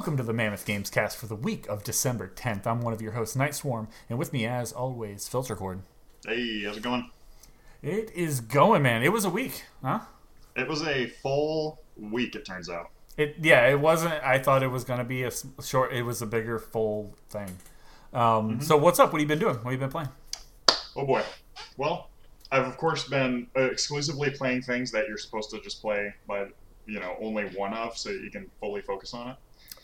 Welcome to the Mammoth Games cast for the week of December 10th. I'm one of your hosts, Night Swarm, and with me, as always, Filter Cord. Hey, how's it going? It is going, man. It was a week, huh? It was a full week, it turns out. It yeah, it wasn't. I thought it was going to be a short. It was a bigger full thing. Um, So what's up? What have you been doing? What have you been playing? Oh boy. Well, I've of course been uh, exclusively playing things that you're supposed to just play by, you know, only one of, so you can fully focus on it.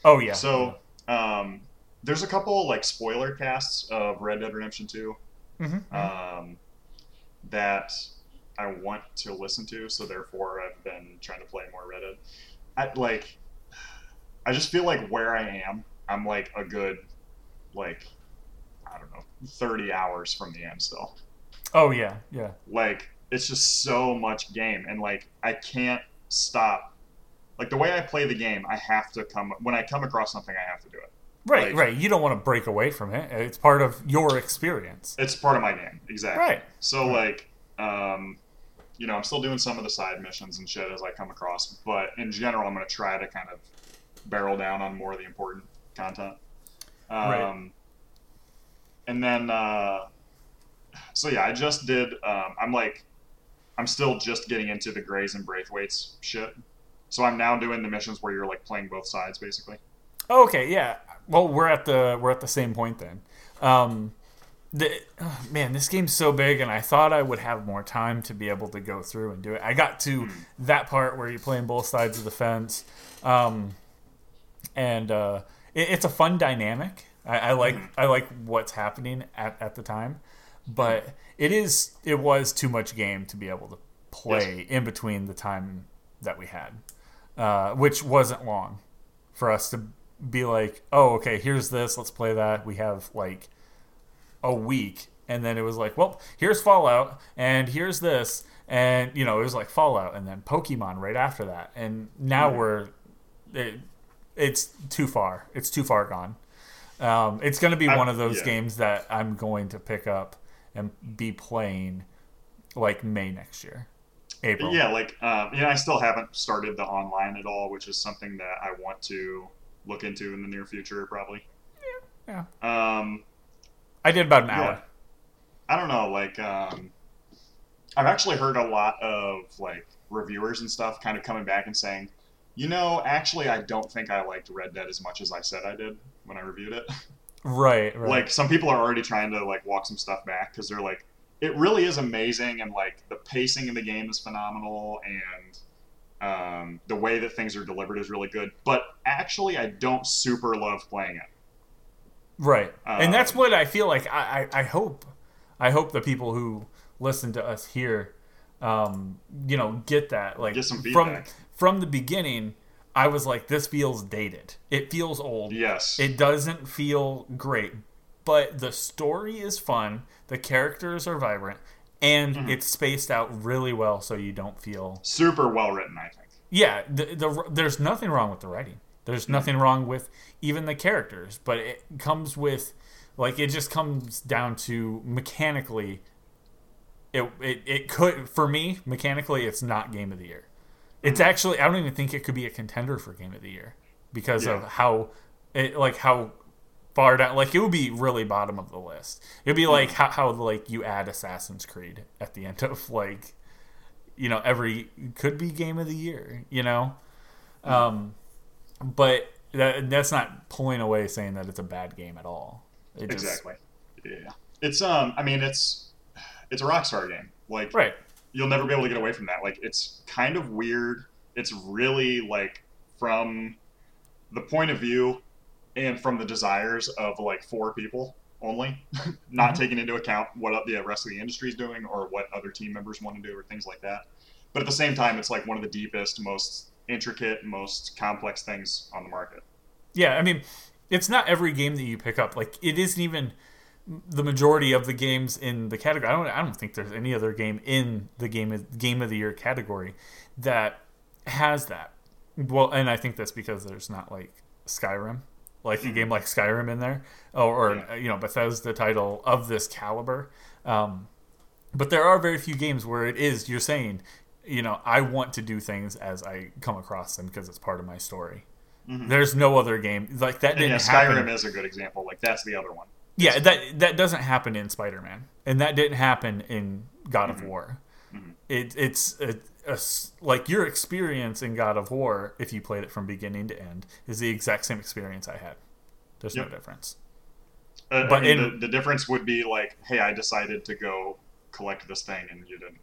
Oh yeah. So, um, there's a couple like spoiler casts of Red Dead Redemption 2 Mhm. um, that I want to listen to, so therefore I've been trying to play more Red Dead. I, like, I just feel like where I am, I'm like a good, like, I don't know, 30 hours from the end still. oh yeah, yeah. Like, it's just so much game, and like, I can't stop. Like the way I play the game, I have to come when I come across something, I have to do it. Right, Like- right. You don't want to break away from it. It's part of your experience. It's part of my game, exactly. Right. So like, um, you know, I'm still doing some of the side missions and shit as I come across, but in general, I'm going to try to kind of barrel down on more of the important content. Um, Right. And then, uh, so yeah, I just did. Um, I'm like, I'm still just getting into the Grays and Braithwaites shit. So I'm now doing the missions where you're like playing both sides, basically. Oh, okay, yeah. Well, we're at the we're at the same point then. Um, the, oh, man, this game's so big, and I thought I would have more time to be able to go through and do it. I got to that part where you're playing both sides of the fence, um, and uh, it, it's a fun dynamic. I, I like I like what's happening at, at the time, but it is it was too much game to be able to play in between the time that we had, uh, which wasn't long for us to be like, oh, okay, here's this, let's play that. We have like a week, and then it was like, well, here's Fallout, and here's this, and you know, it was like Fallout, and then Pokemon right after that, and now Mhm. we're, it, it's too far. It's too far gone. Um, it's going to be I- one of those yeah. games that I'm going to pick up and be playing like May next year, April. Yeah, like um, you know, I still haven't started the online at all, which is something that I want to look into in the near future, probably. Yeah. Um, I did about an Yeah. hour. I don't know, like um, I've actually heard a lot of like reviewers and stuff kind of coming back and saying, you know, actually, I don't think I liked Red Dead as much as I said I did when I reviewed it. Right, right. like some people are already trying to like walk some stuff back because they're like it really is amazing and like the pacing of the game is phenomenal and um, the way that things are delivered is really good but actually i don't super love playing it Right, and that's Um, what I feel like. I, I, I hope, I hope the people who listen to us here, um, you know, get that. Like Get some from from the beginning, I was like, this feels dated. It feels old. yes It doesn't feel great, but the story is fun. The characters are vibrant, and Mhm. it's spaced out really well, so you don't feel super well written i think yeah, the, the there's nothing wrong with the writing. There's nothing wrong with even the characters, but it comes with like it just comes down to mechanically. It, it, it could for me mechanically it's not game of the year. It's actually I don't even think it could be a contender for game of the year because of how it like how far down like it would be really bottom of the list. It'd be like how, how like you add Assassin's Creed at the end of like you know every could be game of the year you know um but that, that's not pulling away saying that it's a bad game at all it just- exactly yeah it's um i mean it's it's a rockstar game like right you'll never be able to get away from that. Like it's kind of weird. It's really like from the point of view and from the desires of like four people only, not Mhm. taking into account what the rest of the industry is doing or what other team members want to do or things like that. But at the same time, it's like one of the deepest, most intricate, most complex things on the market. yeah i mean it's not every game that you pick up like it isn't even the majority of the games in the category i don't i don't think there's any other game in the game of, game of the year category that has that well and i think that's because there's not like skyrim like a game like skyrim in there or, or Yeah. you know bethesda title of this caliber um, but there are very few games where it is you're saying you know i want to do things as i come across them because it's part of my story Mhm. There's no other game like that didn't yeah, happen. Skyrim is a good example. Like that's the other one. Yeah, that that doesn't happen in Spider-Man, and that didn't happen in God of War. Mhm. It, it's a like your experience in God of War, if you played it from beginning to end, is the exact same experience I had. There's Yep. no difference. Uh, I But mean, in- the, the difference would be like, hey, I decided to go collect this thing, and you didn't.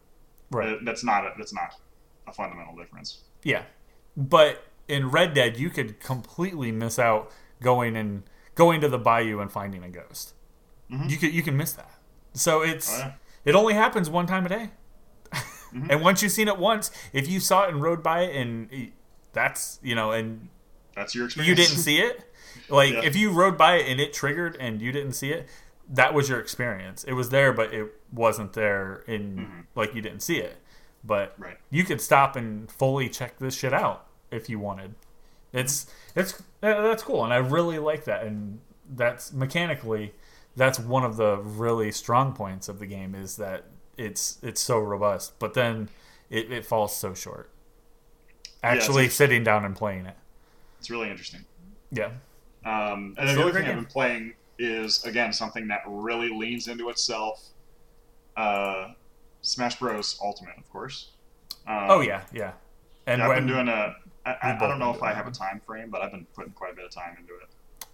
Right. That's not a, that's not a fundamental difference. Yeah, but in Red Dead, you could completely miss out going and going to the bayou and finding a ghost. Mhm. You could you can miss that. So it's Oh, yeah. it only happens one time a day, Mhm. and once you've seen it once, if you saw it and rode by it, and that's you know, and That's your experience. you didn't see it, like Yeah. if you rode by it and it triggered and you didn't see it, that was your experience. It was there, but it wasn't there in Mhm. like you didn't see it. But Right. you could stop and fully check this shit out if you wanted. It's it's uh, that's cool, and I really like that. And that's mechanically, that's one of the really strong points of the game is that it's it's so robust, but then it, it falls so short. Actually, interesting. sitting down and playing it, It's really interesting. yeah, Um, and Still the other thing I've been playing is again something that really leans into itself. Uh, Smash Bros. Ultimate, of course. Um, oh yeah, yeah. And yeah, I've when, been doing a. I, I, I both don't know if I have a time frame, but I've been putting quite a bit of time into it.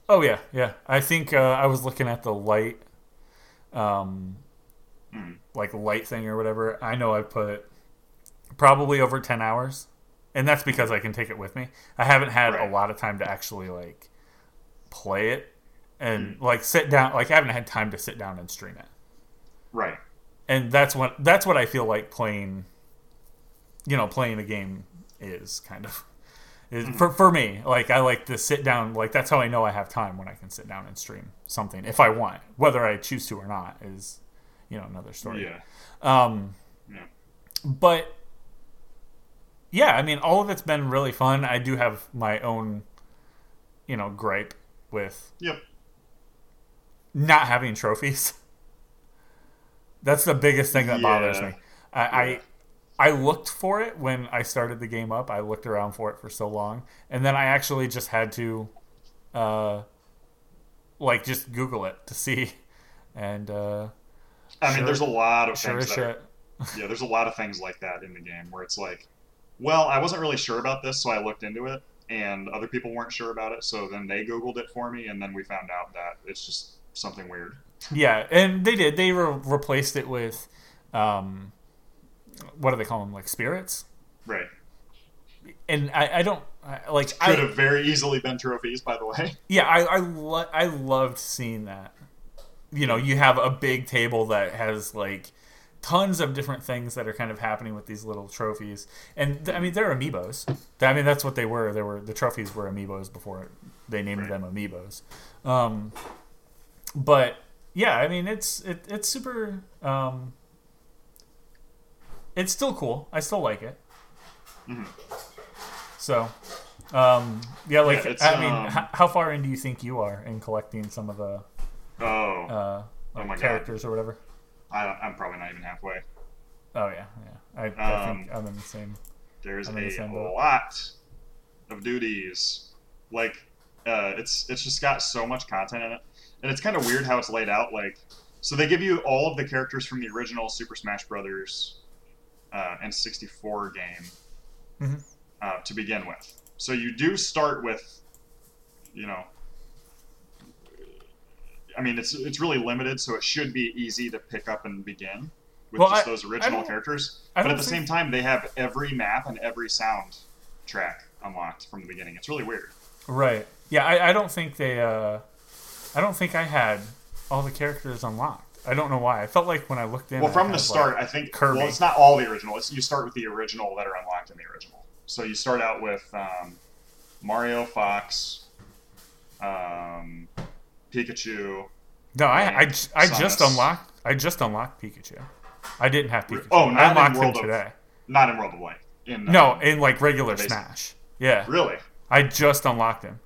oh yeah, yeah. I think uh, I was looking at the light, um, Mhm. Like light thing or whatever. I know I put probably over ten hours, and that's because I can take it with me. I haven't had Right. a lot of time to actually like play it and Mm. like sit down. Like I haven't had time to sit down and stream it. Right. and that's what that's what I feel like playing. You know, playing a game is kind of is, for for me. Like I like to sit down. Like that's how I know I have time when I can sit down and stream something if I want. Whether I choose to or not is, you know, another story. Yeah. Um, Yeah. but yeah, I mean, all of it's been really fun. I do have my own, you know, gripe with Yep. not having trophies. That's the biggest thing that bothers me. I, I I looked for it when I started the game up. I looked around for it for so long, and then I actually just had to, uh, like just Google it to see, and uh, I mean, there's a lot of sure things that are- yeah, there's a lot of things like that in the game where it's like, well, I wasn't really sure about this, so I looked into it, and other people weren't sure about it, so then they Googled it for me, and then we found out that it's just something weird. Yeah, and they did. They re- replaced it with, um, what do they call them? Like spirits. Right. And I, I don't I, like. Could I, have very easily been trophies, by the way. Yeah, I I, lo- I loved seeing that. You know, you have a big table that has like tons of different things that are kind of happening with these little trophies, and th- I mean they're amiibos. I mean that's what they were. They were the trophies were amiibos before they named Right. them amiibos. Um, but yeah, I mean it's it, it's super. Um, it's still cool. I still like it. Mhm. So, um, yeah, like Yeah, I mean, um, h- how far in do you think you are in collecting some of the Oh, uh, like my God. characters or whatever? I, I'm probably not even halfway. Oh yeah, yeah. I, I think Um, I'm in the same. There's the a same lot of duties. Like, uh, it's it's just got so much content in it, and it's kind of weird how it's laid out. Like, so they give you all of the characters from the original Super Smash Brothers uh, and 64 game Mhm. uh, to begin with. So you do start with, you know. I mean, it's it's really limited, so it should be easy to pick up and begin with Well, just I- those original characters. But at the same time, they have every map and every sound track unlocked from the beginning. It's really weird. Right. Yeah, I, I don't think they. Uh, I don't think I had all the characters unlocked. I don't know why. I felt like when I looked in. Well, from the start, like- I think. Kirby. Well, it's not all the original. It's you start with the original that are unlocked in the original. So you start out with um, Mario, Fox, um, Pikachu. no, I I, I just unlocked. I just unlocked Pikachu. I didn't have Pikachu. Oh, not I in unlocked him of- today. Not in World of Light. In No, in like regular. Smash. Yeah, really. I just unlocked him.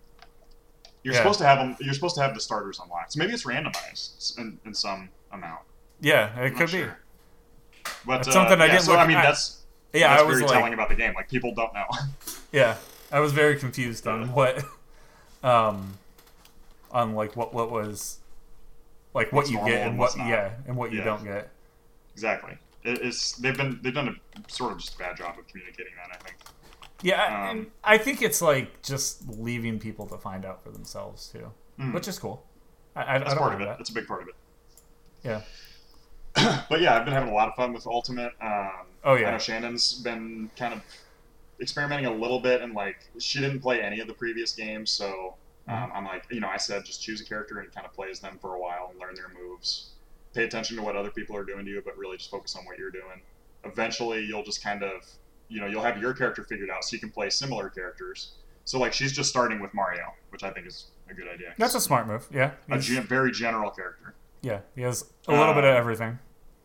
You're Yeah. supposed to have them. You're supposed to have the starters unlocked. So maybe it's randomized in, in some amount. Yeah, it I'm could not be. But That's uh, something I yeah, didn't So look I mean, at. that's Yeah, that's I was very like, telling about the game. Like people don't know. yeah, I was very confused on what, um, on like what what was, like what What's you get and what yeah and what you Yeah. don't get. Exactly. It, it's they've been they've done a sort of just a bad job of communicating that. I think. Yeah, I- Um, and I think it's like just leaving people to find out for themselves too, Mm. which is cool. I, I, I That's part of it. that. It's a big part of it. Yeah. But yeah, I've been having a lot of fun with Ultimate. Um, Oh, yeah. I know Shannon's been kind of experimenting a little bit, and like she didn't play any of the previous games, so um. I'm like, you know, I said just choose a character and kind of play as them for a while and learn their moves. Pay attention to what other people are doing to you, but really just focus on what you're doing. Eventually, you'll just kind of, you know, you'll have your character figured out, so you can play similar characters. So like she's just starting with Mario, which I think is a good idea. That's a smart move. Yeah. a gen- very general character. yeah. He has a little bit Uh, of everything.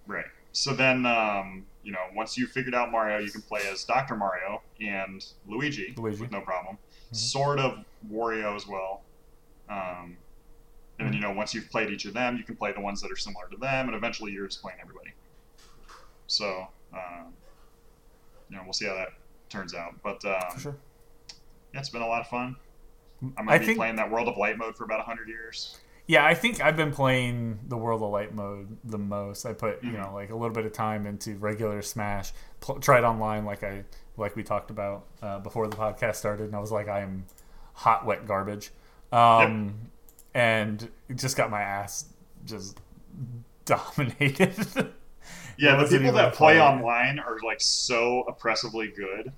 Right. So then, um, you know, once you figured out Mario, you can play as Dr. Mario and Luigi, Luigi. with no problem. Mm-hmm. Sort of Wario as well. Um, and then, you know, once you've played each of them, you can play the ones that are similar to them, and eventually you're just playing everybody. So, um, you know, we'll see how that turns out. But um, sure. yeah, it's been a lot of fun. I might I be think- playing that World of Light mode for about hundred years. Yeah, I think I've been playing the World of Light mode the most. I put you Mhm. know like a little bit of time into regular Smash. Pl- tried online like I like we talked about uh, before the podcast started, and I was like, I am hot wet garbage, um, and just got my ass just dominated. Yeah, the people that play online are like so oppressively good.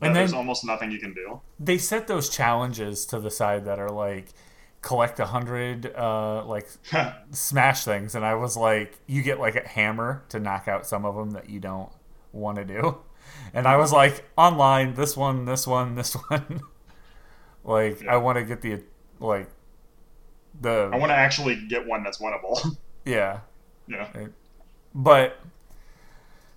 And there's almost nothing you can do. they set those challenges to the side that are like collect a hundred uh, like smash things and i was like you get like a hammer to knock out some of them that you don't want to do and i was like online this one this one this one like Yeah. i want to get the like the I want to actually get one that's winnable. yeah yeah. but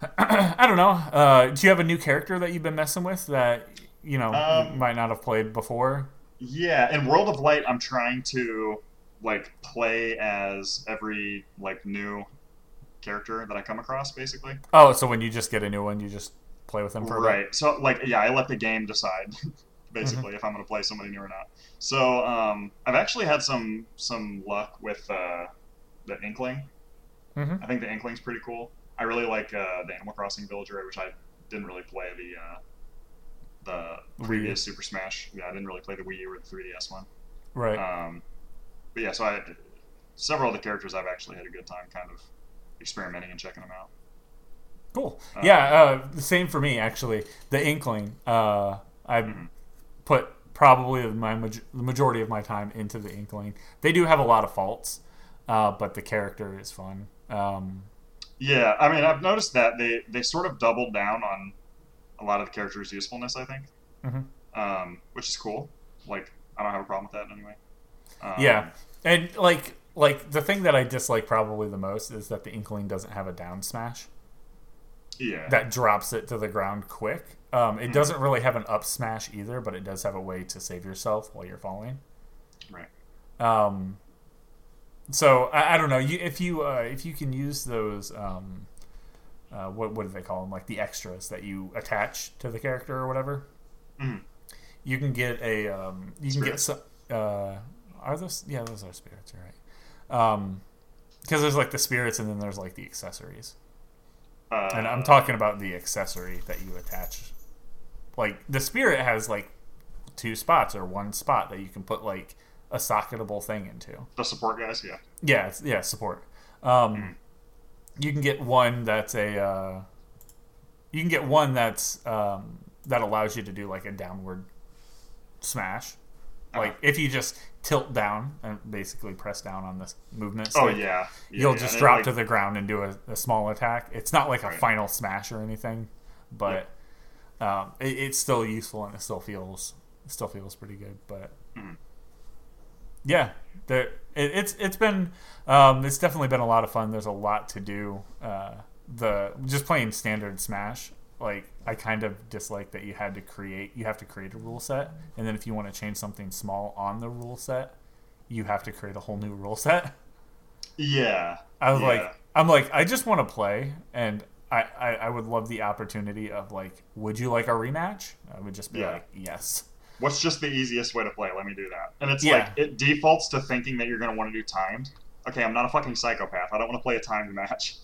i don't know uh, do you have a new character that you've been messing with that you know Um, you might not have played before Yeah, in World of Light, I'm trying to like play as every like new character that I come across, basically. oh so when you just get a new one you just play with them for? Right. So like, yeah, I let the game decide basically Mm-hmm. if I'm going to play somebody new or not. So um, I've actually had some some luck with uh, the Inkling. Mhm. I think the Inkling's pretty cool. I really like uh, the Animal Crossing Villager, which I didn't really play the uh, the previous Super Smash. Yeah, I didn't really play the Wii U or the 3DS one. right Um, but yeah, so I had several of the characters I've actually had a good time kind of experimenting and checking them out. Cool. Uh, yeah, uh, the same for me actually. The Inkling, uh, I Mhm. Put probably my the majority of my time into the Inkling. They do have a lot of faults, uh, but the character is fun. Um, Yeah, I mean, I've noticed that they they sort of doubled down on a lot of the characters' usefulness. I think, Mhm. um, which is cool. Like, I don't have a problem with that anyway. Um, yeah, and like like the thing that I dislike probably the most is that the Inkling doesn't have a down smash yeah, that drops it to the ground quick. Um, it Mhm. doesn't really have an up smash either, but it does have a way to save yourself while you're falling. right. Um, so I, I don't know. You if you uh, if you can use those um, uh, what what do they call them? Like the extras that you attach to the character or whatever. Mhm. You can get a um, you can get some. Uh, are those? Yeah, those are spirits. You're right. Um, because there's like the spirits and then there's like the accessories. Uh, And I'm talking about the accessory that you attach. Like the spirit has like two spots or one spot that you can put like a socketable thing into. the support guys. Yeah, Yeah, it's, yeah, support. Um, Mhm. You can get one that's a. Uh, you can get one that's um, that allows you to do like a downward smash. Like Uh-huh. if you just tilt down and basically press down on this movement. Oh yeah, yeah you'll yeah. just And it, drop like- to the ground and do a, a small attack. It's not like a Right. final smash or anything, but um, it, it's still useful and it still feels it still feels pretty good. But Mhm. yeah, there it, it's it's been um, it's definitely been a lot of fun. There's a lot to do. Uh, the just playing standard Smash. Like I kind of dislike that you had to create you have to create a rule set, and then if you want to change something small on the rule set, you have to create a whole new rule set. Yeah, I was yeah. like, I'm like, I just want to play, and I, I, I would love the opportunity of like, would you like a rematch? I would just be Yeah. like, yes. what's just the easiest way to play? Let me do that. And it's Yeah. like it defaults to thinking that you're going to want to do timed. Okay, I'm not a fucking psychopath. I don't want to play a timed match.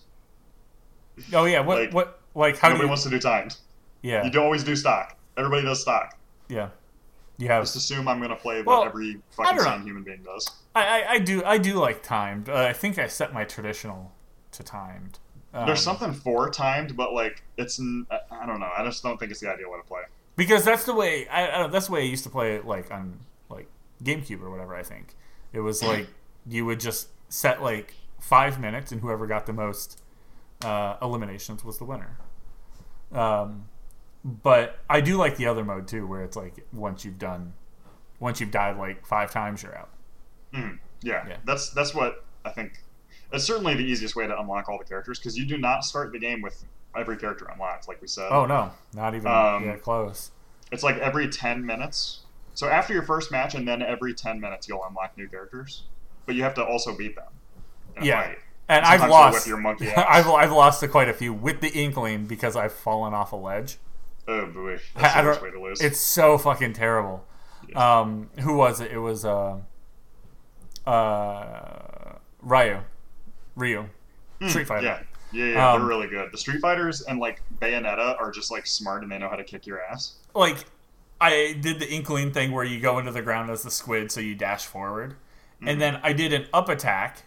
Oh yeah, what Like, what like how do Nobody you? wants to do timed. yeah, You do always do stock. Everybody does stock. yeah. You have Just assume I'm going to play what Well, every fucking sane human being does. I, I, I do I do like timed. Uh, I think I set my traditional to timed. Um, There's something for timed, but like it's I don't know. I just don't think it's the ideal way to play. because that's the way I, I that's the way I used to play it like on like GameCube or whatever. I think it was like you would just set like five minutes, and whoever got the most uh, eliminations was the winner. Um, but I do like the other mode too, where it's like once you've done, once you've died like five times, you're out. Mhm. Yeah, Yeah. that's that's what I think. It's certainly the easiest way to unlock all the characters because you do not start the game with every character unlocked, like we said. Oh no, not even Um, yeah, close. It's like every ten minutes. So after your first match, and then every ten minutes, you'll unlock new characters, but you have to also beat them. Yeah. fight. And Sometimes I've lost. your monkey. I've I've lost to quite a few with the inkling because I've fallen off a ledge. Oh boy, I- that's I the worst way to lose. It's so fucking terrible. Yeah. Um, who was it? It was uh, uh, Ryu, Ryu, Street Fighter. Yeah, yeah, yeah. Um, they're really good. The Street Fighters and like Bayonetta are just like smart and they know how to kick your ass. Like, I did the inkling thing where you go into the ground as the squid, so you dash forward, Mm-hmm. and then I did an up attack,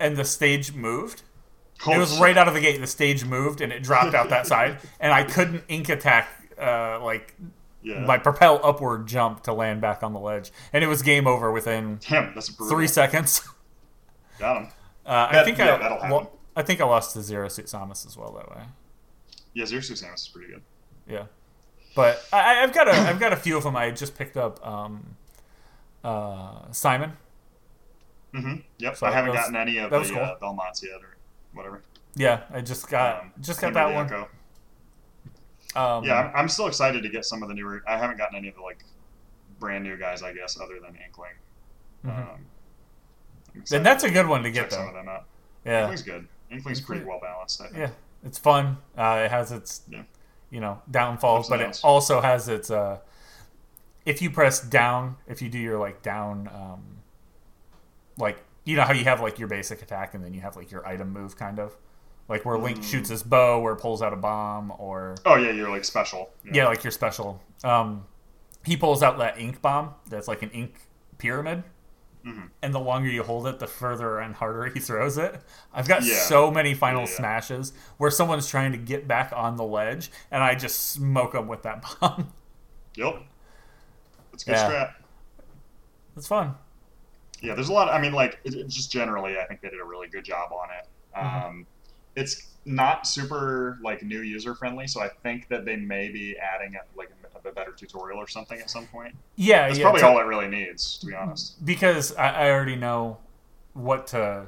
and the stage moved. Oh, it was shit. right out of the gate. The stage moved and it dropped out that side, and I couldn't ink attack uh, like Yeah. my propel upward jump to land back on the ledge, and it was game over within Damn, that's three seconds. Got him. Uh, I think yeah, I that'll happen. lo- I think I lost to Zero Suit Samus as well that way. Yeah, Zero Suit Samus is pretty good. Yeah, but I, I've got a I've got a few of them. I just picked up um, uh, Simon. Hmm Yep. So I haven't was- gotten any of the cool. uh, Belmonts yet or whatever. Yeah, I just got Um, just got that one. Um, Yeah, I'm, I'm still excited to get some of the newer. I haven't gotten any of the like brand new guys, I guess, other than Inkling. Mhm. Um, and that's a good one to get some of them out. Yeah, Inkling's good. Inkling's pretty well balanced. I think. yeah, it's fun. Uh, it has its Yeah. you know downfalls, but it also has its. Uh, if you press down, if you do your like down, um, like you know how you have like your basic attack and then you have like your item move kind of, like where Link Mm. shoots his bow or pulls out a bomb or Oh yeah, you're like special. yeah, like your special. Um, he pulls out that ink bomb that's like an ink pyramid. Mhm. And the longer you hold it, the further and harder he throws it. I've got Yeah. so many final Yeah, yeah. smashes where someone's trying to get back on the ledge, and I just smoke them with that bomb. Yep. that's good Yeah. strat. it's fun. Yeah, there's a lot. I mean, like, it, it just generally, I think they did a really good job on it. Mhm. Um, it's not super like new user friendly, so I think that they may be adding a, like a, a better tutorial or something at some point. Yeah, That's yeah. probably all it really needs, to be honest. because I, I already know what to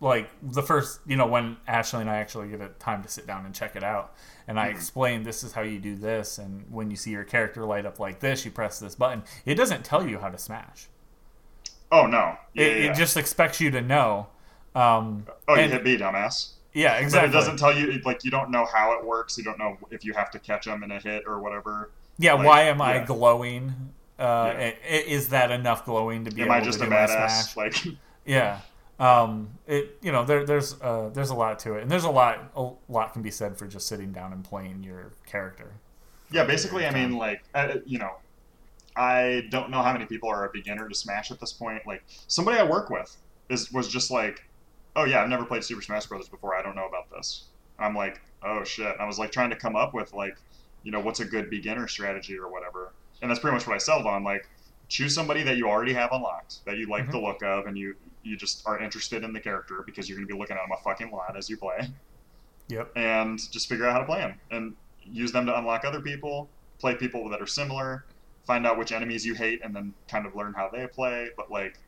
like the first you know when ashley and i actually get a time to sit down and check it out and i Mhm. explain this is how you do this and when you see your character light up like this you press this button it doesn't tell you how to smash Oh no, yeah, it, yeah, it just expects you to know um, oh, you and- hit B, dumbass. yeah exactly But it doesn't tell you like you don't know how it works. You don't know if you have to catch them in a hit or whatever. yeah like, why am i yeah. glowing uh, Yeah. i- i- is that enough glowing to be Am I just a badass? smash Like, Yeah. Um, it you know there there's uh, there's a lot to it, and there's a lot a lot can be said for just sitting down and playing your character. yeah, basically, I mean, like, uh, you know, I don't know how many people are a beginner to Smash at this point. Like, somebody I work with is was just like, "Oh yeah, I've never played Super Smash Brothers before. I don't know about this." I'm like, "Oh shit!" I was like trying to come up with like, you know, what's a good beginner strategy or whatever, and that's pretty much what I settled on. Like, choose somebody that you already have unlocked, that you like Mhm. the look of, and you you just are interested in the character because you're going to be looking at them a fucking lot as you play Yep. and just figure out how to play them and use them to unlock other people, play people that are similar, find out which enemies you hate, and then kind of learn how they play. But like,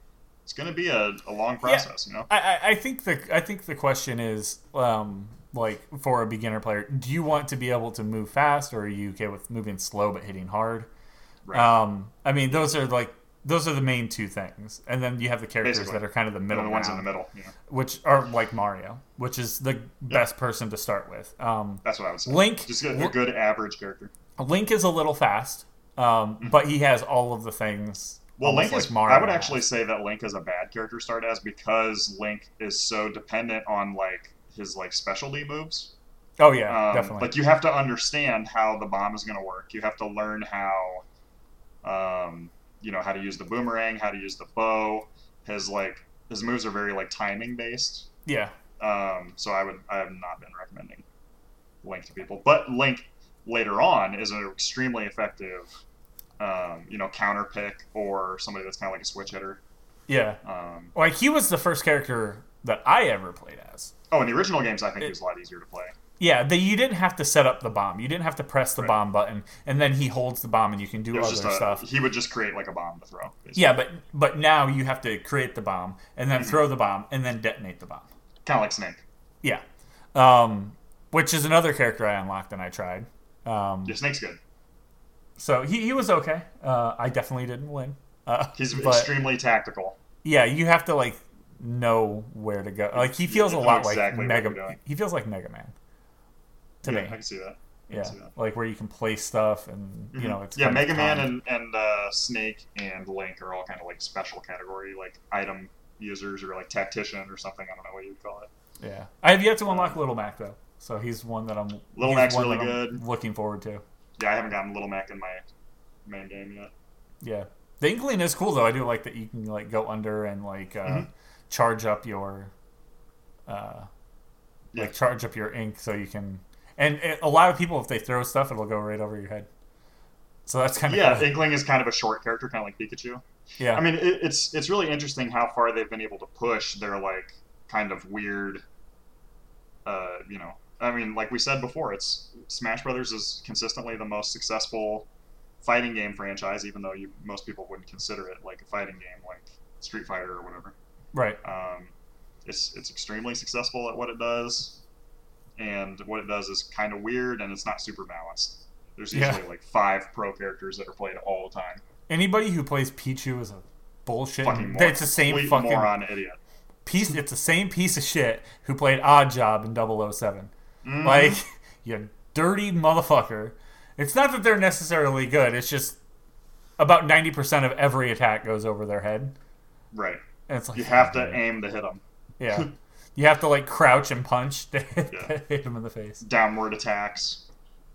it's going to be a, a long process, you know. I, I, think the I think the question is um, like for a beginner player, do you want to be able to move fast, or are you okay with moving slow but hitting hard? Right. Um, I mean, those are like those are the main two things, and then you have the characters Basically. that are kind of the middle the ones in the middle. Know? which are like Mario, which is the best person to start with. Um, That's what I would say. Link just get a good average character. Link is a little fast. Um, but he has all of the things. Well, Link is. Mario I would has. actually say that Link is a bad character to start as because Link is so dependent on like his like specialty moves. Oh yeah, Um, definitely. Like you have to understand how the bomb is going to work. You have to learn how, um, you know, how to use the boomerang, how to use the bow. His like his moves are very like timing based. yeah, Um, so I would I have not been recommending Link to people, but Link later on is an extremely effective, um, you know, counter pick or somebody that's kind of like a switch hitter. yeah. Um, Like he was the first character that I ever played as. oh, in the original games, I think it was a lot easier to play. Yeah, the, you didn't have to set up the bomb. You didn't have to press the Right. bomb button, and then he holds the bomb, and you can do It other a, stuff. he would just create like a bomb to throw. basically. Yeah, but but now you have to create the bomb, and Mm-hmm. then throw the bomb, and then detonate the bomb. kind of like Snake. Yeah, um, which is another character I unlocked and I tried. Um, Yeah, Snake's good. So he, he was okay. Uh, I definitely didn't win. Uh, He's but extremely tactical. yeah, you have to like know where to go. Like he feels a lot exactly like Mega. He feels like Mega Man. To yeah, me, I can see that. I yeah, see that. like where you can place stuff and you know it's Mm-hmm. yeah, Mega Man and and uh, Snake and Link are all kind of like special category, like item users or like tactician or something. I don't know what you'd call it. Yeah, I have yet to unlock Little Mac though, so he's one that I'm. Little Mac's really that I'm good. Looking forward to. Yeah, I haven't gotten Little Mac in my main game yet. Yeah, the Inkling is cool though. I do like that you can like go under and like uh, Mhm. charge up your, uh, Yeah. like charge up your ink so you can. And it, a lot of people, if they throw stuff, it'll go right over your head. So that's kind of Yeah, cool. Inkling is kind of a short character, kind of like Pikachu. yeah. I mean, it, it's it's really interesting how far they've been able to push their like kind of weird, uh, you know. I mean, like we said before, it's Smash Brothers is consistently the most successful fighting game franchise, even though you most people wouldn't consider it like a fighting game, like Street Fighter or whatever. right. Um, it's it's extremely successful at what it does, and what it does is kind of weird, and it's not super balanced. There's Yeah. usually like five pro characters that are played all the time. Anybody who plays Pichu is a bullshit. Fucking moron. It's the same fucking moron idiot. piece. It's the same piece of shit who played Oddjob in 007. Mhm. Like, you dirty motherfucker. It's not that they're necessarily good. It's just about 90% of every attack goes over their head. right. And it's like You have to "Oh, aim to hit them. Yeah. You have to like crouch and punch to Yeah. hit him in the face. Downward attacks,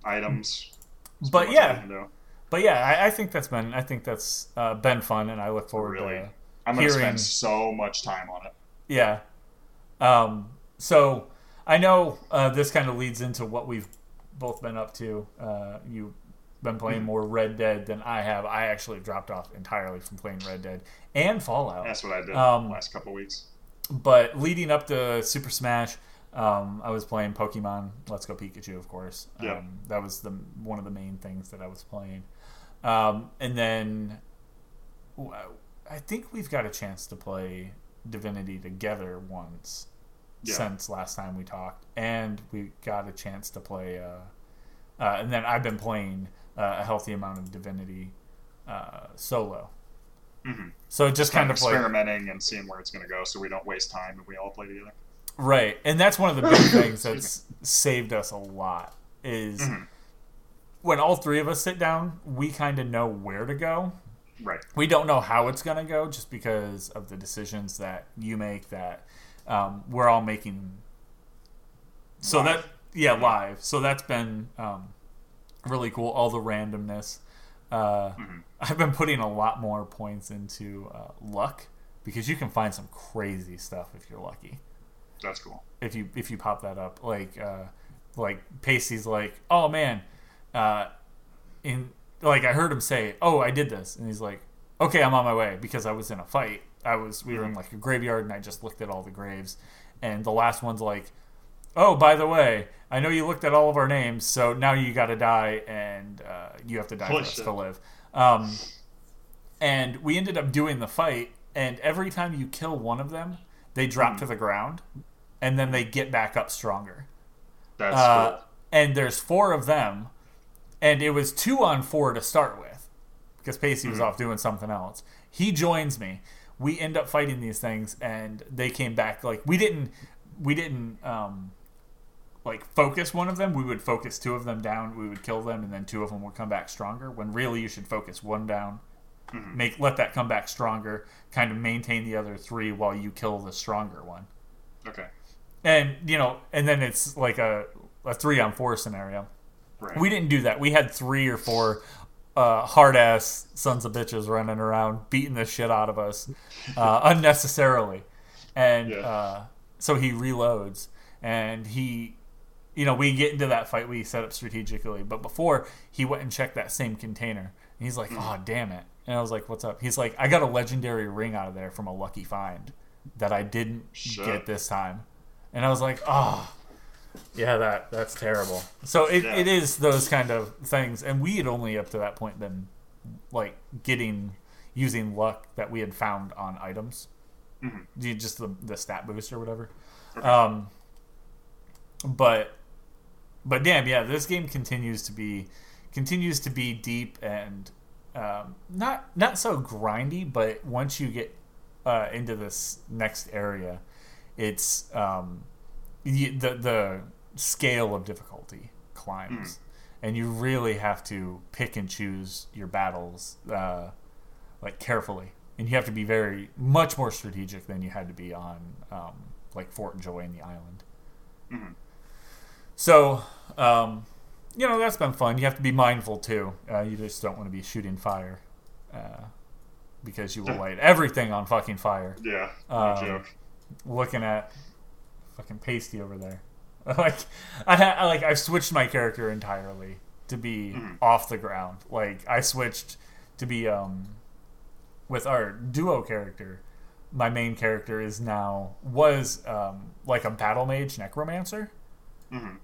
items. That's But pretty much all yeah. you can do. But yeah, I, I think that's been I think that's uh, been fun, and I look forward Really. to I'm gonna Hearing- spend so much time on it. yeah. Um, so I know uh, this kind of leads into what we've both been up to. Uh, you've been playing Mm-hmm. more Red Dead than I have. I actually dropped off entirely from playing Red Dead and Fallout. That's what I did Um, the last couple weeks. But leading up to Super Smash, um, I was playing Pokemon Let's Go Pikachu, of course. Um, Yeah. That was the one of the main things that I was playing. Um, and then I think we've got a chance to play Divinity together once Yeah. since last time we talked, and we got a chance to play. Uh, uh, and then I've been playing uh, a healthy amount of Divinity uh, solo. hmm So it just kind of like experimenting and seeing where it's going to go, so we don't waste time and we all play together. Right, and that's one of the big things that's saved us a lot is Mhm. when all three of us sit down, we kind of know where to go. Right. We don't know how it's gonna go, just because of the decisions that you make that um, we're all making. So Live. that yeah, live. So that's been um, really cool. All the randomness. Uh, Mhm. I've been putting a lot more points into uh, luck because you can find some crazy stuff if you're lucky That's cool. if you if you pop that up like uh like Pacey's like oh man uh in like I heard him say oh I did this and he's like okay I'm on my way because I was in a fight I was we were in like a graveyard and I just looked at all the graves and the last one's like oh by the way I know you looked at all of our names so now you got to die and uh, you have to die Holy for us shit. to live um and we ended up doing the fight and every time you kill one of them they drop Hmm. to the ground and then they get back up stronger That's uh, cool. and there's four of them and it was two on four to start with because pacey was Mhm. off doing something else he joins me we end up fighting these things and they came back like we didn't we didn't um like focus one of them, we would focus two of them down, we would kill them, and then two of them would come back stronger. When really you should focus one down, Mhm. make let that come back stronger, kind of maintain the other three while you kill the stronger one. Okay. And you know, and then it's like a a three on four scenario. Right. We didn't do that. We had three or four uh, hard ass sons of bitches running around beating the shit out of us uh, unnecessarily, and Yeah. uh, so he reloads and he, you know, we get into that fight we set up strategically, but before he went and checked that same container, and he's like, "Oh damn it!" And I was like, "What's up?" He's like, "I got a legendary ring out of there from a lucky find that I didn't get this time," and I was like, "Oh." Yeah, that that's terrible. So it, Yeah. it is those kind of things, and we had only up to that point been like getting using luck that we had found on items, Mhm. Just the the stat boost or whatever. Okay. Um, but but damn, yeah, this game continues to be continues to be deep and um, not not so grindy, but once you get uh, into this next area, it's um, y the the scale of difficulty climbs, and you really have to pick and choose your battles uh, like carefully, and you have to be very much more strategic than you had to be on um, like Fort Joy in the island. Mhm. So, um, you know, that's been fun. You have to be mindful too. Uh, you just don't want to be shooting fire uh, because you will light everything on fucking fire. Yeah. No Um, joke. Looking at fucking Pacey over there. like, I, I like I've switched my character entirely to be Mhm. off the ground. Like I switched to be um with our duo character. My main character is now was um like a battle mage necromancer. Mhm.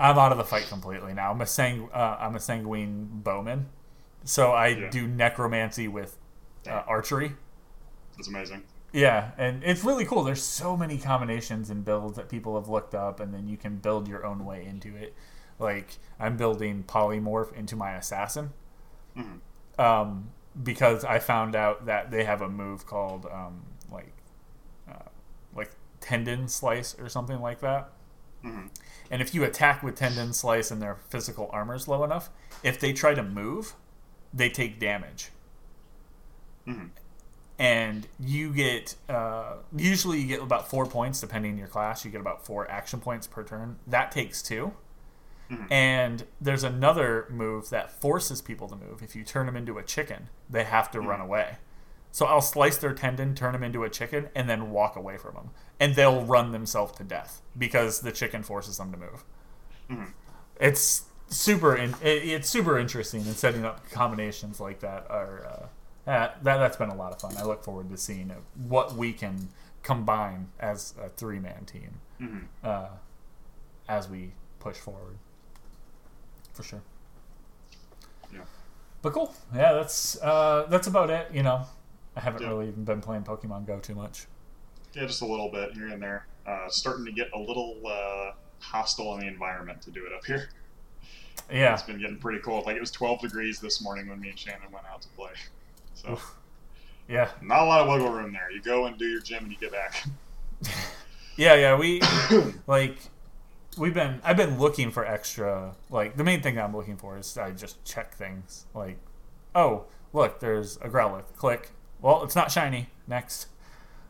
I'm out of the fight completely now. I'm a sang uh, I'm a sanguine bowman, so I Yeah. do necromancy with uh, archery. That's amazing. Yeah, and it's really cool. There's so many combinations and builds that people have looked up, and then you can build your own way into it. Like I'm building polymorph into my assassin, Mhm. um, because I found out that they have a move called um, like uh, like tendon slice or something like that. Mhm. And if you attack with tendon slice and their physical armor is low enough, if they try to move, they take damage. Mhm. And you get uh, usually you get about four points depending on your class. You get about four action points per turn. That takes 2 Mhm. And there's another move that forces people to move. If you turn them into a chicken, they have to run away. So I'll slice their tendon, turn them into a chicken, and then walk away from them. And they'll run themselves to death because the chicken forces them to move. Mhm. It's super. In, it's super interesting, and setting up combinations like that are uh, that that that's been a lot of fun. I look forward to seeing uh, what we can combine as a three man team Mhm. uh, as we push forward. For sure. Yeah. But cool. Yeah, that's uh, that's about it. You know, I haven't Yeah. really even been playing Pokemon Go too much. Yeah, just a little bit here and there. Uh, starting to get a little uh, hostile in the environment to do it up here. Yeah. It's been getting pretty cold. Like it was 12 degrees this morning when me and Shannon went out to play. So Yeah. not a lot of wiggle room there. You go and do your gym and you get back. Yeah, yeah, we like we've been I've been looking for extra like the main thing that I'm looking for is I just check things like oh, look, there's a Growlithe. Click. Well, it's not shiny. Next.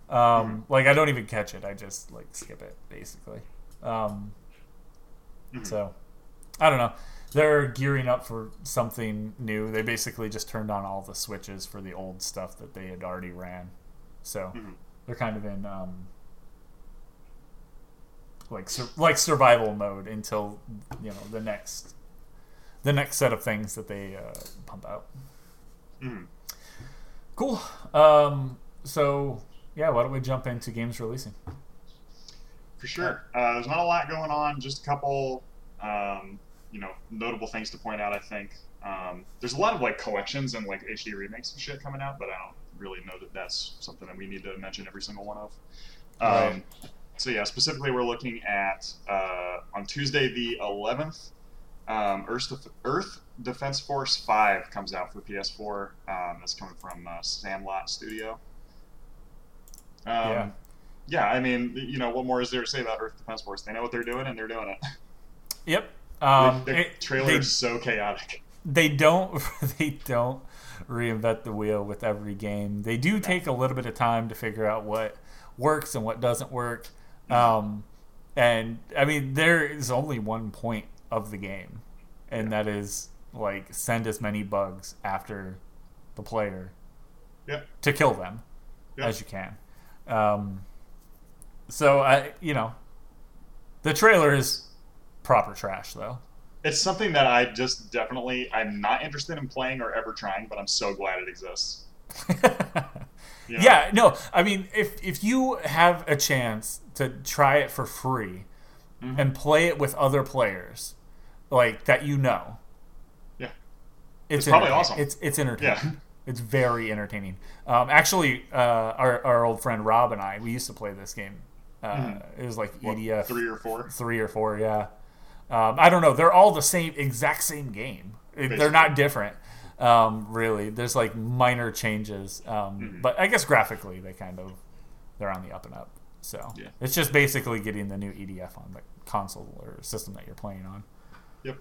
Um like I don't even catch it. I just like skip it basically. Um Mhm. so I don't know. They're gearing up for something new. They basically just turned on all the switches for the old stuff that they had already ran. So Mhm. they're kind of in um, like sur- like survival mode until you know the next the next set of things that they uh, pump out. Mhm. Cool. Um, so yeah, why don't we jump into games releasing? For sure. Uh, there's not a lot going on. Just a couple, um, you know, notable things to point out. I think um, there's a lot of like collections and like HD remakes and shit coming out, but I don't really know that that's something that we need to mention every single one of. Um, Right. So yeah, specifically, we're looking at uh, on Tuesday the 11th. Um, Earth, Def- Earth Defense Force 5 comes out for PS4. Um, that's coming from uh, Sandlot Studio. Um, Yeah. yeah, I mean, you know, what more is there to say about Earth Defense Force? They know what they're doing, and they're doing it. Yep. Um, the it- trailer is so chaotic. they don't they don't reinvent the wheel with every game. They do take a little bit of time to figure out what works and what doesn't work. Um, and I mean, there is only one point of the game, and that is like send as many bugs after the player Yeah. to kill them Yeah. as you can. Um, so I, you know, the trailer is proper trash though. It's something that I just definitely I'm not interested in playing or ever trying, but I'm so glad it exists. You know? Yeah, no. I mean, if if you have a chance to try it for free Mhm. and play it with other players, like that you know, Yeah. it's, It's probably awesome. It's it's entertaining. Yeah. It's very entertaining. Um, actually, uh, our our old friend Rob and I we used to play this game. Uh, Mhm. It was like What, EDF three or four. three or four. Yeah, um, I don't know. They're all the same, exact same game. It- They're not different, um, really. There's like minor changes, um, Mhm. but I guess graphically they kind of they're on the up and up. So Yeah. it's just basically getting the new EDF on the console or system that you're playing on. Yep.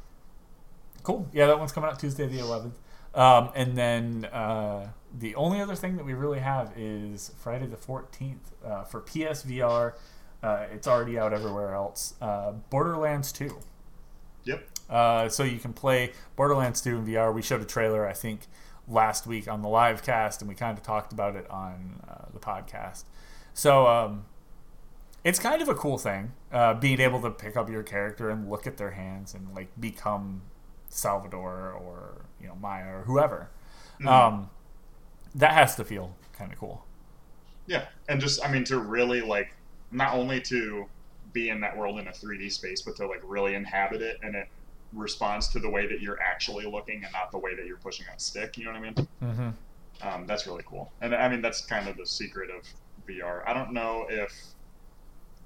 Cool. Yeah, that one's coming out Tuesday the 11th. Um, and then uh, the only other thing that we really have is Friday the 14th uh, for PSVR. Uh, it's already out everywhere else. Uh, Borderlands 2. Yep. Uh, so you can play Borderlands 2 in VR. We showed a trailer, I think, last week on the live cast, and we kind of talked about it on uh, the podcast. So um, it's kind of a cool thing, uh, being able to pick up your character and look at their hands and like become Salvador or you know Maya or whoever. Mhm. Um, that has to feel kind of cool. Yeah, and just I mean to really like not only to be in that world in a 3D space, but to like really inhabit it, and it responds to the way that you're actually looking and not the way that you're pushing a stick. You know what I mean? Mm-hmm. Um, that's really cool, and I mean that's kind of the secret of VR. I don't know if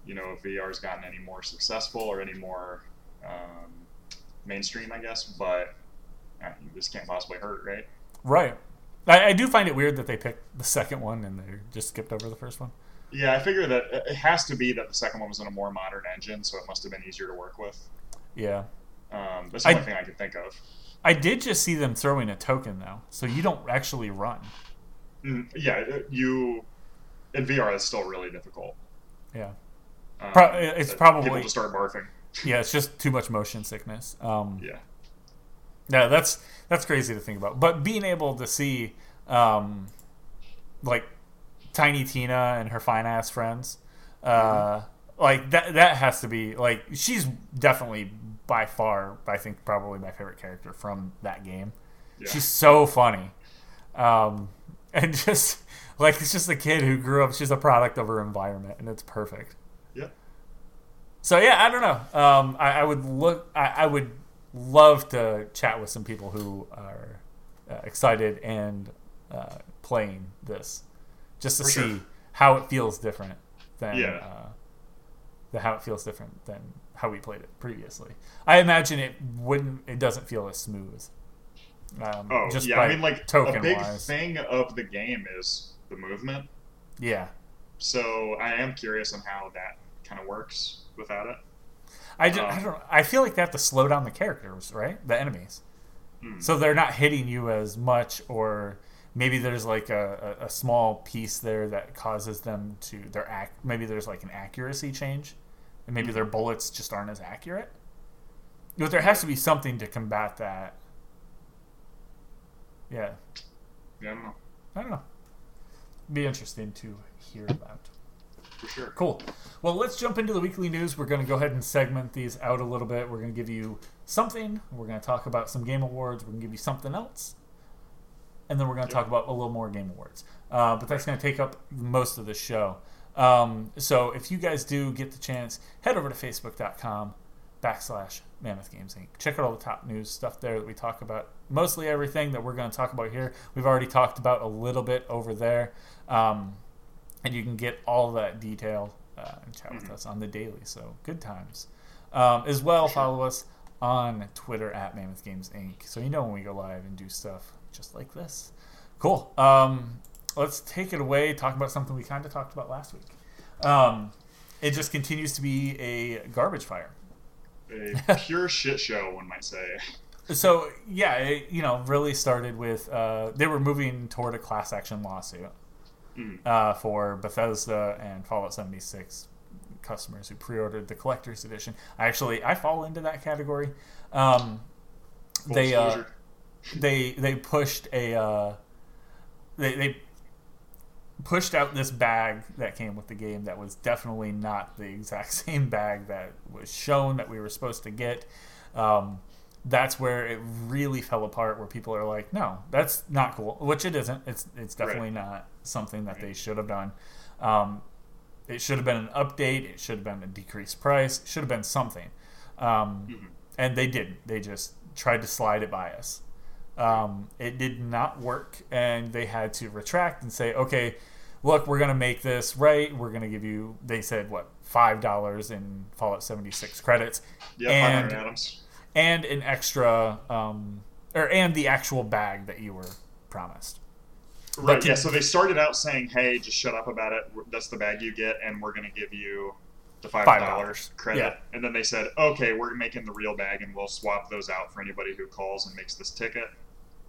you know if VR's gotten any more successful or any more um, mainstream, I guess, but uh, you just can't possibly hurt, right? Right. I, I do find it weird that they picked the second one and they just skipped over the first one. Yeah, I figure that it has to be that the second one was in a more modern engine, so it must have been easier to work with. Yeah. Um, that's the I- only thing I could think of. I did just see them throwing a token though, so you don't actually run. Mm, yeah, you in VR it's still really difficult. Yeah. Um, Pro- it's probably- people just start barfing. Yeah, it's just too much motion sickness. Um, Yeah, yeah, that's that's crazy to think about. But being able to see, um, like, Tiny Tina and her fine ass friends, uh, like that that has to be like she's definitely by far I think probably my favorite character from that game. yeah. She's so funny. Um, and just like it's just a kid who grew up. She's a product of her environment, and it's perfect. yeah. So yeah, I don't know. Um, I, I would look. I, I would love to chat with some people who are uh, excited and uh, playing this, just to For see sure. how it feels different than Yeah. uh, the how it feels different than how we played it previously. I imagine it wouldn't. It doesn't feel as smooth. Um, Oh, just yeah. I mean, like a big wise. thing of the game is the movement. Yeah, So I am curious on how that kind of works without it. I, just, Um, I don't. I feel like they have to slow down the characters, right? The enemies. Hmm. so they're not hitting you as much or maybe there's like a, a, a small piece there that causes them to their act maybe there's like an accuracy change and maybe mm-hmm. their bullets just aren't as accurate but there has to be something to combat that yeah Yeah, I don't know i don't know be interesting to hear about for sure. Cool. Well, let's jump into the weekly news. We're going to go ahead and segment these out a little bit. We're going to give you something. We're going to talk about some game awards. We're going to give you something else. And then we're going to talk about a little more game awards. Uh, but that's going to take up most of the show. Um, so if you guys do get the chance, head over to facebook.com backslash Mammoth Games Inc. Check out all the top news stuff there that we talk about. Mostly everything that we're going to talk about here, we've already talked about a little bit over there. Um, and you can get all that detail uh, and chat with us on the daily. So good times. Um, as well, follow us on Twitter at Mammoth Games Inc. So you know when we go live and do stuff just like this. Cool. Um, let's take it away. Talk about something we kind of talked about last week. Um, it just continues to be a garbage fire. a pure shit show, one might say. So yeah, it, you know, really started with uh, they were moving toward a class action lawsuit Mm. uh, for Bethesda and Fallout 76 customers who pre-ordered the collector's edition. I actually I fall into that category. Um, they uh. They they pushed a uh, they they pushed out this bag that came with the game that was definitely not the exact same bag that was shown that we were supposed to get. Um, that's where it really fell apart. Where people are like, "No, that's not cool," which it isn't. It's it's definitely not something that they should have done. Um, it should have been an update. It should have been a decreased price. It should have been something. Um, Mhm. and they didn't. They just tried to slide it by us. Um, it did not work, and they had to retract and say, "Okay, look, we're gonna make this right. We're gonna give you." They said what five dollars in Fallout seventy six credits, Yeah, and 500 atoms. and an extra, um, or and the actual bag that you were promised. Right. to- Yeah. So they started out saying, "Hey, just shut up about it. That's the bag you get, and we're going to give you the five dollars $5, credit." yeah. And then they said, "Okay, we're making the real bag, and we'll swap those out for anybody who calls and makes this ticket."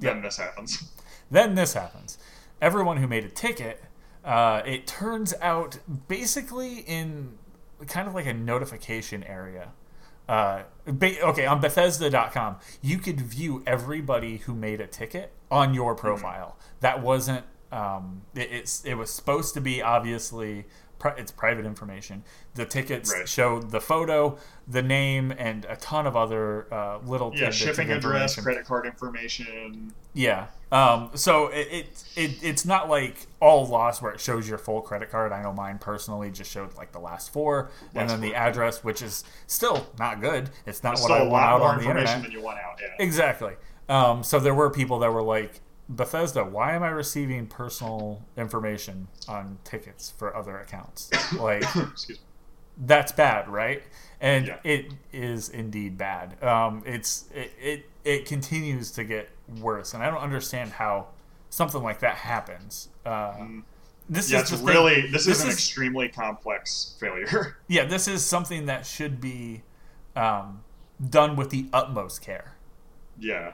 Then Yep. this happens. Then this happens. Everyone who made a ticket, uh, it turns out basically in kind of like a notification area. Uh, ba- okay, on Bethesda.com, you could view everybody who made a ticket on your profile. That wasn't. Um, it, it's it was supposed to be obviously pri- it's private information. The tickets Right. showed the photo, the name, and a ton of other uh, little yeah, shipping address, credit card information. Yeah. Um, so it, it, it it's not like all lost where it shows your full credit card. I know mine personally just showed like the last four, and Last then the address, which is still not good. It's not It's what I want out on the internet. than you want out. Yeah. Exactly. Um, so there were people that were like, Bethesda, why am I receiving personal information on tickets for other accounts? Like, that's bad, right? And Yeah. it is indeed bad. Um, it's it, it it continues to get worse, and I don't understand how something like that happens. Uh, this Yeah, is the thing- really this, this is an is- extremely complex failure. yeah. This is something that should be um, done with the utmost care. yeah.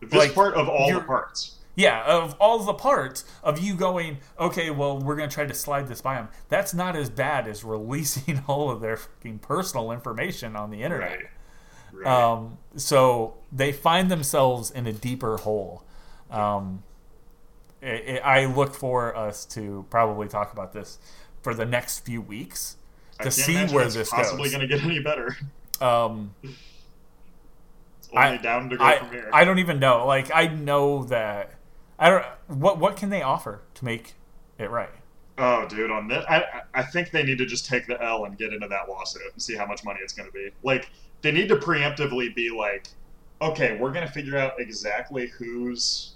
This Like, part of all the parts. Yeah, of all the parts of you going, okay, well, we're going to try to slide this by them. That's not as bad as releasing all of their fucking personal information on the internet. Right. Right. Um, so they find themselves in a deeper hole. Um, i I I look for us to probably talk about this for the next few weeks I to can't see where it's this possibly going to get any better. Um, It's only I- down to go I, from here. I don't even know. Like I know that I don't. What what can they offer to make it right? Oh, dude, on this, I I- think they need to just take the L and get into that lawsuit and see how much money it's going to be. Like, they need to preemptively be like, okay, we're going to figure out exactly whose,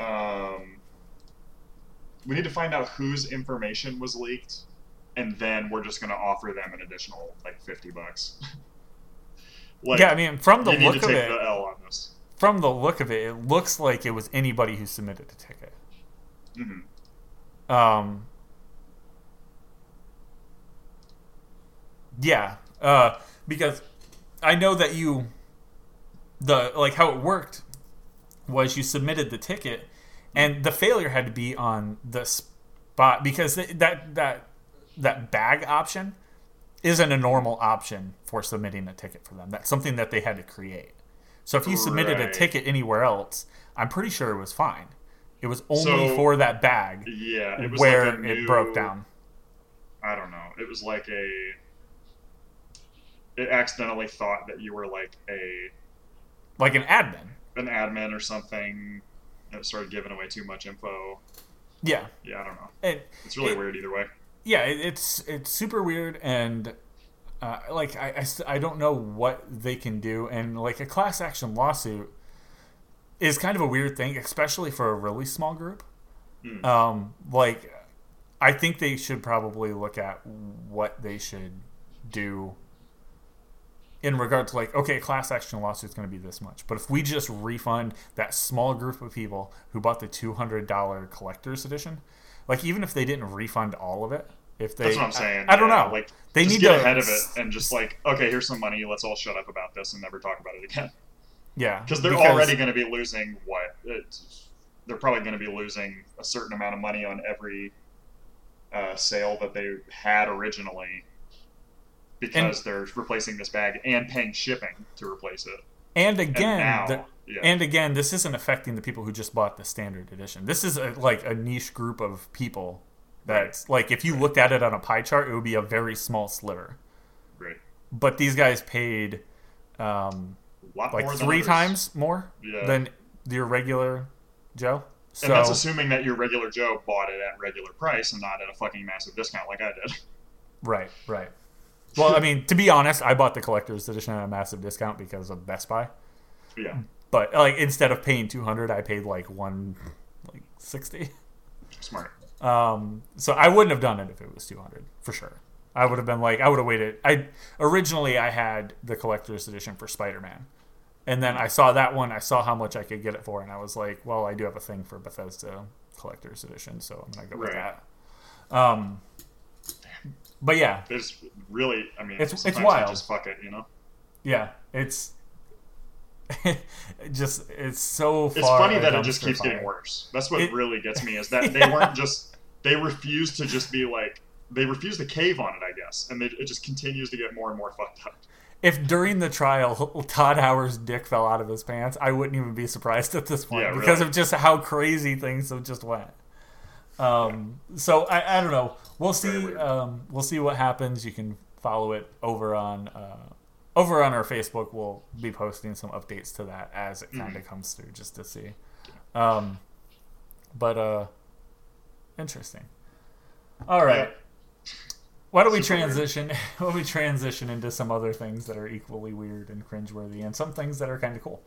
um, we need to find out whose information was leaked, and then we're just going to offer them an additional like fifty bucks. like, yeah, I mean, from the look of it, the L on this. from the look of it, it looks like it was anybody who submitted a ticket. Mm-hmm. Um, yeah, uh, because I know that you, the like how it worked was you submitted the ticket, and the failure had to be on the spot because that that that bag option isn't a normal option for submitting a ticket for them. That's something that they had to create. So if you submitted a ticket anywhere else, I'm pretty sure it was fine. It was only So- for that bag Yeah, it was where like it broke down. I don't know. It was like a. It accidentally thought that you were like a Like an admin. an admin or something. And it started giving away too much info. Yeah. Yeah, I don't know. And It's really It- weird either way. yeah, it, it's it's super weird and uh, like I, I, st- I don't know what they can do and like a class action lawsuit is kind of a weird thing, especially for a really small group. Hmm. Um, like I think they should probably look at what they should do in regard to like okay, class action lawsuit is going to be this much, but if we just refund that small group of people who bought the two hundred dollar collector's edition, like even if they didn't refund all of it, If they, That's what I'm saying. I, I don't Yeah, know. Like they need get to get ahead of it and just like, okay, here's some money. Let's all shut up about this and never talk about it again. Yeah, Because they're already going to be losing what? It's, they're probably going to be losing a certain amount of money on every uh, sale that they had originally because they're replacing this bag and paying shipping to replace it. And And again, now, the- yeah, and again, this isn't affecting the people who just bought the standard edition. This is a, like a niche group of people. That's like if you looked at it on a pie chart, it would be a very small sliver. right. But these guys paid um, like three times more Yeah. than your regular Joe. So And that's assuming that your regular Joe bought it at regular price and not at a fucking massive discount like I did. right, right. Well, I mean, to be honest, I bought the collector's edition at a massive discount because of Best Buy. yeah, But like instead of paying two hundred, I paid like one, like sixty. smart. Um, so I wouldn't have done it if it was 200 for sure. I would have been like, I would have waited. I originally I had the collector's edition for Spider-Man, and then I saw that one. I saw how much I could get it for, and I was like, well, I do have a thing for Bethesda collector's edition, so I'm gonna go with Right. that. Um, but yeah, There's really, I mean, It's- it's wild. Just fuck it, you know. yeah, it's just it's so. Far It's funny that it just keeps fire. getting worse. That's what It- really gets me is that they weren't just they refused to just be like they refused to cave on it, I guess, and they, it just continues to get more and more fucked up. If during the trial Todd Howard's dick fell out of his pants, I wouldn't even be surprised at this point Yeah, because really. of just how crazy things have just went. Um, so I, I don't know. We'll see. Um, we'll see what happens. You can follow it over on uh, over on our Facebook. We'll be posting some updates to that as it kind of Mm-hmm. comes through, just to see. Um, but uh, interesting. All right. Why don't we Super transition? Why don't we transition into some other things that are equally weird and cringeworthy, and some things that are kind of cool?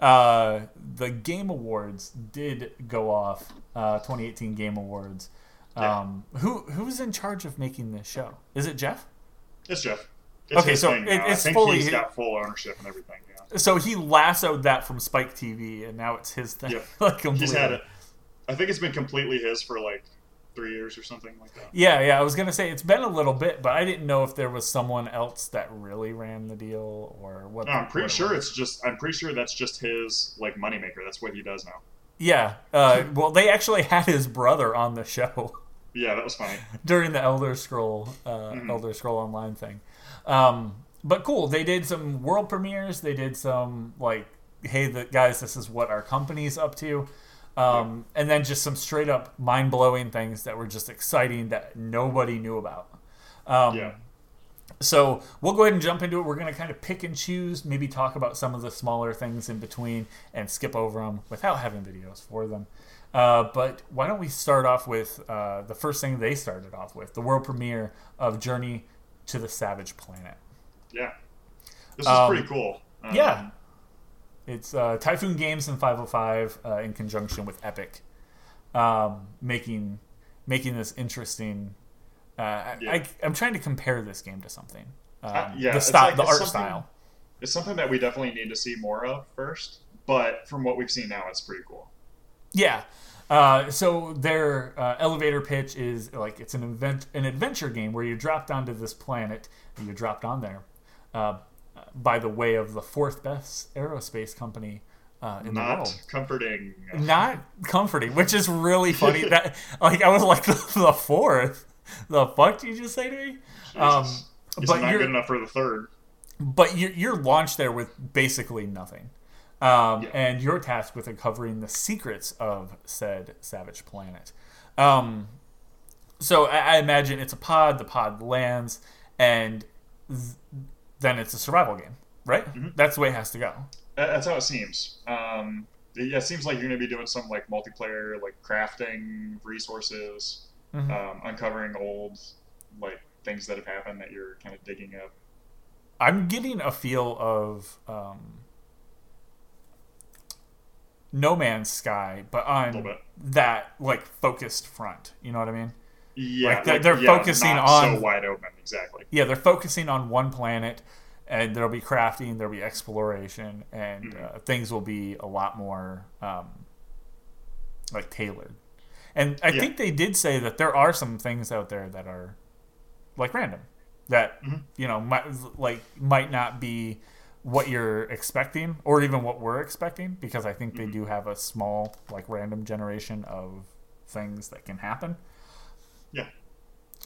Uh, the Game Awards did go off. Uh, 2018 Game Awards. Yeah. Um, who who's in charge of making this show? Is it Geoff? It's Geoff. It's Okay, so it- it's I think fully he's got full ownership and everything. Yeah, So he lassoed that from Spike TV, and now it's his thing. Like he's completely. had it. I think it's been completely his for like three years or something like that. Yeah, yeah. I was gonna say it's been a little bit, but I didn't know if there was someone else that really ran the deal or what. No, I'm pretty it sure was. it's just. I'm pretty sure that's just his like moneymaker. That's what he does now. Yeah. Uh, well, they actually had his brother on the show Yeah, that was funny. during the Elder Scroll, uh, Mm-hmm. Elder Scroll Online thing. Um, but cool. They did some world premieres. They did some like, hey, the guys, this is what our company's up to. Um, and then just some straight up mind blowing things that were just exciting that nobody knew about. Um, Yeah. So we'll go ahead and jump into it. We're going to kind of pick and choose, maybe talk about some of the smaller things in between and skip over them without having videos for them. Uh, but why don't we start off with uh, the first thing they started off with the world premiere of Journey to the Savage Planet. Yeah, this is Um, pretty cool. Um, yeah. It's uh, Typhoon Games and 505 uh, in conjunction with Epic, um, making making this interesting. Uh, I, Yeah. I, I'm trying to compare this game to something. Um, Uh, yeah, the style, like- the art style. it's something that we definitely need to see more of first. But from what we've seen now, it's pretty cool. Yeah. Uh, so their uh, elevator pitch is like it's an event, an adventure game where you dropped onto this planet. And you dropped on there uh, by the way of the fourth best aerospace company uh, in the world. Comforting. Not comforting, which is really funny. that like I was like the, the fourth. The fuck did you just say to me? Um, but not you're- good enough for the third. but you're, you're launched there with basically nothing. Um, Yeah. And you're tasked with uncovering the secrets of said savage planet. Um, so I, I imagine it's a pod, the pod lands, and th- then it's a survival game, right? Mm-hmm. That's the way it has to go. That's how it seems. Um, yeah, it seems like you're going to be doing some like multiplayer, like crafting resources, Mhm. um, uncovering old like things that have happened that you're kind of digging up. I'm getting a feel of um, No Man's Sky, but on that like focused front. You know what I mean? Yeah, Like, they're- they're focusing not on- so wide open. Exactly. Yeah, they're focusing on one planet, and there'll be crafting, there'll be exploration, and Mhm. uh, things will be a lot more um, like tailored. And I Yeah. think they did say that there are some things out there that are like random that Mhm. you know might like might not be what you're expecting or even what we're expecting because I think they Mm-hmm. do have a small like random generation of things that can happen. Yeah.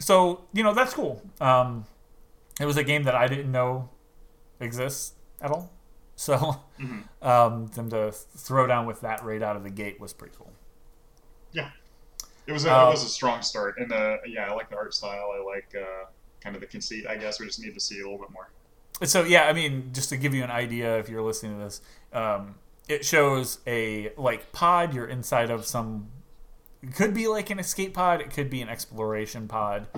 So, you know, that's cool. Um it was a game that I didn't know exists at all. So, Mhm. um, them to throw down with that right out of the gate was pretty cool. Yeah, it was a, it was a strong start, and uh, yeah, I like the art style. I like uh, kind of the conceit. I guess we just need to see a little bit more. So yeah, I mean, just to give you an idea, if you're listening to this, um, it shows a like pod. You're inside of some. It could be like an escape pod. It could be an exploration pod.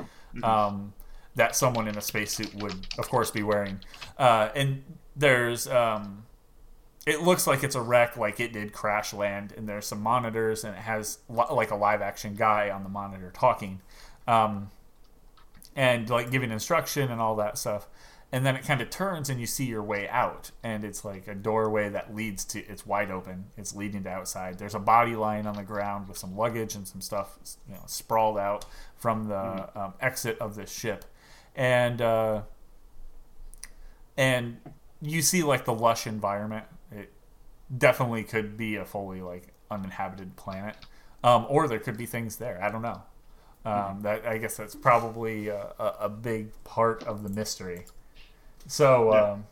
Um, that someone in a spacesuit would, of course, be wearing. Uh, and there's, um, it looks like it's a wreck, like it did crash land. And there's some monitors, and it has li- like a live action guy on the monitor talking, um, and like giving instruction and all that stuff. And then it kind of turns, and you see your way out, and it's like a doorway that leads to. It's wide open. It's leading to outside. There's a body lying on the ground with some luggage and some stuff, you know, sprawled out from the um, exit of this ship, and uh, and you see like the lush environment. It definitely could be a fully like uninhabited planet, um, or there could be things there. I don't know. Um, that I guess that's probably a, a big part of the mystery. So Yeah. um,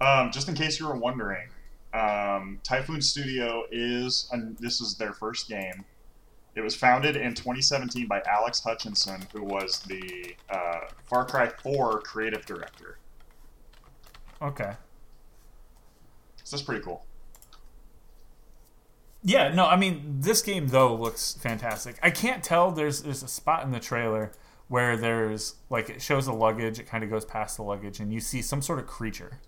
Um, just in case you were wondering, um, Typhoon Studio is and this is their first game. It was founded in 2017 by Alex Hutchinson, who was the uh, Far Cry 4 creative director. okay, So that's pretty cool. yeah, no, I mean this game though looks fantastic. I can't tell. There's there's a spot in the trailer where there's like it shows the luggage. It kind of goes past the luggage, and you see some sort of creature.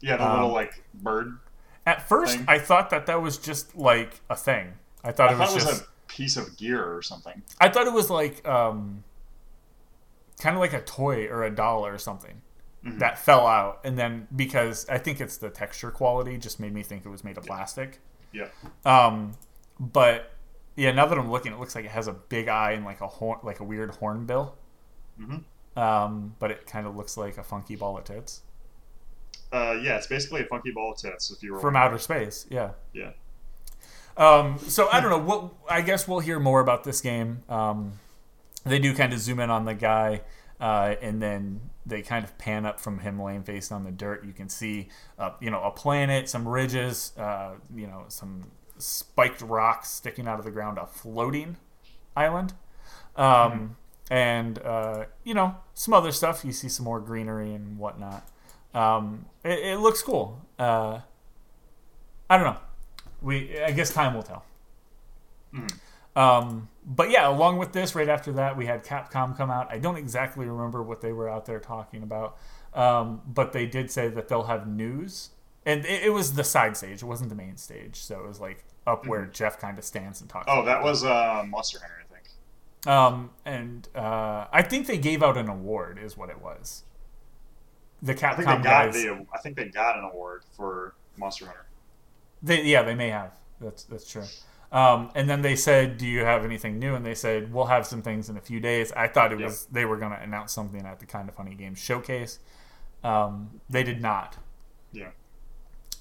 Yeah, the Um, little like bird. At first, Thing. I thought that that was just like a thing. I thought I it was thought it was just. a piece of gear or something. I thought it was like um, kind of like a toy or a doll or something Mhm. that fell out, and then because I think it's the texture quality just made me think it was made of plastic. Yeah. Um, but yeah, now that I'm looking, it looks like it has a big eye and like a horn, like a weird hornbill. Mhm. Um, but it kind of looks like a funky ball of tits Uh, yeah, it's basically a funky ball of tits. If you were from wondering. outer space. Yeah. Yeah. Um, so I don't know. What I guess we'll hear more about this game. Um, they do kind of zoom in on the guy, uh, and then they kind of pan up from him laying face on the dirt. You can see, uh, you know, a planet, some ridges, uh, you know, some spiked rocks sticking out of the ground, a floating island, um, and uh, you know, some other stuff. You see some more greenery and whatnot. Um, it, it looks cool. Uh, I don't know. We I guess time will tell. Mhm. Um, but yeah, along with this, right after that, we had Capcom come out. I don't exactly remember what they were out there talking about, um, but they did say that they'll have news, and it, it was the side stage. It wasn't the main stage, so it was like up where Geoff kind of stands and talks. Oh, that was uh, Monster Hunter, I think. Um, and uh, I think they gave out an award, is what it was. The Capcom I think they got guys, the. I think they got an award for Monster Hunter. They, yeah, they may have. That's that's true. Um, and then they said, "Do you have anything new?" And they said, "We'll have some things in a few days." I thought it Yep. was they were going to announce something at the Kind of Funny Games showcase. Um, they did not. Yeah.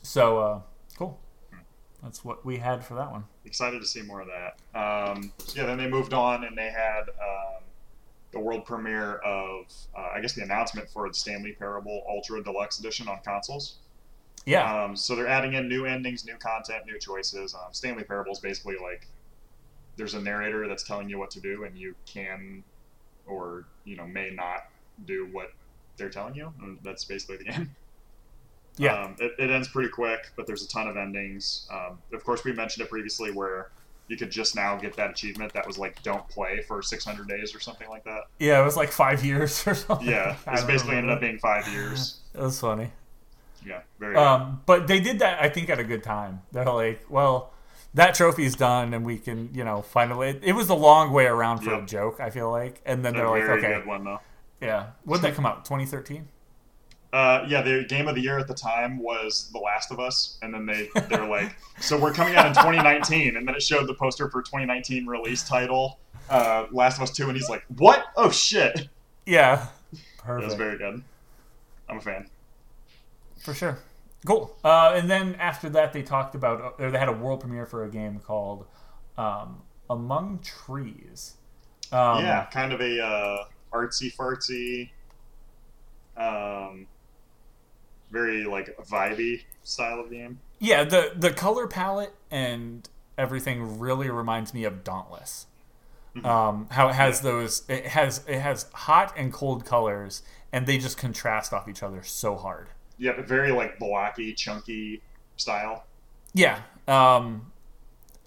So uh, cool. That's what we had for that one. Excited to see more of that. Um, so yeah, then they moved on and they had um, the world premiere of, uh, I guess, the announcement for the Stanley Parable Ultra Deluxe Edition on consoles. Yeah, Um, so they're adding in new endings, new content, new choices. Um, Stanley Parable is basically like there's a narrator that's telling you what to do, and you can or you know may not do what they're telling you. And that's basically the end. Yeah, Um, it, it ends pretty quick, but there's a ton of endings. Um, of course, we mentioned it previously where you could just now get that achievement that was like don't play for 600 days or something like that. yeah. It was like five years or something. Yeah, it basically ended up being five years. It was funny. Yeah, very. Um, but they did that, I think, at a good time. They're like, well, that trophy's done, and we can, you know, finally. It, it was the long way around for a joke. I feel like, and then a they're like, very okay, good one though. yeah. When did that come out? 2013. Uh, yeah, the game of the year at the time was The Last of Us, and then they they're like, so we're coming out in 2019, and then it showed the poster for 2019 release title, uh, Last of Us Two, and he's like, what? Oh shit! Yeah. It Perfect. was very good. I'm a fan. For sure. Cool. Uh, and then after that, they talked about, or they had a world premiere for a game called um, Among Trees. Um, yeah, kind of a uh, artsy fartsy, um, very like vibey style of game. Yeah, the, the color palette and everything really reminds me of Dauntless. Um, how it has those, it has it has hot and cold colors, and they just contrast off each other so hard. Yeah, but very like blocky, chunky style. Yeah. Um,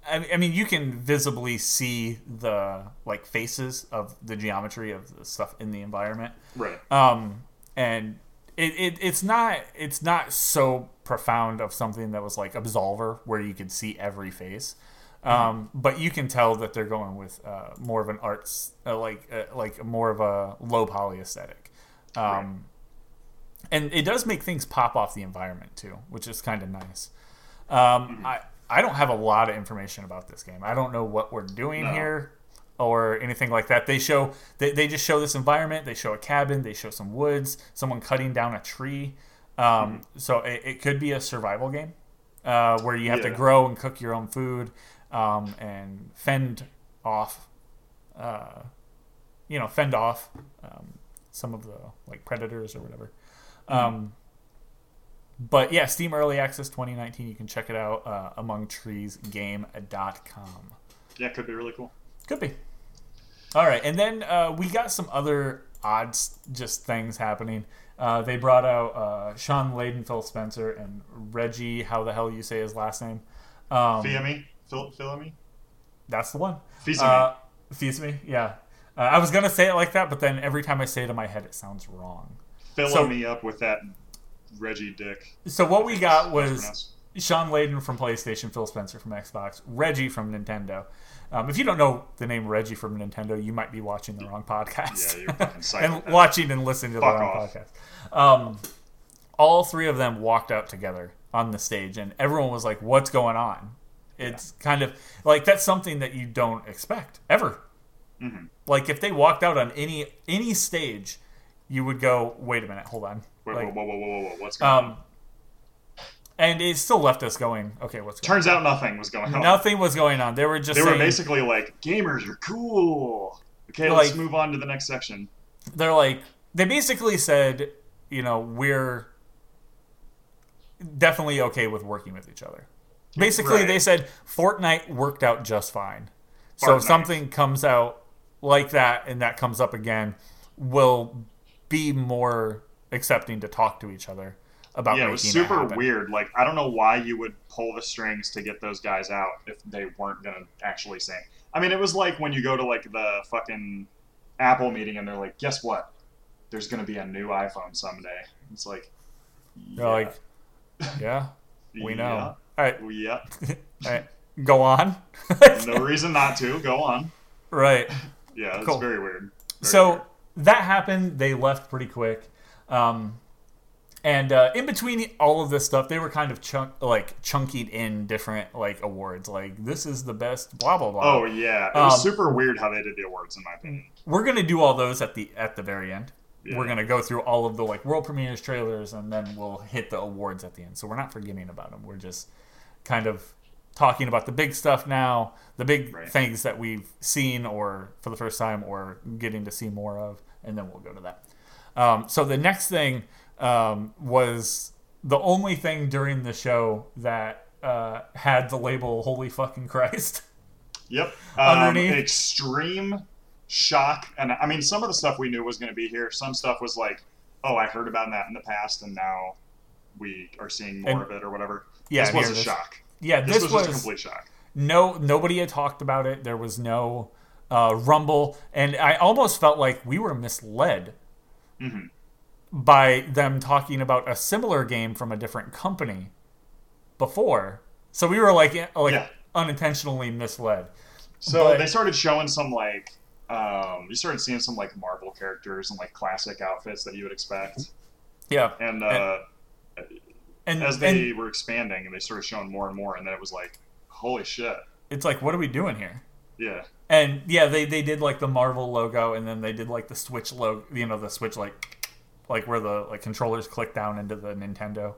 I, I mean, you can visibly see the like faces of the geometry of the stuff in the environment. Right. Um, and it, it it's not it's not so profound of something that was like Absolver where you could see every face. Um, but you can tell that they're going with uh, more of an arts uh, like uh, like more of a low poly aesthetic. Um, Right. and it does make things pop off the environment too, which is kind of nice. Um, I I don't have a lot of information about this game. I don't know what we're doing No. here or anything like that. They show they, they just show this environment. They show a cabin. They show some woods. Someone cutting down a tree. Um, So it, it could be a survival game uh, where you have to grow and cook your own food um, and fend off, uh, you know, fend off um, some of the like predators or whatever. Um, but yeah, Steam Early Access 2019. You can check it out uh, amongtreesgame.com. Yeah, could be really cool. Could be. All right, and then uh, we got some other odd just things happening. Uh, they brought out uh, Shawn Layden, Phil Spencer, and Reggie. How the hell you say his last name? Um, Fiami? Phil Filami? that's the one. Fizami. Uh, yeah. Uh, I was gonna say it like that, but then every time I say it in my head, it sounds wrong. Fill so- me up with that Reggie Dick. So what we got was. Shawn Layden from PlayStation, Phil Spencer from Xbox, Reggie from Nintendo. Um, if you don't know the name Reggie from Nintendo, you might be watching the wrong podcast. Yeah, you're and psychopath. watching and listening to Fuck the wrong off. podcast. Um, all three of them walked out together on the stage, and everyone was like, "What's going on?" It's kind of like that's something that you don't expect ever. Mm-hmm. Like if they walked out on any any stage, you would go, "Wait a minute, hold on." Wait, Like, whoa, whoa, whoa, whoa, whoa, what's going on? And it still left us going, okay, what's going Turns out nothing was going on? on. Nothing was going on. They were just They were basically like, gamers are cool. Okay, let's Like- move on to the next section. they're like, they basically said, you know, we're definitely okay with working with each other. Basically, Right. they said Fortnite worked out just fine. So if something comes out like that and that comes up again, we'll be more accepting to talk to each other about Yeah, it was super weird. Like, I don't know why you would pull the strings to get those guys out if they weren't gonna actually sing. I mean, it was like when you go to like the fucking Apple meeting and they're like, "Guess what? There's gonna be a new iPhone someday." It's like, They're like, yeah, we know. Yeah, All right, yeah. all right, go on. No reason not to. Go on. right. Yeah, it's Cool. very weird. Very so weird. that happened. They left pretty quick. Um, and uh, in between all of this stuff, they were kind of chunk like chunking in different like awards. Like this is the best. Blah blah blah. Oh yeah, it was Um, super weird how they did the awards, in my opinion. We're gonna do all those at the at the very end. Yeah. We're gonna go through all of the like world premieres, trailers, and then we'll hit the awards at the end. So we're not forgetting about them. We're just kind of talking about the big stuff now, the big Right. things that we've seen or for the first time or getting to see more of, and then we'll go to that. Um, so the next thing um, was the only thing during the show that uh, had the label "Holy fucking Christ." Yep. Um, Extreme shock, and I mean, some of the stuff we knew was going to be here. Some stuff was like, "Oh, I heard about that in the past, and now we are seeing more And- of it, or whatever." Yeah, this was a it is. shock. Yeah, This, this, was, just a complete shock. no nobody had talked about it there was no uh, rumble and i almost felt like we were misled hmm by them talking about a similar game from a different company before so we were like like Yeah. unintentionally misled So But- they started showing some like, um, you started seeing some like Marvel characters and like classic outfits that you would expect. Yeah, And uh, and as and they were expanding, and they started showing more and more, and then it was like, holy shit, it's like, what are we doing here? yeah, And yeah, they they did like the Marvel logo, and then they did like the Switch logo. You know, the Switch like like where the like controllers click down into the Nintendo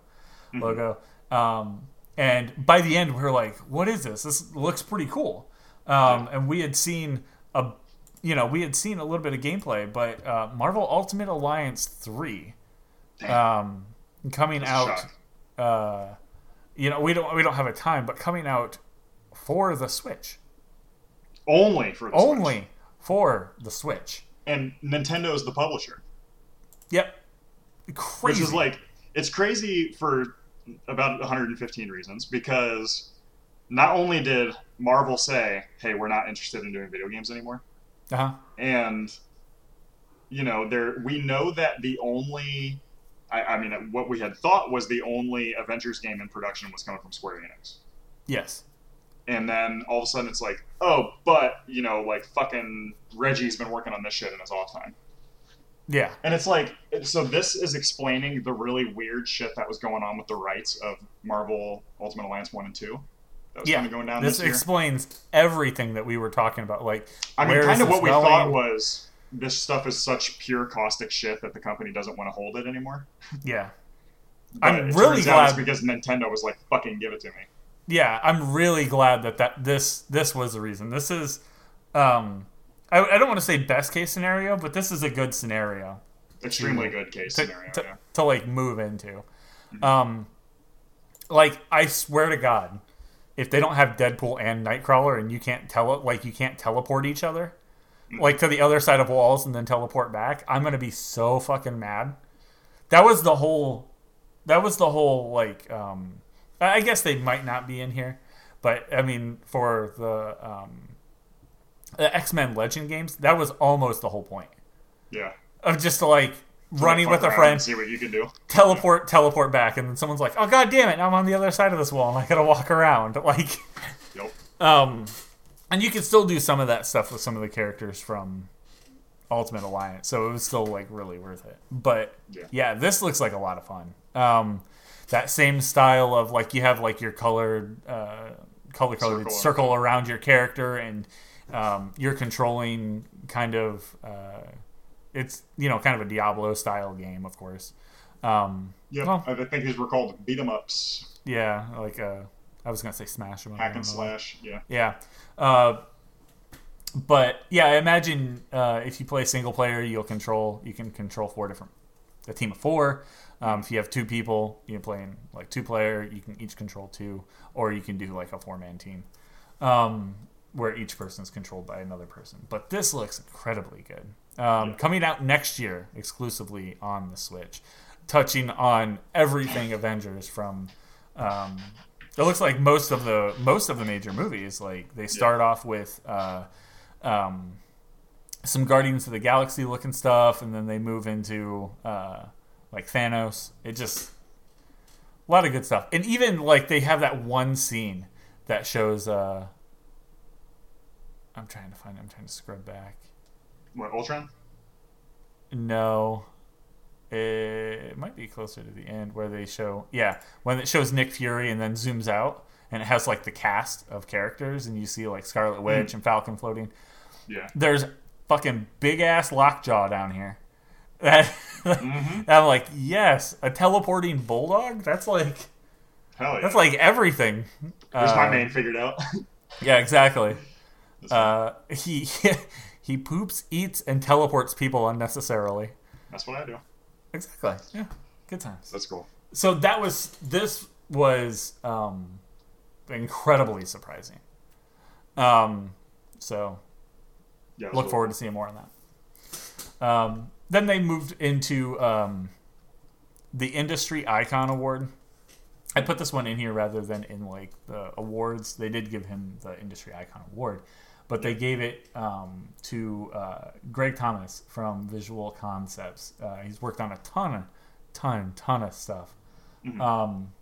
Mhm. logo. Um, and by the end, we were like, "What is this? This looks pretty cool." Um, And we had seen a, you know, we had seen a little bit of gameplay, but uh, Marvel Ultimate Alliance three, um, coming That's out. Uh, you know, we don't we don't have a time, but coming out for the Switch, only for the Switch. only for the Switch. and Nintendo is the publisher, Yep, crazy. which is like it's crazy for about 115 reasons because not only did Marvel say, "Hey, we're not interested in doing video games anymore," uh-huh. and you know, there we know that the only, I, I mean, what we had thought was the only Avengers game in production was coming from Square Enix. yes, and then all of a sudden it's like, oh, but you know, like fucking Reggie's been working on this shit in his off time, yeah, and it's like, so this is explaining the really weird shit that was going on with the rights of Marvel Ultimate Alliance one and two. That was yeah. kind of going down this this, explains everything that we were talking about. Like, I mean, kind of what we going? thought was this stuff is such pure caustic shit that the company doesn't want to hold it anymore. yeah, I'm really turns out it's glad- because Nintendo was like, fucking give it to me. yeah. I'm really glad that that this this was the reason. This is, um, I, I don't want to say best case scenario, but this is a good scenario. Extremely To- good case to, scenario. to, to like move into. Um, like I swear to God, if they don't have Deadpool and Nightcrawler and you can't tell it, like you can't teleport each other, like to the other side of walls and then teleport back, I'm gonna be so fucking mad. That was the whole. That was the whole like. Um, I I guess they might not be in here, but I mean for the um, the X Men Legend games, that was almost the whole point Yeah. of just like running with a friend See what you can do. teleport, teleport back, and then someone's like, "Oh god damn it! I'm on the other side of this wall, and I gotta walk around." Like, Yep. um, and you can still do some of that stuff with some of the characters from Ultimate Alliance, so it was still like really worth it. But Yeah. yeah, this looks like a lot of fun. Um, that same style of like you have like your colored, uh, color colored Circle. circle around your character, and um, you're controlling kind of. Uh, it's you know kind of a Diablo style game, of course. Um, Yep. well, I think these were called beat 'em ups, yeah, like uh, I was gonna say Smash. I hack and slash. Yeah. Yeah, uh, but yeah, I imagine uh, if you play single player, you'll control. You can control four different, a team of four. Um, if you have two people, you're playing like two player. You can each control two, or you can do like a four man team, um, where each person is controlled by another person. But this looks incredibly good. Um, Yeah. Coming out next year exclusively on the Switch, touching on everything Avengers from. Um, it looks like most of the most of the major movies like they start off with uh, um, some Guardians of the Galaxy looking stuff, and then they move into uh, like Thanos. It just a lot of good stuff, and even like they have that one scene that shows. Uh, I'm trying to find. I'm trying to scrub back. What Ultron? No. It might be closer to the end where they show, yeah, when it shows Nick Fury and then zooms out and it has like the cast of characters and you see like Scarlet Witch and Falcon floating. Yeah. There's fucking big ass Lockjaw down here. That Mhm. I'm like, yes, a teleporting bulldog. That's like Hell yeah. that's like everything. There's Uh, my main figured out. Yeah, exactly. Uh, he he poops, eats, and teleports people unnecessarily. that's what I do. Exactly. Yeah. Good times. That's cool. So that was this was um incredibly surprising. Um so Yeah. look cool. forward to seeing more on that. Um then they moved into um the industry icon award. I put this one in here rather than in like the awards. They did give him the industry icon award, but they gave it um, to uh, Greg Thomas from Visual Concepts. Uh, he's worked on a ton, of, ton, ton of stuff. Mhm. Um,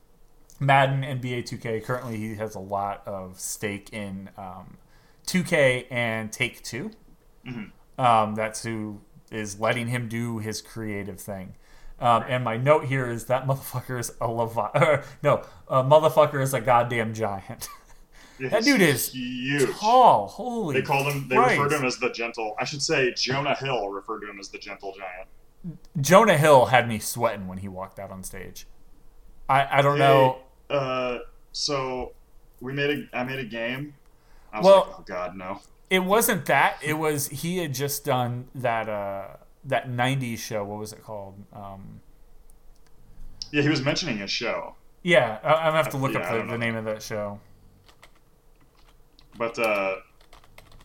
Madden, and NBA 2K. Currently, he has a lot of stake in um, 2K and Take Two. Mhm. Um, that's who is letting him do his creative thing. Um, and my note here is that motherfucker is a levi- no, a motherfucker is a goddamn giant. that dude is huge. tall. Holy, They called him. They Christ. referred to him as the gentle. I should say Jonah Hill referred to him as the gentle giant. Jonah Hill had me sweating when he walked out on stage. I I don't know. Uh, so we made a. I made a game. I was Well- like, oh god, no. It wasn't that. It was he had just done that uh that '90s show. What was it called? Um, Yeah, he was mentioning his show, yeah, I'm gonna have to look Yeah, up the, the name of that show. But uh,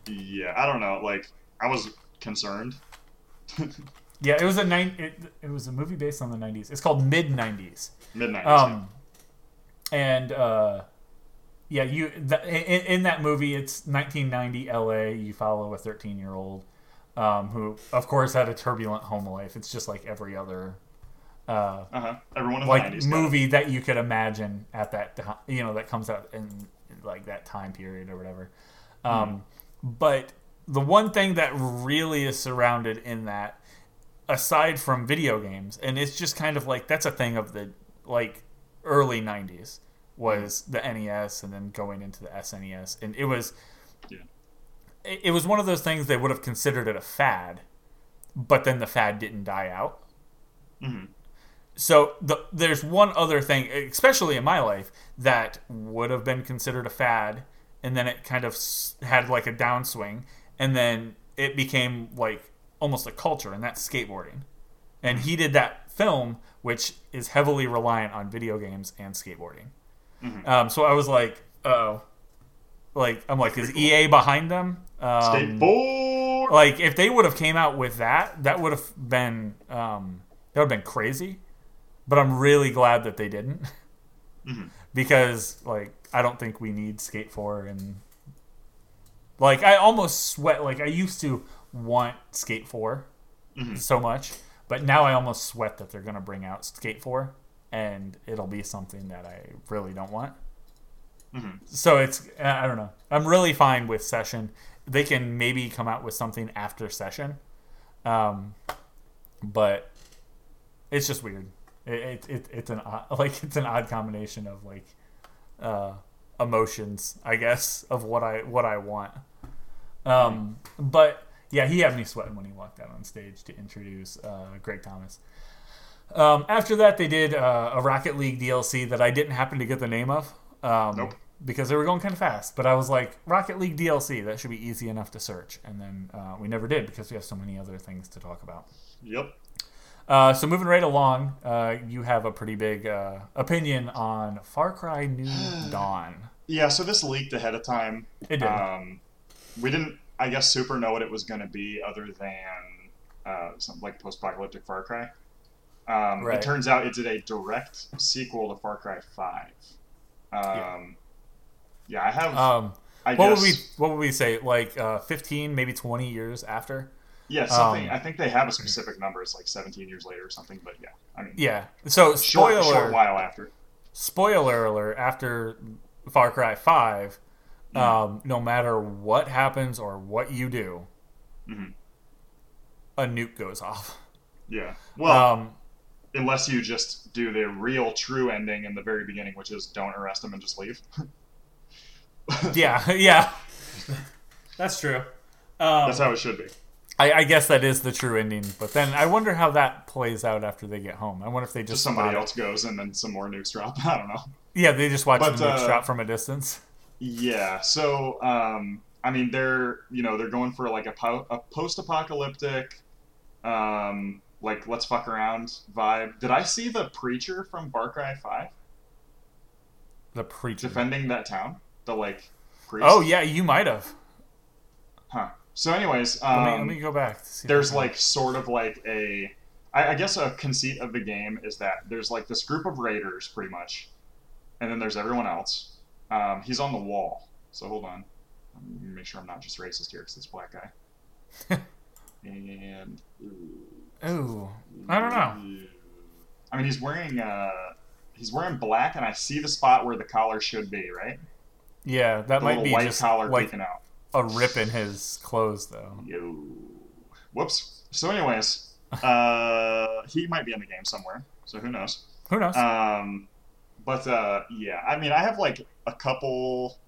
yeah, I don't know. Like, I was concerned. Yeah, it was a nine. It, it was a movie based on the '90s. It's called Mid '90s. Midnight. Um, and uh, yeah, you the, in, in that movie, it's 1990 L.A. You follow a 13 year old um, who, of course, had a turbulent home life. It's just like every other uh, uh huh. Everyone in the like 90s. movie that you could imagine at that time, you know, that comes out in like that time period or whatever. Um, But the one thing that really is surrounded in that, aside from video games, and it's just kind of like that's a thing of the like early '90s was the NES, and then going into the SNES, and it was. Yeah. It it was one of those things they would have considered it a fad, but then the fad didn't die out. Mhm. So the, there's one other thing, especially in my life, that would have been considered a fad, and then it kind of had like a downswing, and then it became like almost a culture, and that's skateboarding. And he did that film, which is heavily reliant on video games and skateboarding. Um, so I was like, oh, like I'm like, is EA behind them? Um, Skateboard. like if they would have came out with that that would have been um, that would have been crazy but i'm really glad that they didn't Mhm. because like i don't think we need skate 4 and like i almost sweat like i used to want skate 4 Mhm. so much but now i almost sweat that they're going to bring out skate 4 and it'll be something that i really don't want Mhm. so it's I don't know. I'm really fine with session. They can maybe come out with something after session, um, but it's just weird. It, it, it it's an odd, like it's an odd combination of like uh, emotions, I guess, of what I what I want. Um, but yeah, he had me sweating when he walked out on stage to introduce uh, Greg Thomas. Um, after that, they did uh, a Rocket League DLC that I didn't happen to get the name of. Um, Nope. Because they were going kind of fast, but I was like, Rocket League DLC, that should be easy enough to search. And then uh, we never did because we have so many other things to talk about. Yep. Uh, so moving right along, uh, you have a pretty big uh, opinion on Far Cry New Dawn. Yeah. So this leaked ahead of time. It did. Um, we didn't, I guess, super know what it was going to be, other than uh, something like post-apocalyptic Far Cry. Um, Right. It turns out it's a direct sequel to Far Cry Five. Um, Yeah. yeah. I have. Um, I what guess, would we what would we say? Like uh, fifteen, maybe twenty years after? Yeah, something. um, I think they have a specific number. It's like 17 years later or something. But yeah, I mean, Yeah. So spoiler short while after. spoiler alert after Far Cry 5 Mhm. um, no matter what happens or what you do Mhm. a nuke goes off Yeah. Well, um, unless you just do the real true ending in the very beginning, which is don't arrest him and just leave. yeah yeah that's true um, That's how it should be. I, I guess that is the true ending but then I wonder how that plays out after they get home I wonder if they just, Just somebody it. else goes and then some more nukes drop. I don't know. yeah they just watch But, the nuke uh, drop from a distance Yeah. So, um, I mean, they're you know they're going for like a, po- a post-apocalyptic, um, like let's fuck around vibe. Did I see the preacher from Far Cry Five the preacher defending that town? The like priest. oh yeah you might have. So, anyways, let, um, me, let me go back there's like sort of like a I, I guess a conceit of the game is that there's like this group of raiders pretty much and then there's everyone else. Um, he's on the wall. So hold on. Let me make sure i'm not just racist here because it's a black guy. And Ooh, I don't know. i mean he's wearing uh he's wearing black and i see the spot where the collar should be right? Yeah that the might be white just collar like peeking out a rip in his clothes though Yo. Whoops. So, anyways, Uh, he might be in the game somewhere, so who knows? Who knows? Um, but uh, yeah, I mean, I have like a couple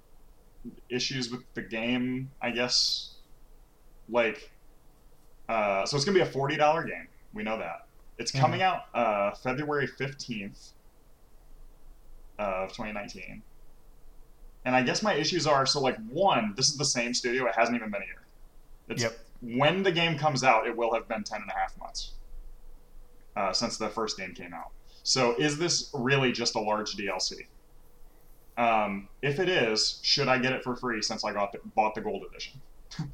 issues with the game, I guess. Like, uh, so it's gonna be a forty dollar game. We know that. It's Mhm. coming out uh, February fifteenth of twenty nineteen. And I guess my issues are so like one, this is the same studio. It hasn't even been a year. It's, Yep. When the game comes out, it will have been ten and a half months uh, since the first game came out. So is this really just a large DLC? Um, if it is, should I get it for free since I got the, bought the gold edition?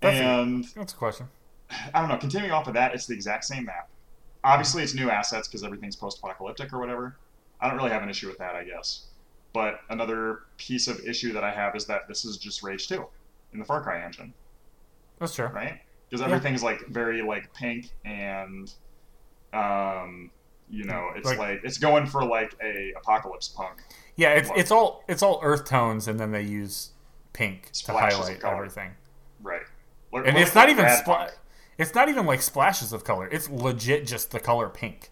That's a- and That's a question. I don't know. Continuing off of that, it's the exact same map. Obviously, it's new assets because everything's post-apocalyptic or whatever. I don't really have an issue with that, I guess. But another piece of issue that I have is that this is just Rage 2 in the Far Cry engine, That's true. right? Because Yeah. everything's like very like pink and, um, you know, it's Like- like, it's going for like a apocalypse punk. Yeah, it's What? it's all it's all earth tones, and then they use pink to Splashes of highlight everything. Right. Look- And look it's not even spla- It's not even like splashes of color. It's legit just the color pink.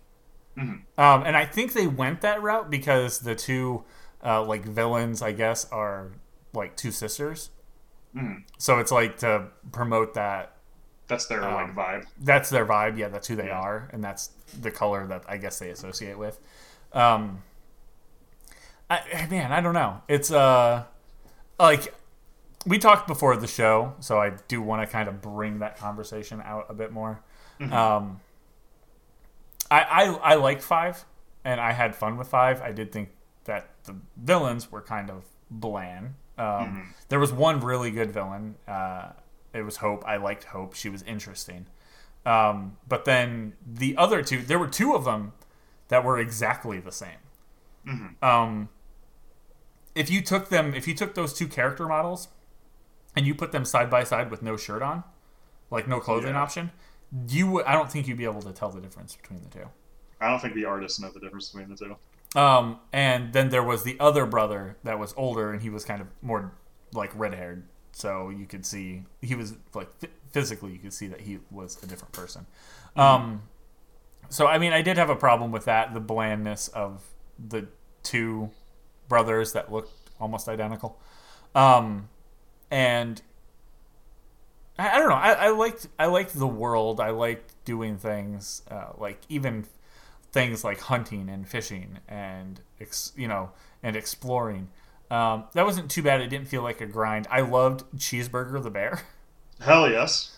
Mhm. Um, and I think they went that route because the two uh, like villains, I guess, are like two sisters. Mhm. So it's like to promote that That's their Um, like vibe. that's their vibe. Yeah, that's who they Yeah. are, and that's the color that I guess they associate with. Um, I, man, I don't know. It's uh, like we talked before the show, so I do want to kind of bring that conversation out a bit more. Mhm. Um, I, I I liked five, and I had fun with five. I did think the villains were kind of bland. Um, Mhm. There was one really good villain. Uh, it was Hope. I liked Hope. She was interesting. Um, but then the other two, there were two of them that were exactly the same. Mhm. Um, if you took them, if you took those two character models and you put them side by side with no shirt on, like no clothing Yeah. option, you would, I don't think you'd be able to tell the difference between the two. I don't think the artists know the difference between the two. Um, and then there was the other brother that was older, and he was kind of more like red haired. So you could see he was like physically, you could see that he was a different person. Um, so I mean, I did have a problem with that, the blandness of the two brothers that looked almost identical. Um, and I, I don't know. I, I liked I liked the world. I liked doing things uh, like even things like hunting and fishing and ex, you know and exploring. Um, that wasn't too bad. It didn't feel like a grind. I loved Cheeseburger the bear. Hell yes.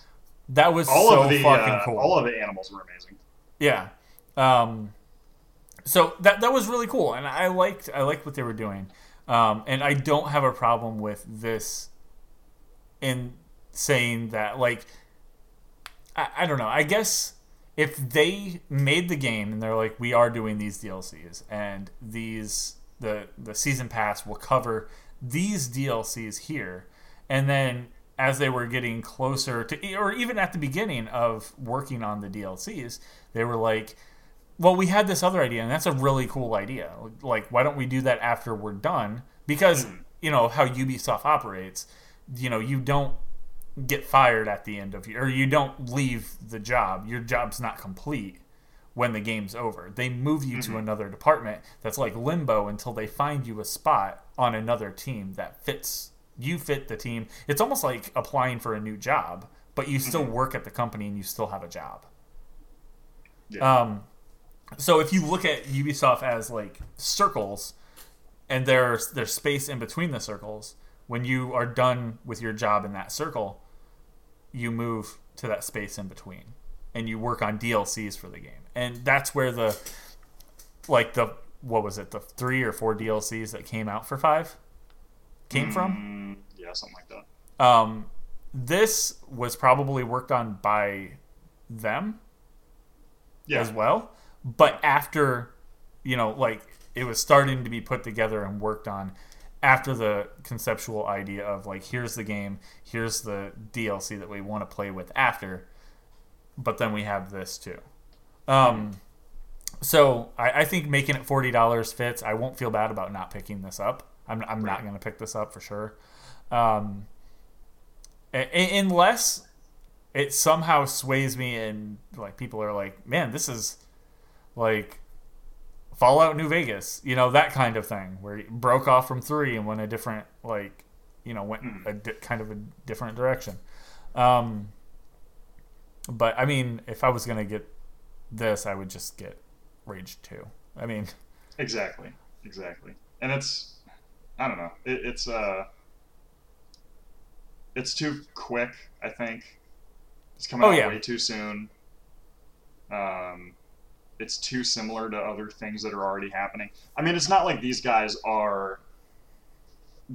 That was All so of the fucking uh, cool. all of the animals were amazing. Yeah. Um, so that that was really cool, and I liked I liked what they were doing, um, and I don't have a problem with this. In saying that, like, I, I don't know. I guess if they made the game and they're like, we are doing these DLCs, and these the the season pass will cover these DLCs here, and then as they were getting closer to, or even at the beginning of working on the DLCs, they were like, well, we had this other idea, and that's a really cool idea. Like, why don't we do that after we're done? Because, hmm. you know, how Ubisoft operates, you know, you don't get fired at the end of your, or you don't leave the job. Your job's not complete when the game's over. They move you to another department that's like limbo until they find you a spot on another team that fits you fit the team. It's almost like applying for a new job, but you still work at the company and you still have a job. Yeah. Um, so if you look at Ubisoft as like circles, and there's there's space in between the circles, when you are done with your job in that circle, you move to that space in between, and you work on DLCs for the game, and that's where the like the what was it the three or four DLCs that came out for five came from. Mm, yeah, something like that. Um, this was probably worked on by them Yeah. as well. But after, you know, like it was starting to be put together and worked on after the conceptual idea of like, here's the game, here's the DLC that we want to play with after, but then we have this too. Um, so I, I think making it forty dollars fits. I won't feel bad about not picking this up. I'm, I'm not going to pick this up for sure, um, a- a- unless it somehow sways me and like people are like, man, this is like Fallout New Vegas, you know that kind of thing where he broke off from three and went a different like you know went Hmm. a di- kind of a different direction. Um, but I mean, if I was gonna get this, I would just get Rage Two. I mean, Exactly, exactly. And it's, I don't know, it, it's uh, it's too quick. I think it's coming Oh, out yeah. way too soon. Um, it's too similar to other things that are already happening. I mean, it's not like these guys are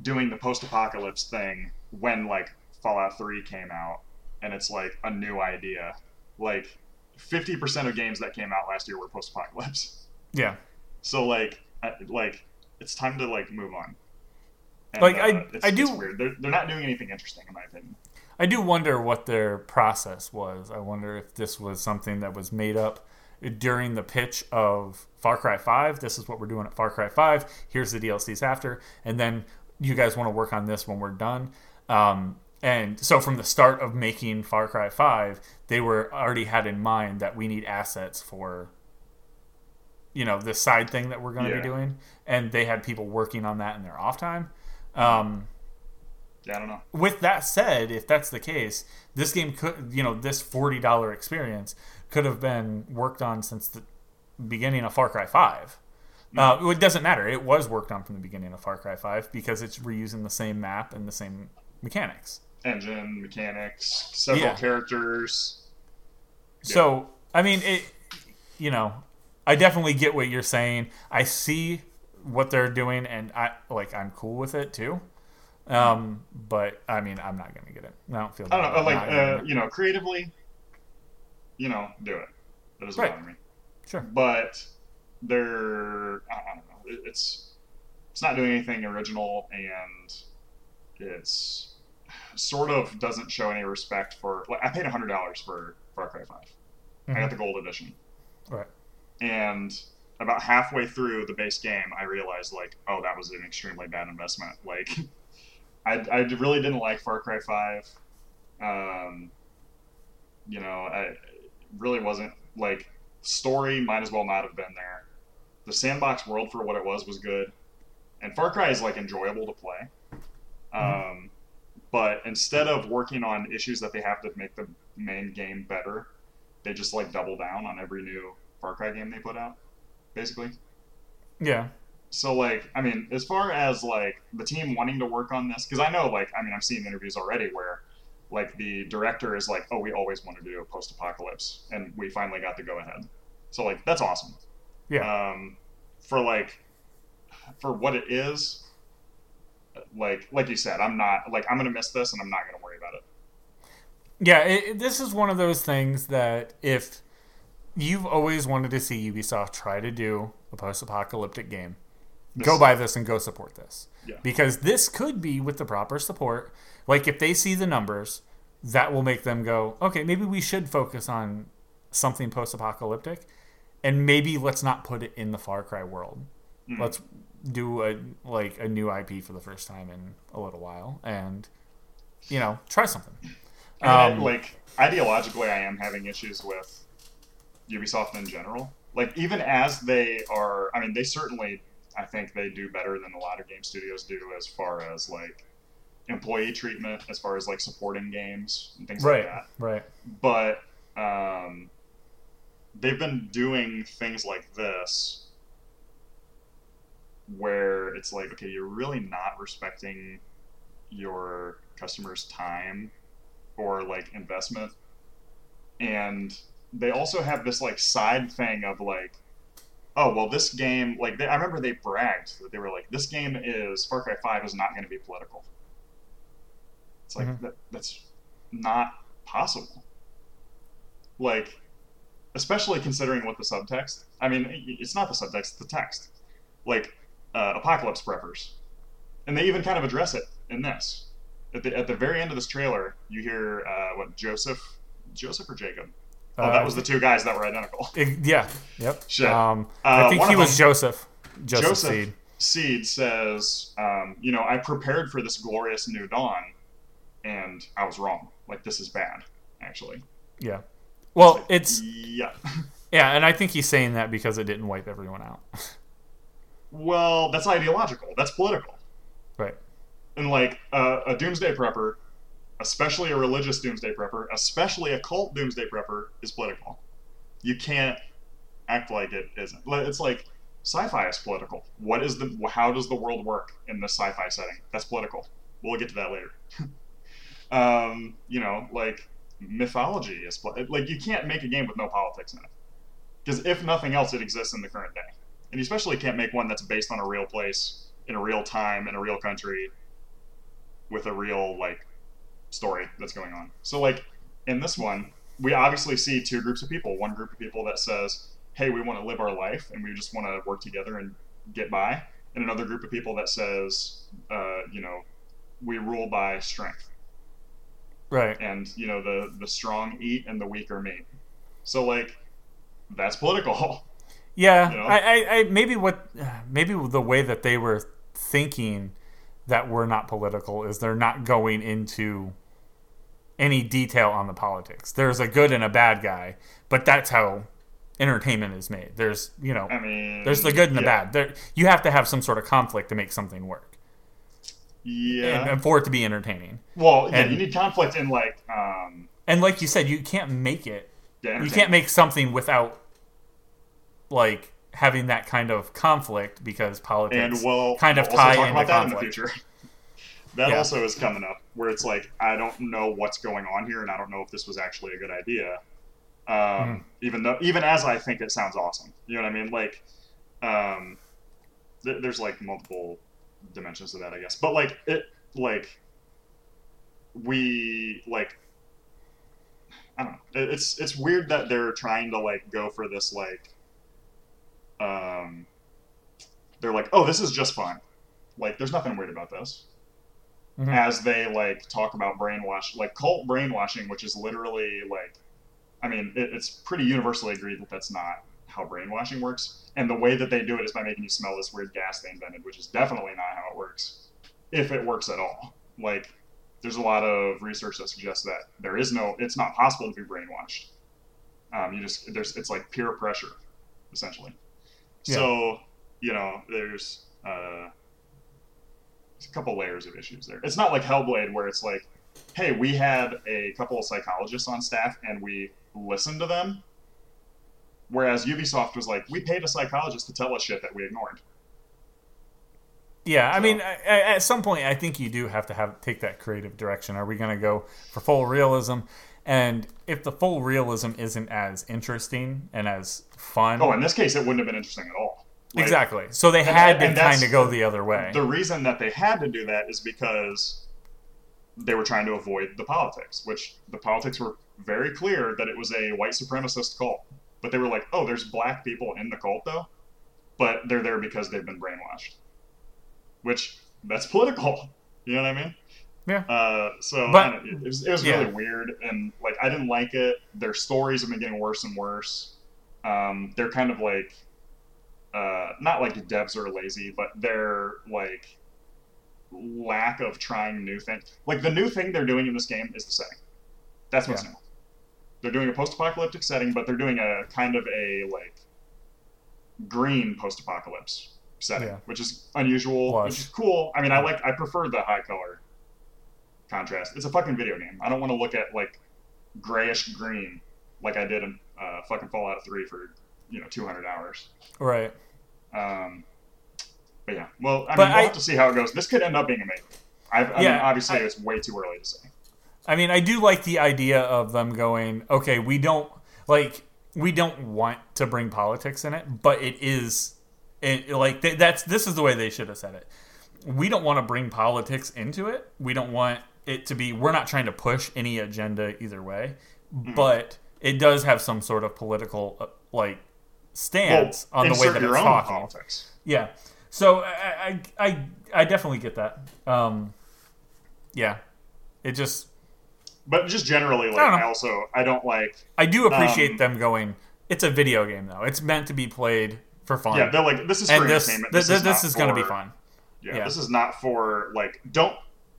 doing the post-apocalypse thing when like Fallout Three came out, and it's like a new idea. Like, fifty percent of games that came out last year were post-apocalypse. yeah, So like, like it's time to like move on. And, Like, uh, I- it's, I do- weird. They're, they're not doing anything interesting, in my opinion. I do wonder what their process was. I wonder if this was something that was made up during the pitch of Far Cry 5. This is what we're doing at Far Cry 5. Here's the DLCs after. And then you guys want to work on this when we're done. Um, and so from the start of making Far Cry 5, they were already had in mind that we need assets for you know this side thing that we're going to Yeah. be doing and they had people working on that in their off time um, Yeah, I don't know. with that said, if that's the case, this game could, you know, this forty dollar experience could have been worked on since the beginning of Far Cry Five. Uh, it doesn't matter. It was worked on from the beginning of Far Cry Five because it's reusing the same map and the same mechanics. Engine mechanics, several Yeah. characters. So, I mean, it, you know, I definitely get what you're saying. I see what they're doing, and I like. I'm cool with it too. Um, but I mean, I'm not gonna get it. I don't feel. I don't know. Like, uh, you know, creatively, you know, do it. That doesn't Right. bother me. Sure. But they're, I don't know. It's it's not doing anything original, and it's sort of doesn't show any respect for. Like, I paid hundred dollars for Far Cry 5 I got the gold edition. Right. and about halfway through the base game i realized like oh that was an extremely bad investment like i, I really didn't like far cry 5 um, you know i really wasn't like story might as well not have been there the sandbox world for what it was was good and far cry is like enjoyable to play um, but instead of working on issues that they have to make the main game better they just like double down on every new Far Cry game they put out, basically. Yeah. So like, I mean, as far as like the team wanting to work on this, because I know like, I mean, I've seen interviews already where like the director is like, oh, we always wanted to do a post-apocalypse, and we finally got the go-ahead. So like, that's awesome. Yeah. Um, for like, for what it is, like like you said, I'm not like I'm gonna miss this, and I'm not gonna worry about it. Yeah, it, this is one of those things that if you've always wanted to see Ubisoft try to do a post-apocalyptic game, go buy this and go support this. Yeah. Because this could be with the proper support. Like if they see the numbers, that will make them go, okay, maybe we should focus on something post-apocalyptic, and maybe let's not put it in the Far Cry world. Mhm. Let's do a like a new IP for the first time in a little while, and you know, try something. I mean, Um, like ideologically, I am having issues with Ubisoft in general. Like even as they are, I mean, they certainly, I think they do better than a lot of game studios do as far as like employee treatment, as far as like supporting games and things right, like that. right. But um, they've been doing things like this where it's like, okay, you're really not respecting your customers' time or like investment. And they also have this like side thing of like, oh well, this game like they, I remember they bragged that they were like, this game is Far Cry Five is not going to be political. It's like Mhm. that, that's not possible. Like, especially considering what the subtext. I mean, it's not the subtext; it's the text. Like, uh, apocalypse preppers, and they even kind of address it in this. At the at the very end of this trailer, you hear uh, what Joseph, Joseph or Jacob. Oh, Uh, that was the two guys that were identical. It- yeah. Yep. Shit. Um, Uh, I think one he was them- Joseph. Joseph, Joseph Seed. Seed says, um, you know, I prepared for this glorious new dawn, and I was wrong. Like this is bad. actually. Yeah. Well, like, it's Yeah. yeah, and I think he's saying that because it didn't wipe everyone out. well, that's ideological. That's political. right. And like uh, a doomsday prepper, especially a religious doomsday prepper, especially a cult doomsday prepper, is political. You can't act like it isn't. It's like sci-fi is political. What is the? How does the world work in this sci-fi setting? That's political. We'll get to that later. um, you know, like mythology is like you can't make a game with no politics in it. Because if nothing else, it exists in the current day, and you especially can't make one that's based on a real place in a real time in a real country with a real like story that's going on. So like in this one, we obviously see two groups of people. One group of people that says, "Hey, we want to live our life and we just want to work together and get by," and another group of people that says, uh, "You know, we rule by strength, Right. and you know the the strong eat and the weak are meat." So like that's political. Yeah, You know? I, I, I maybe what maybe the way that they were thinking that we're not political is they're not going into any detail on the politics. There's a good and a bad guy, but that's how entertainment is made. There's you know I mean, there's the good and the yeah. bad. There you have to have some sort of conflict to make something work Yeah. and, and for it to be entertaining. well, yeah, and- you need conflict in like um, And like you said, you can't make it. You can't make something without like having that kind of conflict because politics and we'll kind of we'll tie talk into about that in the conflict. future. that Yeah. also is coming up, where it's like I don't know what's going on here, and I don't know if this was actually a good idea. Um, Mhm. Even though, even as I think it sounds awesome, you know what I mean? Like, um, th- there's like multiple dimensions to that, I guess. But like it, like we like. I don't know. It- It's it's weird that they're trying to like go for this like um they're like, "Oh, this is just fun." Like there's nothing weird about this. Mhm. As they like talk about brainwash, like cult brainwashing, which is literally like I mean, it, it's pretty universally agreed that that's not how brainwashing works. And the way that they do it is by making you smell this weird gas they invented, which is definitely not how it works. If it works at all. Like there's a lot of research that suggests that there is no it's not possible to be brainwashed. Um, you just there's it's like peer pressure, essentially. So, you know, there's uh, there's a couple layers of issues there. It's not like Hellblade where it's like, hey, we had a couple of psychologists on staff and we listened to them. Whereas Ubisoft was like, we paid a psychologist to tell us shit that we ignored. Yeah, I So- mean, I- I- at some point, I think you do have to have take that creative direction. Are we going to go for full realism? And if the full realism isn't as interesting and as fun, Oh, in this case, it wouldn't have been interesting at all. Like, exactly. So they had to and that's- kind of go the other way. The reason that they had to do that is because they were trying to avoid the politics, which the politics were very clear that it was a white supremacist cult. But they were like, oh, there's black people in the cult though, but they're there because they've been brainwashed. Which that's political. You know what I mean? Yeah. Uh, so But- it was, it was yeah. really weird, and like I didn't like it. Their stories have been getting worse and worse. Um, they're kind of like, uh, not like devs are lazy, but they're like lack of trying new things. Like the new thing they're doing in this game is the setting. That's what's Yeah. new. They're doing a post-apocalyptic setting, but they're doing a kind of a like green post-apocalypse setting, Yeah. which is unusual, Lush. which is cool. I mean, I like I prefer the high color contrast. It's a fucking video game. I don't want to look at like grayish green like I did in uh, fucking Fallout 3 for you know 200 hours. right. Um, but yeah, well, I But mean, we'll I- have to see how it goes. This could end up being amazing. I, I mean, obviously, I- it's way too early to say. I mean, I do like the idea of them going, okay, we don't like we don't want to bring politics in it, but it is it, like th- that's this is the way they should have said it. We don't want to bring politics into it. We don't want it to be. We're not trying to push any agenda either way, Hmm. but it does have some sort of political uh, like stance on the way that it's talking. politics. Yeah. So I, I I I definitely get that. Um, yeah. It just But just generally, like, I I, also I don't like. I do appreciate Um, them going. It's a video game though. It's meant to be played for fun. Yeah, they're like this is for and this entertainment. this, this, not is going to be fun. Yeah, Yeah. this is not for like don't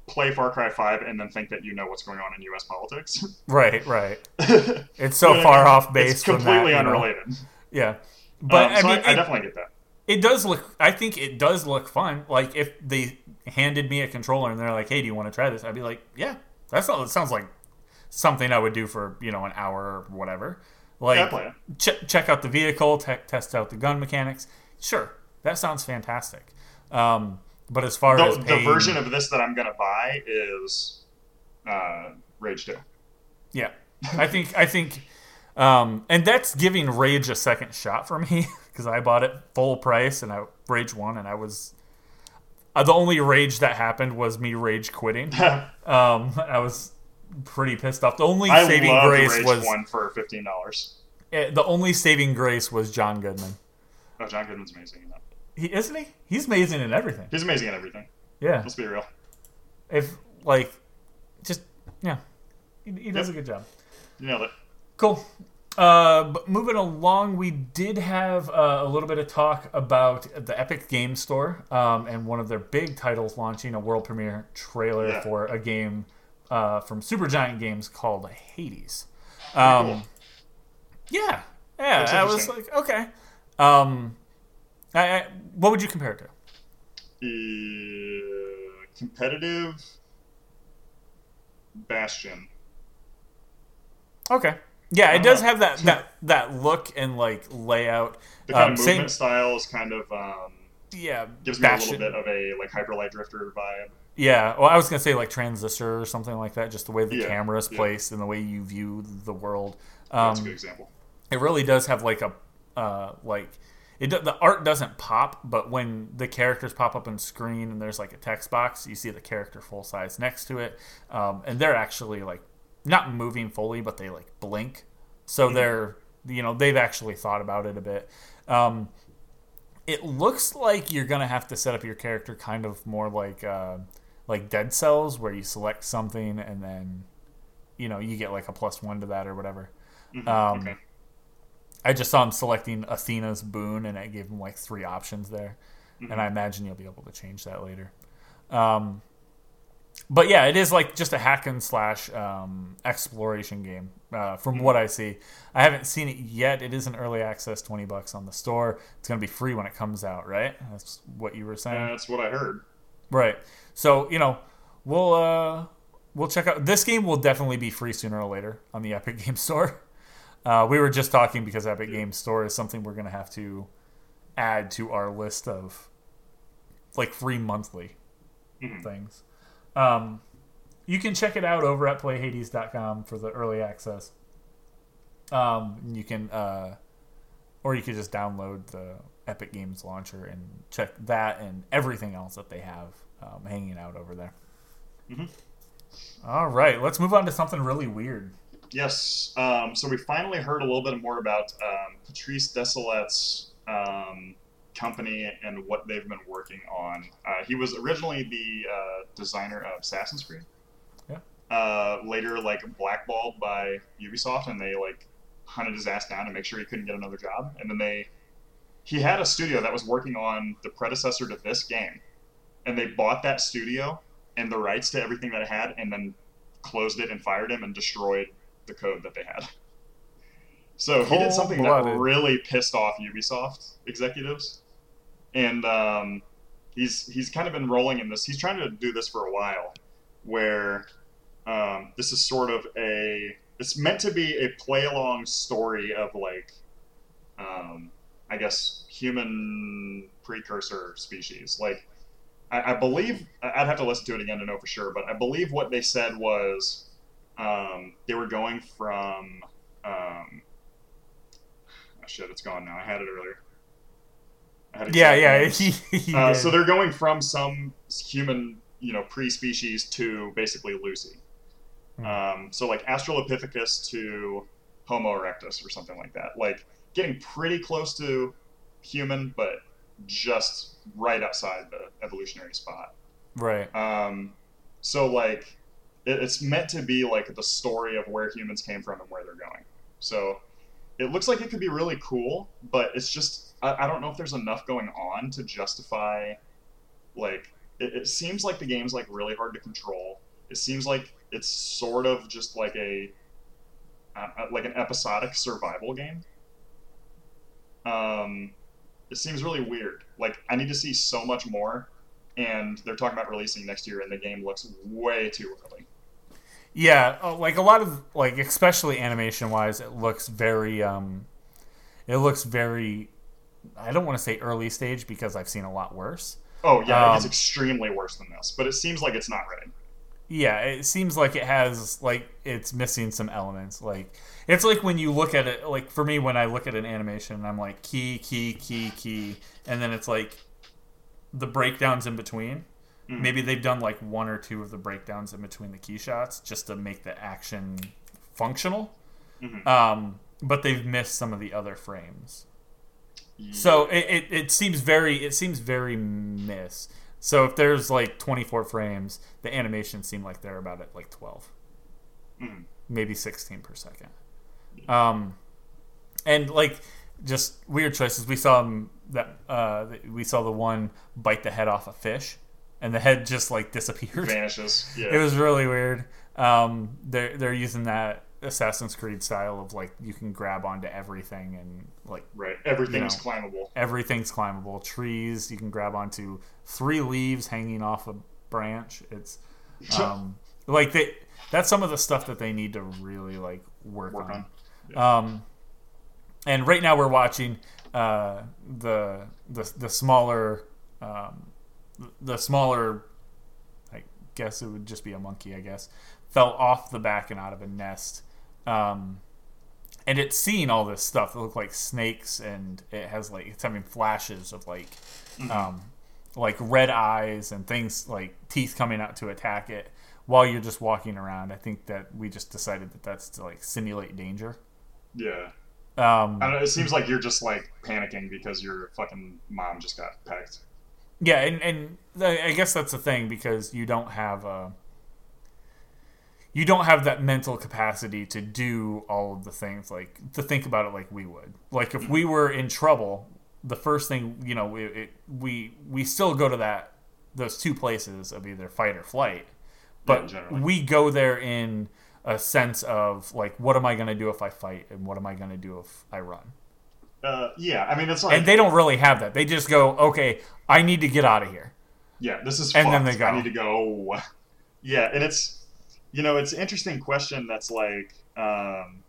play Far Cry Five and then think that you know what's going on in U.S. politics. Right, right. it's It's so far off base. that, completely know? unrelated. Yeah, but Um, I so mean, I, I definitely get that. It does look. I think it does look fun. Like if they handed me a controller and they're like, "Hey, do you want to try this?" I'd be like, "Yeah, that's not, that sounds like something I would do for you know an hour or whatever." Like Yeah, I play it. ch- check out the vehicle, te- test out the gun mechanics. Sure, that sounds fantastic. Um, but as far The, as the version of this that I'm gonna buy is uh, Rage Two. Yeah, I think I think, um, and that's giving Rage a second shot for me because I bought it full price and I Rage one and I was uh, the only Rage that happened was me Rage quitting. Um, I was pretty pissed off. The only I saving grace was One for fifteen dollars. eh, the only saving grace was John Goodman. Oh, John Goodman's amazing in that. He isn't he? He's amazing in everything. He's amazing in everything. Yeah, Let's be real. if like, just yeah, he, he does Yep. a good job. You nailed it. Cool. Uh, but moving along, we did have uh, a little bit of talk about the Epic Game Store um, and one of their big titles launching a world premiere trailer Yeah. for a game uh, from Supergiant Games called Hades. Um, cool. Yeah, yeah. I was like, okay. Um, I, I, what would you compare it to? Uh, competitive Bastion. Okay. Yeah, it does Uh, have that, that that look and like layout. The kind Um, of same- movement style is kind of um, Yeah, gives me a little bit of a like Hyper Light Drifter vibe. Yeah, well, I was gonna say like transistor or something like that. Just the way the Yeah, camera is yeah. placed and the way you view the world. That's a good Um, example. it really does have like a uh, like it. The art doesn't pop, but when the characters pop up on screen and there's like a text box, you see the character full size next to it, um, and they're actually like not moving fully, but they like blink. So they're you know they've actually thought about it a bit. Um, it looks like you're gonna have to set up your character kind of more like uh, like Dead Cells, where you select something and then you know you get like a plus one to that or whatever. Mhm, Um, okay. I just saw him selecting Athena's boon, and it gave him like three options there. Mhm. And I imagine you'll be able to change that later. Um, but yeah, it is like just a hack and slash um, exploration game. Uh, from Mm-hmm. what I see, I haven't seen it yet. It is an early access, twenty bucks on the store. It's gonna be free when it comes out, right? That's what you were saying. That's what I heard. Right. So you know, we'll uh, we'll check out this game. Will definitely be free sooner or later on the Epic Game Store. Uh, we were just talking because Epic Game Store is something we're gonna have to add to our list of like free monthly Mhm. things. Um, you can check it out over at playhades.com for the early access. Um, you can, uh, or you could just download the Epic Games launcher and check that and everything else that they have um, hanging out over there. Mhm. All right, let's move on to something really weird. Yes. Um, so we finally heard a little bit more about um, Patrice Désilets' um, company and what they've been working on. Uh, he was originally the uh, designer of Assassin's Creed. Yeah. Uh, later, like blackballed by Ubisoft, and they like hunted his ass down to make sure he couldn't get another job. And then they, he had a studio that was working on the predecessor to this game, and they bought that studio and the rights to everything that it had, and then closed it and fired him and destroyed the code that they had. So he did something that really pissed off Ubisoft executives, and um, he's he's kind of been rolling in this. He's trying to do this for a while, where um, this is sort of a it's meant to be a play along story of like um, I guess human precursor species. Like I, I believe I'd have to listen to it again to know for sure, but I believe what they said was um, they were going from um, oh shit, it's gone now. I had it earlier. Yeah, yeah. He, he Uh, so they're going from some human, you know, pre-species to basically Lucy. Hmm. Um, so like Australopithecus to Homo erectus or something like that. Like getting pretty close to human, but just right outside the evolutionary spot. right. Um, so like it, it's meant to be like the story of where humans came from and where they're going. So it looks like it could be really cool, but it's just I, I don't know if there's enough going on to justify like it, it seems like the game's like really hard to control. It seems like it's sort of just like a uh, like an episodic survival game. Um, it seems really weird. Like I need to see so much more, and they're talking about releasing next year, and the game looks way too early. Yeah, uh, like a lot of like especially animation wise, it looks very um, it looks very. I don't want to say early stage because I've seen a lot worse. Oh yeah, Um, it's extremely worse than this, but it seems like it's not ready. Yeah, it seems like it has like it's missing some elements. Like it's like when you look at it, like for me when I look at an animation, I'm like key, key, key, key, and then it's like the breakdowns in between. Mhm. Maybe they've done like one or two of the breakdowns in between the key shots just to make the action functional. Mhm. Um, but they've missed some of the other frames. So it, it, it seems very it seems very miss. So if there's like 24 frames, the animations seem like they're about at like 12, Mhm. maybe 16 per second. Um, and like just weird choices. We saw 'em that uh, we saw the one bite the head off a fish, and the head just like disappeared. vanishes. Yeah. It was really weird. Um, they're they're using that Assassin's Creed style of like you can grab onto everything and like right. Everything's you climbable. everything's climbable. Trees you can grab onto. Three leaves hanging off a branch. It's um, like they. That's some of the stuff that they need to really like work, Work on. on. Um, and right now we're watching uh, the the the smaller um, the smaller. I guess it would just be a monkey. I guess fell off the back and out of a nest. Um, and it's seeing all this stuff that look like snakes, and it has like it's having flashes of like, um, like red eyes and things like teeth coming out to attack it while you're just walking around. I think that we just decided that that's to like simulate danger. Yeah. Um, I don't know, it seems like you're just like panicking because your fucking mom just got pecked. yeah, and and I I guess that's the thing because you don't have a. You don't have that mental capacity to do all of the things like to think about it like we would. Like if we were in trouble, the first thing you know, it, it, we we still go to that those two places of either fight or flight, but generally. we go there in a sense of like, what am I going to do if I fight, and what am I going to do if I run? Uh, yeah, I mean it's like And they don't really have that. They just go, okay, I need to get out of here. yeah, this is and then they go. I need to go. Yeah, and it's you know it's an interesting question that's like um,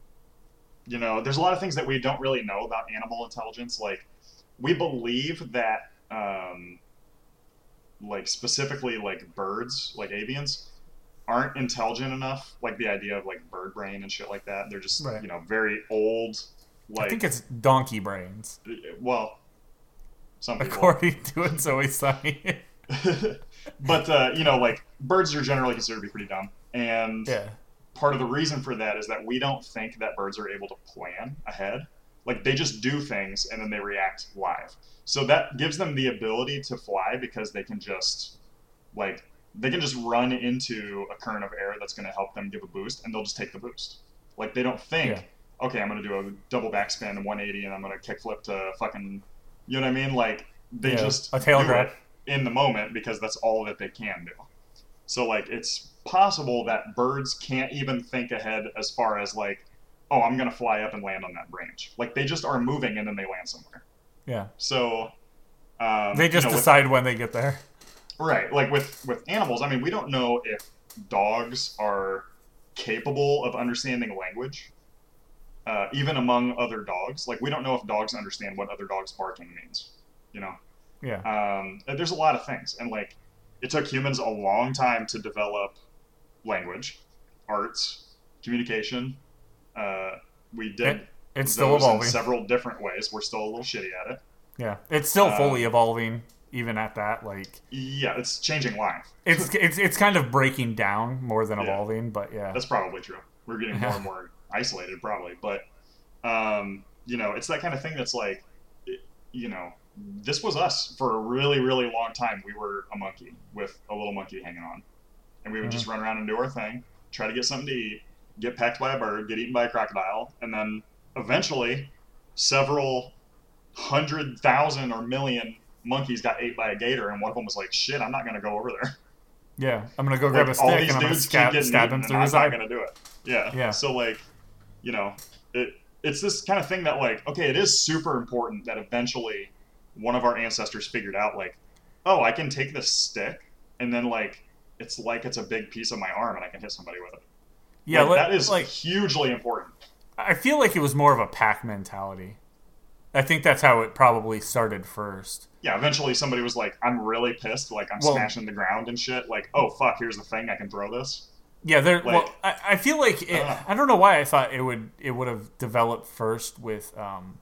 you know there's a lot of things that we don't really know about animal intelligence. Like we believe that um, like specifically like birds, like avians, aren't intelligent enough. Like the idea of like bird brain and shit like that. They're just Right. you know very old. Like I think it's donkey brains, well, some people. according to It's Always Sunny. but uh, you know, like birds are generally considered to be pretty dumb, and yeah, part of the reason for that is that we don't think that birds are able to plan ahead. Like they just do things and then they react live. So that gives them the ability to fly because they can just like they can just run into a current of air that's going to help them give a boost and they'll just take the boost. Like they don't think, Yeah. okay, I'm going to do a double backspin 180 and I'm going to kickflip to fucking, you know what I mean? Like they Yeah, just a tail grab. in the moment because that's all that they can do. So like it's possible that birds can't even think ahead as far as like, oh, I'm gonna fly up and land on that branch. Like they just are moving and then they land somewhere. yeah. So um, They just you know, with- decide when they get there. right. Like with with animals, I mean, we don't know if dogs are capable of understanding language. Uh, even among other dogs, like we don't know if dogs understand what other dogs barking means. You know, Yeah, um, there's a lot of things and like it took humans a long time to develop language arts communication uh, we did It- it's still in several different ways we're still a little shitty at it Yeah, it's still fully Um, evolving. Even at that, like yeah it's changing life it's it's it's kind of breaking down more than Yeah. evolving. But yeah, that's probably true we're getting more and more isolated probably but um, you know it's that kind of thing that's like you know this was us for a really really long time we were a monkey with a little monkey hanging on and we would just mm-hmm. run around and do our thing try to get something to eat get pecked by a bird get eaten by a crocodile and then eventually several hundred thousand or million monkeys got ate by a gator, and one of them was like, "Shit, I'm not gonna go over there." Yeah, I'm gonna go grab a stick and I'm gonna stab, stab him through I'm his not eye. gonna do it. Yeah. Yeah. So like, you know, it it's this kind of thing that like, okay, it is super important that eventually one of our ancestors figured out like, oh, I can take this stick and then like it's like it's a big piece of my arm and I can hit somebody with it. Yeah, Like, let- that is like hugely important. I feel like it was more of a pack mentality. I think that's how it probably started first. Yeah, eventually somebody was like, I'm really pissed, like I'm Well- smashing the ground and shit. Like, oh fuck, here's the thing, I can throw this. Yeah, there. well, I, I feel like it, Uh. I don't know why I thought it would it would have developed first with um,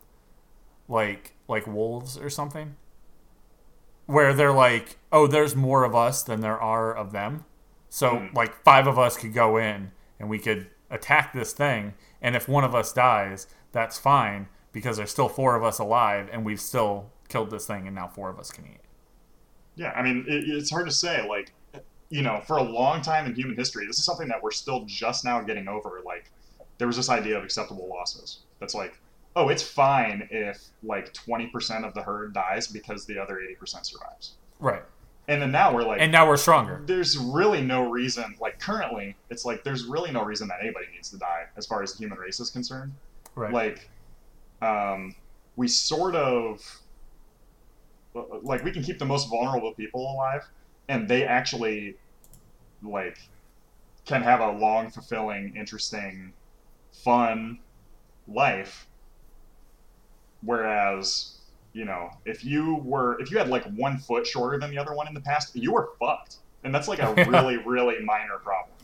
like like wolves or something, where they're like, oh, there's more of us than there are of them, so Mm. like five of us could go in and we could attack this thing, and if one of us dies, that's fine because there's still four of us alive and we've still killed this thing, and now four of us can eat. Yeah, I mean, it, it's hard to say. Like, you know, for a long time in human history, this is something that we're still just now getting over. Like, there was this idea of acceptable losses. That's like, oh, it's fine if like twenty percent of the herd dies because the other eighty percent survives. Right, And then now we're like, and now we're stronger. there's really no reason. Like currently, it's like there's really no reason that anybody needs to die as far as the human race is concerned. Right. Like, um, we sort of like we can keep the most vulnerable people alive, and they actually like can have a long, fulfilling, interesting, fun life. Whereas, you know, if you were if you had like one foot shorter than the other one in the past, you were fucked, and that's like a really, really minor problem.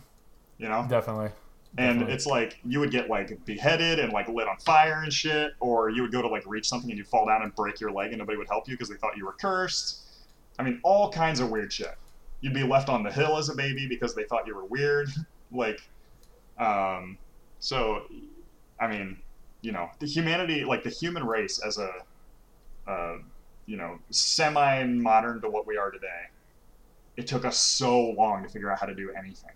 You know, Definitely. and Definitely. it's like you would get like beheaded and like lit on fire and shit, or you would go to like reach something and you'd fall down and break your leg and nobody would help you because they thought you were cursed. I mean, all kinds of weird shit. You'd be left on the hill as a baby because they thought you were weird. like, um, so, I mean, you know, the humanity, like the human race as a, uh, you know, semi-modern to what we are today, it took us so long to figure out how to do anything.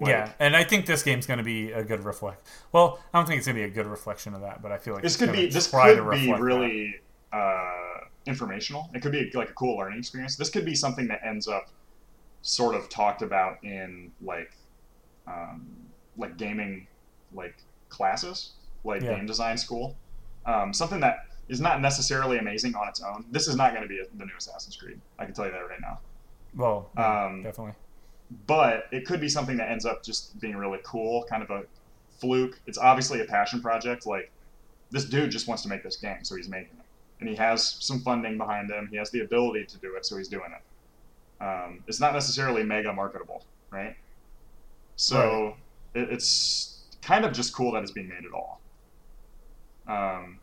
Like, yeah, and I think this game's going to be a good reflect. Well, I don't think it's going to be a good reflection of that, but I feel like this it's could be this could be really uh, informational. It could be like a cool learning experience. This could be something that ends up sort of talked about in like um, like gaming like classes, like Yeah. game design school. Um, something that is not necessarily amazing on its own. This is not going to be a, the new Assassin's Creed. I can tell you that right now. Well, yeah, Um, definitely. but it could be something that ends up just being really cool, kind of a fluke. It's obviously a passion project. Like this dude just wants to make this game, so he's making it, and he has some funding behind him. He has the ability to do it, so he's doing it. Um, it's not necessarily mega marketable, right? So it, it's kind of just cool that it's being made at all. Um,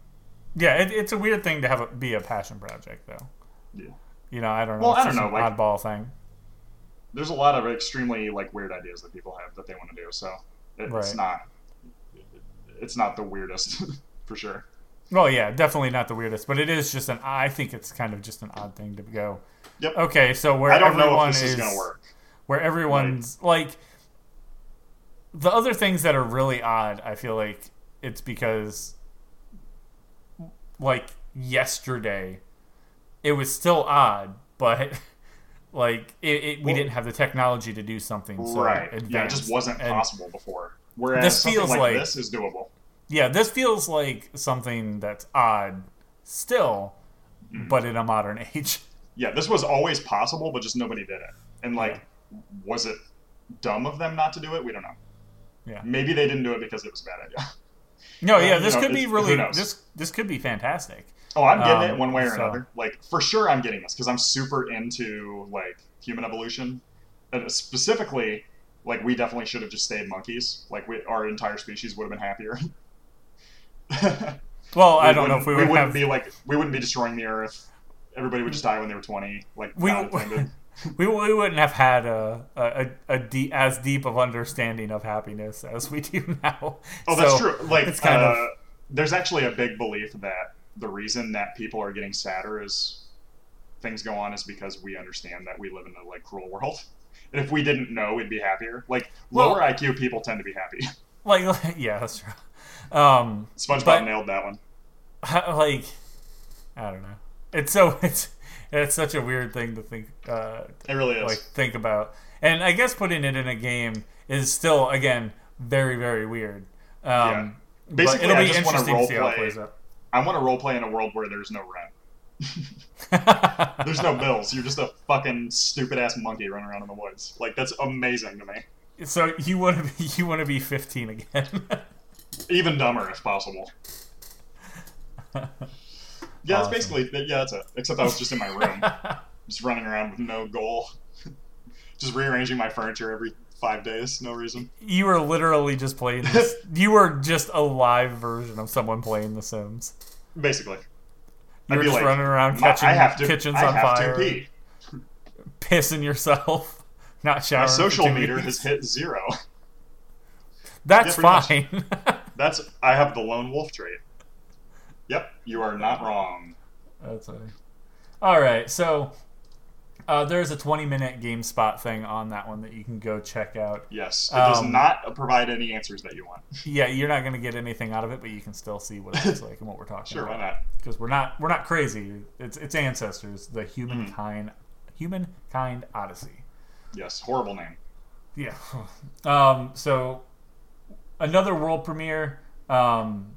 Yeah, it, it's a weird thing to have a, be a passion project, though. Yeah. You know, I don't know. Well, it's I don't know, an like- oddball thing. there's a lot of extremely like weird ideas that people have that they want to do, so it, Right. it's not it's not the weirdest for sure. Well, yeah, definitely not the weirdest, but it is just an. I think it's kind of just an odd thing to go. Yep. Okay, so where I don't know everyone if this is, is gonna work. where everyone's like the other things that are really odd i feel like it's because like yesterday it was still odd but like it, it, we Well- didn't have the technology to do something so right. advanced. Yeah, it just wasn't And- possible before. Whereas This feels like, like- this is doable. yeah this feels like something that's odd still Mhm. but in a modern age Yeah, this was always possible, but just nobody did it. And like, was it dumb of them not to do it? We don't know. Yeah. Maybe they didn't do it because it was a bad idea. no yeah you this know, could be really this this could be fantastic Oh, I'm getting Um, it one way or so- another. Like for sure, I'm getting this because I'm super into like human evolution, and specifically, like we definitely should have just stayed monkeys. Like we, our entire species would have been happier. well i don't know if we we would wouldn't have be like we wouldn't be destroying the earth. Everybody would just die when they were 20. Like we. we, we wouldn't have had a, a, a deep, as deep of understanding of happiness as we do now. Oh, that's true. Like, it's kind uh, of there's actually a big belief that the reason that people are getting sadder as things go on is because we understand that we live in a like cruel world. And if we didn't know, we'd be happier. Like Well- lower IQ people tend to be happy. like, yeah, that's true. Um, SpongeBob But- nailed that one. like, I don't know. it's so it's it's such a weird thing to think uh, It really is. like think about. And I guess putting it in a game is still again very very weird. Um, Yeah. Basically, it'll I be just interesting to see how it plays out. I want to roleplay in a world where there's no rent. There's no bills. You're just a fucking stupid ass monkey running around in the woods. Like that's amazing to me. so you want to be you want to be 15 again. Even dumber if possible. Yeah, that's basically yeah, that's it. Except I was just in my room, just running around with no goal, just rearranging my furniture every five days, no reason. you were literally just playing this. you were just a live version of someone playing The Sims. Basically, You I'd were just like, running around catching have to, kitchens I on have fire, To pee. pissing yourself, not showering. My social meter has hit zero. That's Yeah, fine. That's I have the lone wolf trait. You are not wrong. That's funny. All right, so uh, there's a 20 minute GameSpot thing on that one that you can go check out. Yes, it does Um, not provide any answers that you want. Yeah, you're not going to get anything out of it, but you can still see what it looks like and what we're talking about. Sure, why not? Because we're not we're not crazy. It's it's ancestors, the humankind humankind odyssey. Yes, horrible name. Yeah. Um, so another world premiere. Um,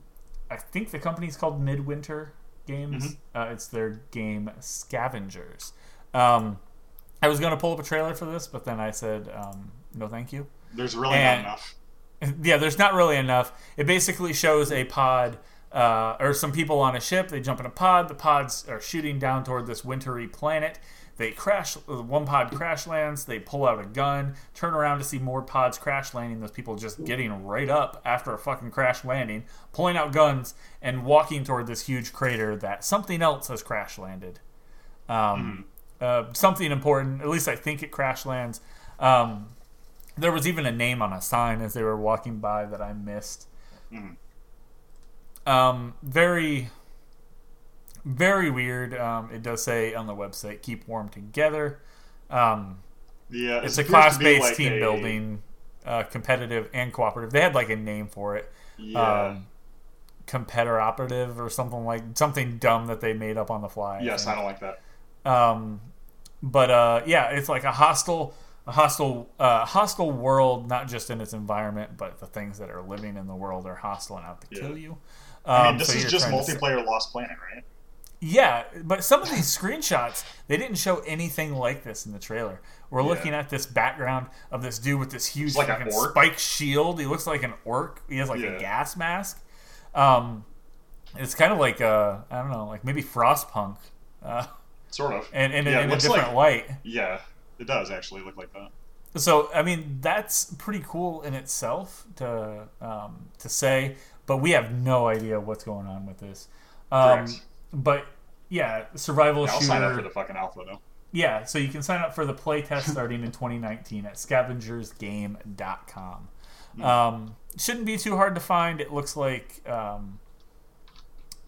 I think the company's called Midwinter Games. Uh, it's their game Scavengers. Um, I was going to pull up a trailer for this, but then I said um, no, thank you. There's really And- not enough. yeah, there's not really enough. It basically shows a pod uh, or some people on a ship. They jump in a pod. The pods are shooting down toward this wintry planet. They crash. uh, One pod crash lands. They pull out a gun, turn around to see more pods crash landing. Those people just getting right up after a fucking crash landing, pulling out guns and walking toward this huge crater that something else has crash landed. Um, uh, something important. At least I think it crash lands. Um, there was even a name on a sign as they were walking by that I missed. Mhm. Um, very, very weird. Um, it does say on the website, "Keep warm together." Um, Yeah, it it's a appears to be class-based like team a- building, uh, competitive and cooperative. They had like a name for it, Yeah. um, competitor operative or something like something dumb that they made up on the fly. yes, think. I don't like that. Um, but uh, yeah, it's like a hostile, a hostile, uh, hostile world, not just in its environment, but the things that are living in the world are hostile and out to Yeah. kill you. I mean, Um, this so is just multiplayer Lost Planet, right? Yeah, but some of these screenshots, they didn't show anything like this in the trailer. We're Yeah. looking at this background of this dude with this huge like fucking spike shield. He looks like an orc. He has like Yeah. a gas mask. Um, it's kind of like uh, I don't know, like maybe Frostpunk, uh, Sort of. and, and Yeah, in a different like- light. Yeah, it does actually look like that. So I mean that's pretty cool in itself to um, to say, but we have no idea what's going on with this. Um, Correct. But yeah, survival Yeah, I'll shooter. sign up for the fucking alpha though. yeah, so you can sign up for the playtest starting in 2019 at scavengersgame.com. Hmm. Um, shouldn't be too hard to find. It looks like um,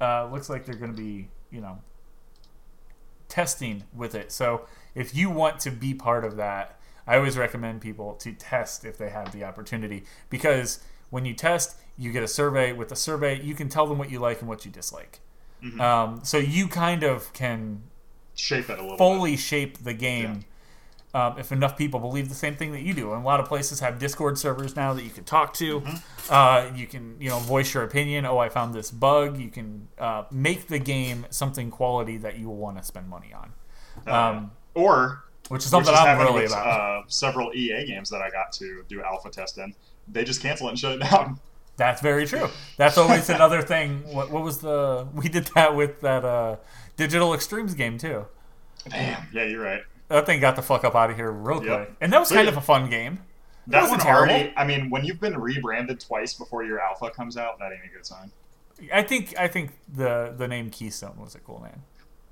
uh, looks like they're going to be you know testing with it. So if you want to be part of that, I always recommend people to test if they have the opportunity because when you test, you get a survey. With the survey, you can tell them what you like and what you dislike. Mm-hmm. Um, so you kind of can Shape it a little. fully shape the game um, if enough people believe the same thing that you do. And a lot of places have Discord servers now that you can talk to. Mm-hmm. Uh, you can you know voice your opinion. Oh, I found this bug. You can uh, make the game something quality that you will want to spend money on, bit. Uh, um, or which is which something is I'm really with, about. Uh, several EA games that I got to do alpha test in. They just cancel it and shut it down. That's very true. That's always another thing. What, what was the? We did that with that uh, Digital Extremes game too. Damn. Yeah, you're right. That thing got the fuck up out of here real Yep. quick, and that was So kind yeah. of a fun game. That wasn't one terrible. already. I mean, when you've been rebranded twice before your alpha comes out, that ain't a good sign. I think I think the the name Keystone was a cool name.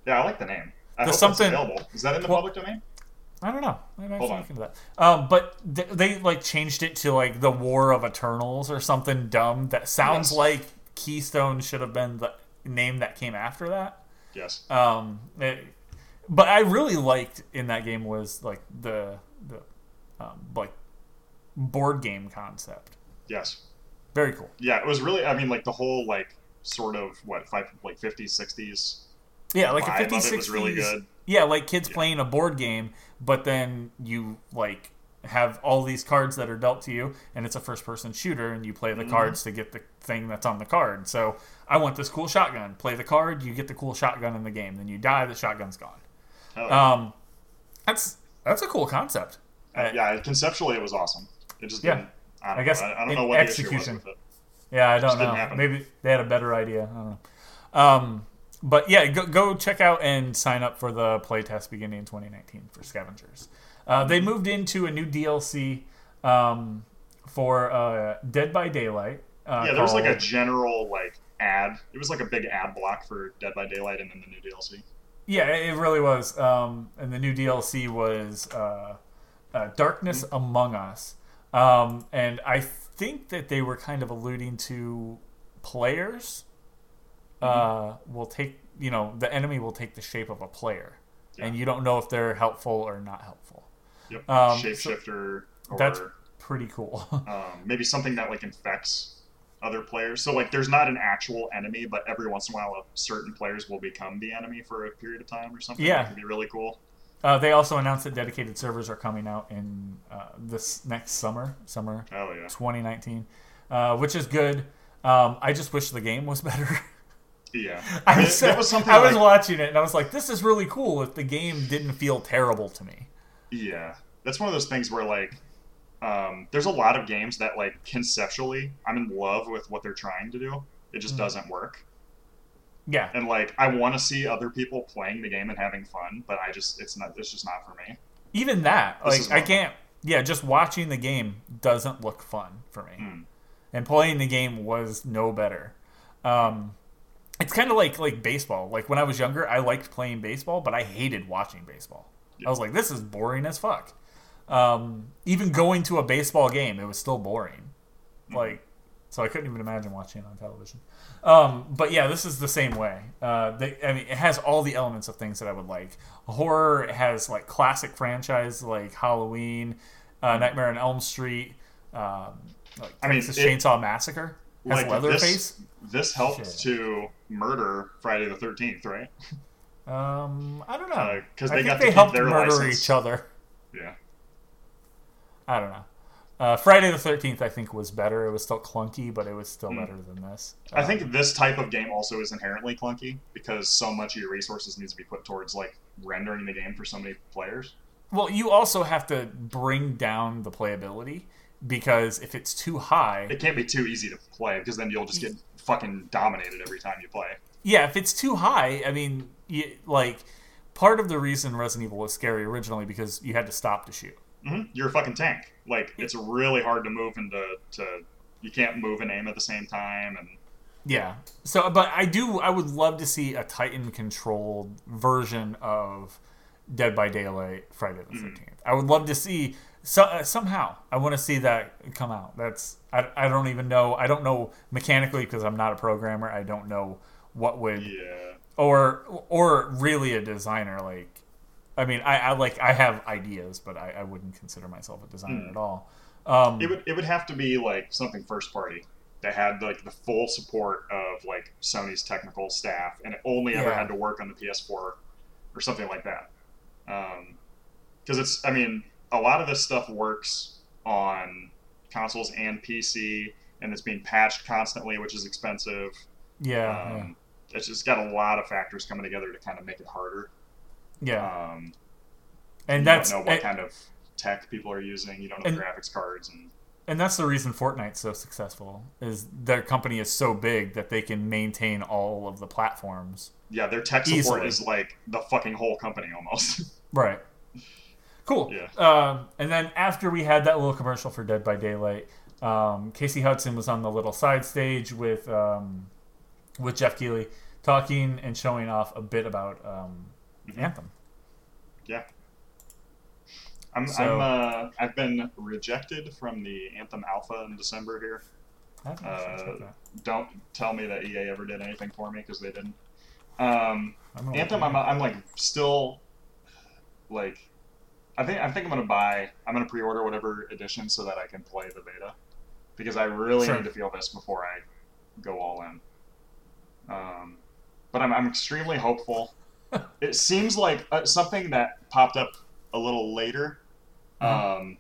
Yeah, I like the name. I There's hope something- that's available. Is that in the Well- public domain? I don't know. I'm actually looking at that. Um, but th- they like changed it to like the War of Eternals or something dumb that sounds Yes. like Keystone should have been the name that came after that. Yes. Um, it- but I really liked in that game was like the the um, like board game concept. Yes. Very cool. Yeah, it was really. I mean, like the whole like sort of what five like 50s, 60s Yeah, like a vibe 50, of it was really good. Yeah, like kids Yeah. playing a board game, but then you like have all these cards that are dealt to you, and it's a first-person shooter, and you play the Mhm. cards to get the thing that's on the card. So I want this cool shotgun. Play the card, you get the cool shotgun in the game. Then you die, the shotgun's gone. Yeah. Um, that's that's a cool concept. I- yeah, conceptually it was awesome. It just Yeah. I, don't I guess know. I, don't know what execution. was with it. Yeah, I don't know. Maybe they had a better idea. I don't know. Um, but yeah, go, go check out and sign up for the playtest beginning in 2019 for Scavengers. Uh, they moved into a new DLC um, for uh, Dead by Daylight. Uh, Yeah, there was like a general like ad. It was like a big ad block for Dead by Daylight and then the new DLC. Yeah, it really was. Um, and the new DLC was uh, uh, Darkness Among Us. Um, and I think that they were kind of alluding to players uh, will take, you know, the enemy will take the shape of a player. And you don't know if they're helpful or not helpful. Yep. Um, so Shapeshifter or that's- Pretty cool. um, maybe something that like infects other players. So like there's not an actual enemy, but every once in a while, certain players will become the enemy for a period of time or something. Yeah. that could be really cool. uh, they also announced that dedicated servers are coming out in uh, this next summer, summer Oh yeah, 2019, uh, which is good. Um, I just wish the game was better. Yeah. I was, was something. I was like- watching it and I was like, this is really cool if the game didn't feel terrible to me. Yeah, that's one of those things where like, um, there's a lot of games that like conceptually, I'm in love with what they're trying to do. It just Mhm. doesn't work, Yeah. and like I want to see other people playing the game and having fun, but I just it's not. It's just not for me. Even that, This like, I can't, yeah, just watching the game doesn't look fun for me. Mm. And playing the game was no better. Um, it's kind of like like baseball. Like when I was younger, I liked playing baseball, but I hated watching baseball. Yeah. I was like, this is boring as fuck. Um, even going to a baseball game, it was still boring. Mm. Like, so I couldn't even imagine watching it on television. Um, but yeah, this is the same way. Uh, they, I mean, it has all the elements of things that I would like. Horror has like classic franchise like Halloween, uh, Nightmare on Elm Street. Um, like I mean, it- Chainsaw Massacre has Like, Leatherface. This, this helped Shit. to murder Friday the Thirteenth, right? Um, I don't know. because I they got to they helped their murder license. each other. Yeah. I don't know. Uh, Friday the Thirteenth, I think, was better. It was still clunky, but it was still Hmm. better than this. I Um, think this type of game also is inherently clunky because so much of your resources needs to be put towards like rendering the game for so many players. Well, you also have to bring down the playability because if it's too high, It can't be too easy to play because then you'll just get fucking dominated every time you play. yeah, if it's too high, I mean, you, like part of the reason Resident Evil was scary originally because you had to stop to shoot. hmm You're a fucking tank. Like it's really hard to move and to, to you can't move and aim at the same time and Yeah. So, but I do. I would love to see a Titan controlled version of Dead by Daylight Friday the Mm. Thirteenth. I would love to see so, uh, somehow. I want to see that come out. That's I, I don't even know. I don't know mechanically because I'm not a programmer. I don't know what would yeah. or or really a designer. Like, I mean, I, I like I have ideas, but I, I wouldn't consider myself a designer Mm. at all. Um, It would it would have to be like something first party that had like the full support of like Sony's technical staff and it only ever Yeah. had to work on the PS4 or something like that. Because it's I mean a lot of this stuff works on consoles and PC and it's being patched constantly, which is expensive. yeah, Um, It's just got a lot of factors coming together to kind of make it harder. yeah, yeah. Um, and you that's don't know what and- kind of tech people are using. You don't know And- graphics cards and and that's the reason Fortnite's so successful is their company is so big that they can maintain all of the platforms. Yeah, their tech support Easily. is like the fucking whole company almost. Right. Cool. Yeah. Um, and then after we had that little commercial for Dead by Daylight, um, Casey Hudson was on the little side stage with um, with Geoff Keighley talking and showing off a bit about um, Mhm. Anthem. yeah. I'm, So- I'm uh, I've been rejected from the Anthem Alpha in December here. I haven't actually Uh. Don't tell me that EA ever did anything for me because they didn't. Um, I'm Anthem, I'm, I'm like still like I think I think I'm gonna buy I'm gonna pre-order whatever edition so that I can play the beta because I really Sure. need to feel this before I go all in. Um, but I'm, I'm extremely hopeful. it seems like uh, something that popped up a little later, Mhm. um,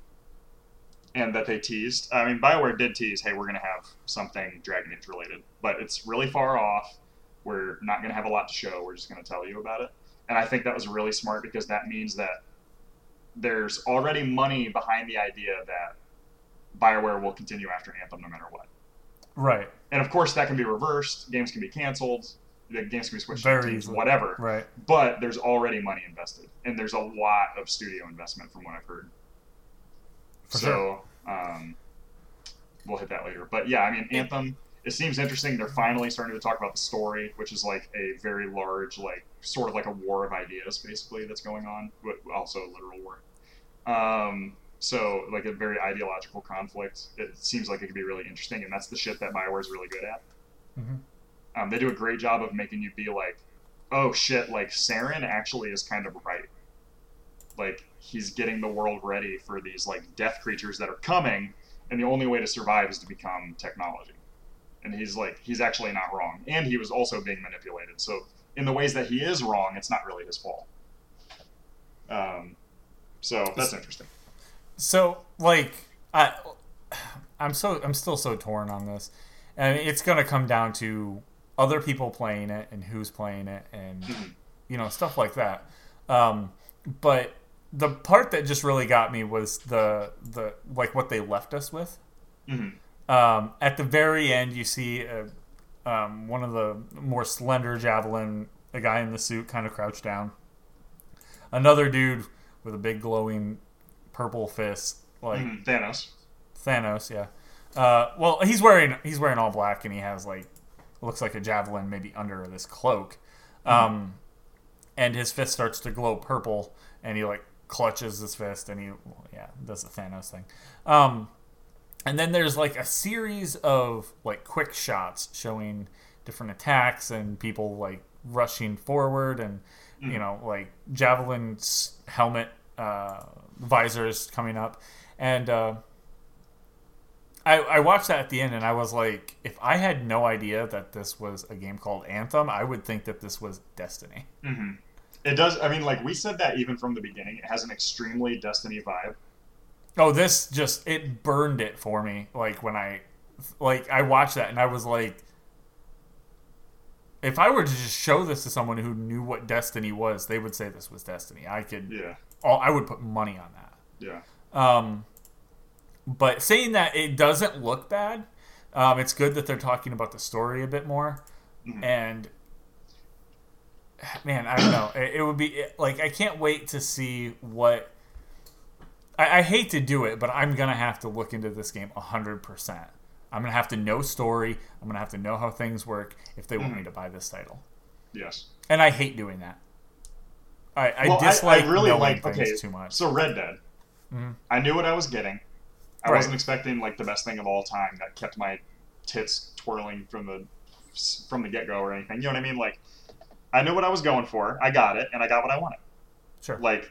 and that they teased. I mean, Bioware did tease, "Hey, we're going to have something Dragon Age related," but it's really far off. We're not going to have a lot to show. We're just going to tell you about it, and I think that was really smart because that means that there's already money behind the idea that Bioware will continue after Anthem no matter what. Right. And of course, that can be reversed. Games can be canceled. The games can be switched Very to teams, easily. whatever. Right. But there's already money invested, and there's a lot of studio investment from what I've heard. For so um, we'll hit that later. But yeah, I mean, Anthem. It seems interesting. They're finally starting to talk about the story, which is like a very large, like sort of like a war of ideas, basically that's going on, but also a literal war. Um, so like a very ideological conflict. It seems like it could be really interesting, and that's the shit that Bioware is really good at. Mhm. Um, they do a great job of making you be like, oh shit, like Saren actually is kind of right. Like he's getting the world ready for these like death creatures that are coming, and the only way to survive is to become technology. And he's like, he's actually not wrong, and he was also being manipulated. So in the ways that he is wrong, it's not really his fault. Um, so that's interesting. So like I I'm so I'm still so torn on this. And it's gonna come down to other people playing it and who's playing it and Mhm. you know, stuff like that. Um but the part that just really got me was the the like what they left us with. Mhm. Um, at the very end, you see uh um, one of the more slender javelin, a guy in the suit, kind of crouched down. Another dude with a big glowing purple fist, like Mhm. Thanos. Thanos. Yeah. Uh, well, he's wearing he's wearing all black, and he has like looks like a javelin maybe under this cloak. Um, and his fist starts to glow purple, and he like clutches his fist, and he well, yeah does the Thanos thing. Um, and then there's like a series of like quick shots showing different attacks and people like rushing forward and you know like javelin's helmet uh, visors coming up and uh, I, I watched that at the end and i was like if i had no idea that this was a game called anthem i would think that this was destiny hmm It does. I mean, like we said that even from the beginning, it has an extremely Destiny vibe. Oh this just it burned it for me like when i like i watched that and i was like if i were to just show this to someone who knew what destiny was they would say this was destiny i could Yeah, oh, i would put money on that yeah. Um, but saying that it doesn't look bad, um, it's good that they're talking about the story a bit more. Mhm. And man, I don't know. It, it would be it, like I can't wait to see what. I, I hate to do it, but I'm gonna have to look into this game hundred percent. I'm gonna have to know story. I'm gonna have to know how things work if they want Mhm. me to buy this title. Yes. And I hate doing that. I, I Well, dislike I really knowing like. things Okay, too much. so Red Dead. Mhm. I knew what I was getting. I Right. wasn't expecting like the best thing of all time that kept my tits twirling from the from the get go or anything. You know what I mean? Like, I knew what I was going for. I got it, and I got what I wanted. Sure. Like,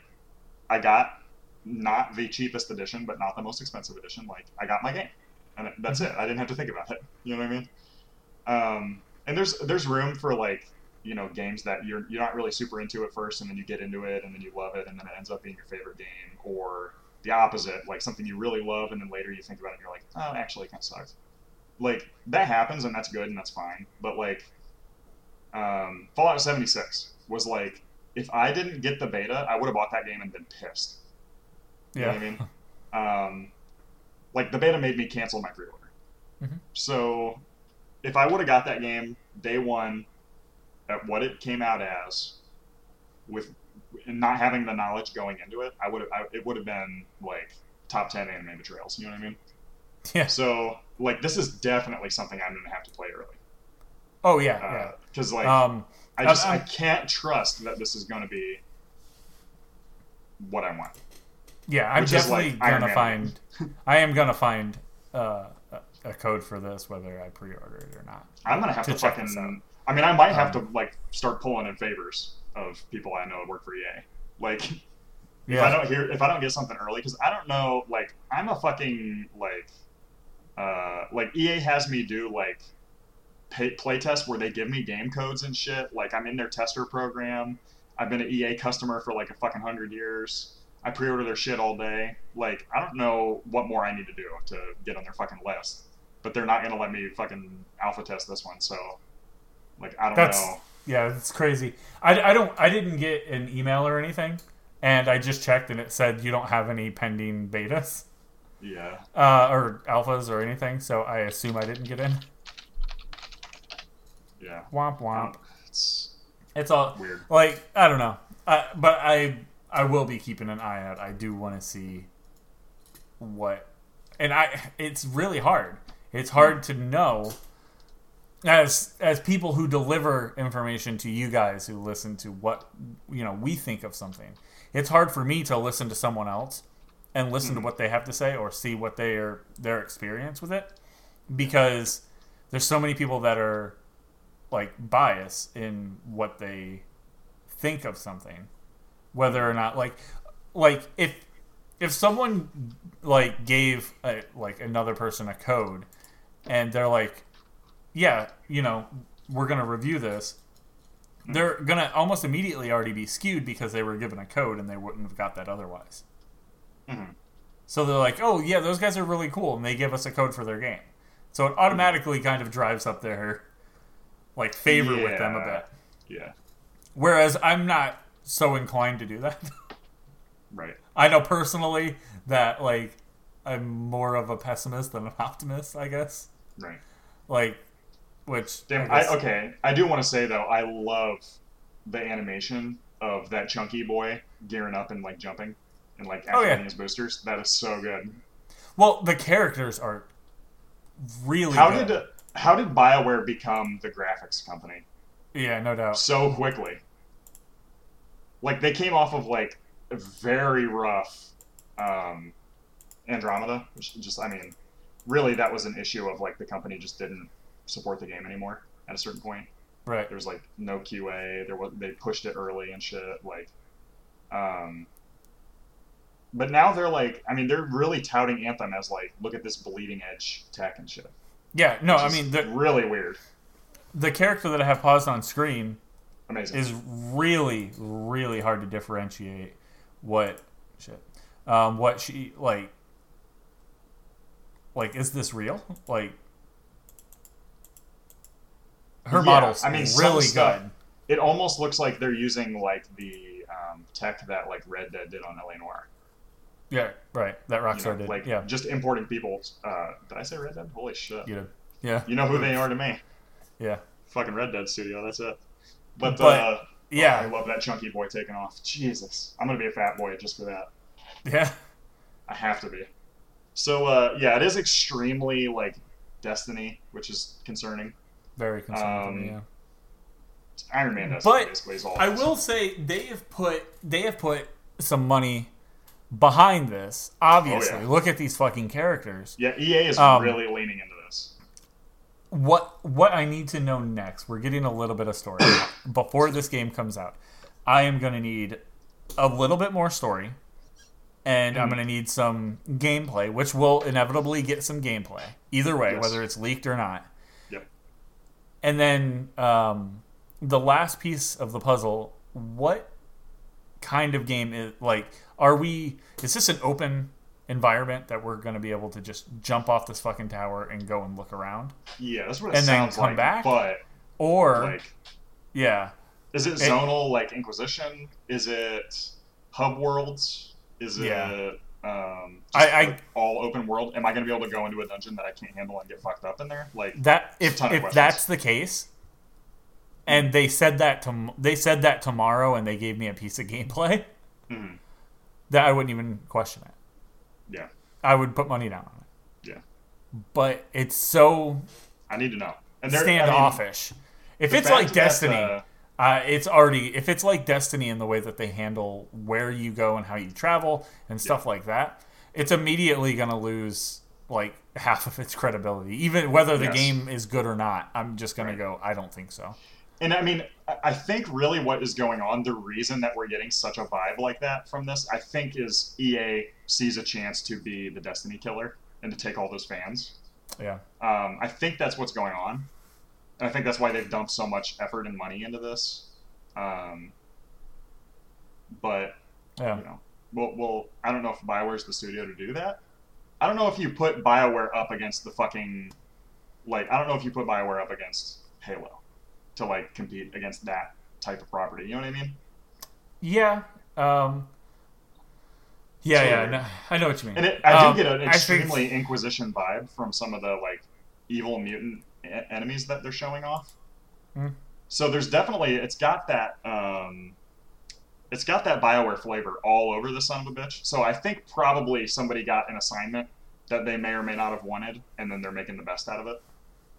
I got not the cheapest edition, but not the most expensive edition. Like, I got my game, and that's it. I didn't have to think about it. You know what I mean? Um, and there's there's room for like you know games that you're you're not really super into at first, and then you get into it, and then you love it, and then it ends up being your favorite game, or the opposite, like something you really love, and then later you think about it, and you're like, oh, actually, it kind of sucks. Like that happens, and that's good, and that's fine. But like, um, Fallout 76 was like, if I didn't get the beta, I would have bought that game and been pissed. You know what I mean? Um, like the beta made me cancel my pre-order. Mhm. So if I would have got that game day one at what it came out as, with and not having the knowledge going into it, I would have. It would have been like top ten anime betrayals. You know what I mean? yeah. So like this is definitely something I'm gonna have to play early. Oh yeah, yeah. Because like Um, I just I'm- I can't trust that this is gonna be what I want. Yeah, I'm definitely like gonna find. I am gonna find uh, a, code for this, whether I pre-order it or not. I'm gonna have To to, check this out. fucking. I mean, I might have Um, to like start pulling in favors of people I know that work for EA. Like, if I don't hear, if I don't get something early, because I don't know. Like, I'm a fucking like, uh, like EA has me do like pay, play tests where they give me game codes and shit. Like I'm in their tester program. I've been an EA customer for like a fucking hundred years. I pre-order their shit all day. Like I don't know what more I need to do to get on their fucking list, but they're not gonna let me fucking alpha test this one. So, like I don't That's know. yeah, it's crazy. I, I don't I didn't get an email or anything, and I just checked and it said you don't have any pending betas Yeah, uh, or alphas or anything. So I assume I didn't get in. yeah. Womp womp. It's It's all weird. like I don't know, uh, but I I will be keeping an eye out. I do want to see what, and I it's really hard. It's hard to know as as people who deliver information to you guys who listen to what you know we think of something. It's hard for me to listen to someone else and listen to hmm. what they have to say or see what their their experience with it because there's so many people that are like biased in what they think of something whether or not like like if if someone like gave a, like another person a code and they're like yeah you know we're gonna review this they're gonna almost immediately already be skewed because they were given a code and they wouldn't have got that otherwise. Mhm. so they're like oh yeah those guys are really cool and they give us a code for their game. So it automatically kind of drives up their like favor with them a bit. Yeah, Whereas I'm not so inclined to do that. right. I know personally that like I'm more of a pessimist than an optimist, I guess. Right. Like which Damn. I I, okay. I do want to say though, I love the animation of that chunky boy gearing up and like jumping and like Oh, yeah. activating his boosters. That is so good. Well, the characters are really How good. did how did Bioware become the graphics company Yeah, no doubt. so quickly? Like they came off of like a very rough um, Andromeda, which just I mean, really that was an issue of like the company just didn't support the game anymore at a certain point. Right. There was like no QA. There was they pushed it early and shit. Like, um, but now they're like, I mean, they're really touting Anthem as like, look at this bleeding edge tech and shit. Yeah, no, I mean the really weird, the character that I have paused on screen amazing. is really really hard to differentiate what shit um what she like like is this real like her Yeah, model's I mean, really stuff- good it almost looks like they're using like the um, tech that like Red Dead did on LA Noire. yeah right that You rockstar know, did like yeah just importing people. Uh, did I say Red Dead? Holy shit! you know yeah You know who they are to me? yeah Fucking Red Dead Studio. That's it. But, But- uh, yeah I love that chunky boy taking off. Jesus, I'm gonna be a fat boy just for that. yeah I have to be. So uh, yeah, it is extremely like Destiny, which is concerning. very concerning Um, me yeah Iron Man Destiny But basically is all. I will say they have put they have put some money behind this. Obviously, Oh, yeah. look at these fucking characters. Yeah, EA is Um, really leaning into this. What what I need to know next? We're getting a little bit of story before this game comes out. I am going to need a little bit more story, and I'm Mhm. going to need some gameplay, which will inevitably get some gameplay either way, Yes. whether it's leaked or not. Yep. And then um, the last piece of the puzzle: what kind of game is like? Are we? Is this an open environment that we're going to be able to just jump off this fucking tower and go and look around, Yeah, that's what it And then come like. back? But or like, yeah, is it zonal like Inquisition? Is it hub worlds? Is it Yeah. um, I- I- like, all open world? Am I going to be able to go into a dungeon that I can't handle and get fucked up in there? Like, that if if that's the case, and they said that to they said that tomorrow, and they gave me a piece of gameplay mhm, that I wouldn't even question it. Yeah, I would put money down on it. yeah. But it's so I need to know. And they're- I mean, standoffish. if it's like Destiny, uh, uh, it's already if it's like Destiny in the way that they handle where you go and how you travel and stuff like that, it's immediately going to lose like half of its credibility. Even whether the Yes. game is good or not, I'm just going Right. to go. I don't think so. And I mean, I- think really what is going on, the reason that we're getting such a vibe like that from this, I think is EA sees a chance to be the Destiny killer and to take all those fans. Yeah. Um, I think that's what's going on. And I think that's why they've dumped so much effort and money into this. Um, but Yeah. you know, well, well, I don't know if Bioware's the studio to do that. I don't know if you put Bioware up against the fucking, like, I don't know if you put Bioware up against Halo to like compete against that type of property. You know what I mean? Yeah. Um, yeah, So yeah. No, I know what you mean. And it, I do Um, get an I think- extremely Inquisition vibe from some of the like evil mutant enemies that they're showing off. Mhm. So there's definitely it's got that um, it's got that Bioware flavor all over the son of a bitch. So I think probably somebody got an assignment that they may or may not have wanted, and then they're making the best out of it.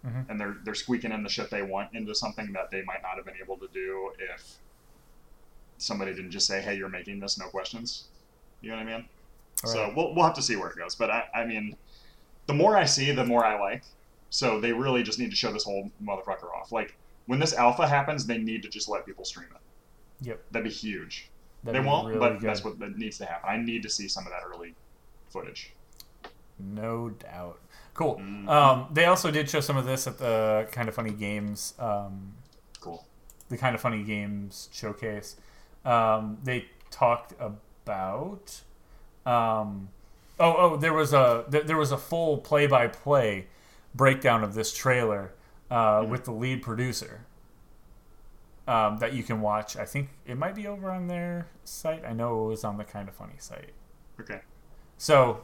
Mhm. And they're they're squeaking in the shit they want into something that they might not have been able to do if somebody didn't just say, "Hey, you're making this, no questions." You know what I mean? So Right. we'll, we'll have to see where it goes. But I, I mean, the more I see, the more I like. So they really just need to show this whole motherfucker off. Like when this alpha happens, they need to just let people stream it. Yep. That'd be huge. That'd they be won't, really but good. that's what that needs to happen. I need to see some of that early footage. No doubt. Cool. Mhm. Um, they also did show some of this at the Kind of Funny Games, um, Cool. the Kind of Funny Games showcase. Um, they talked about. Um, oh, oh, there was a there, there was a full play by play breakdown of this trailer uh, with the lead producer. Um, that you can watch. I think it might be over on their site. I know it was on the Kind of Funny site. Okay. So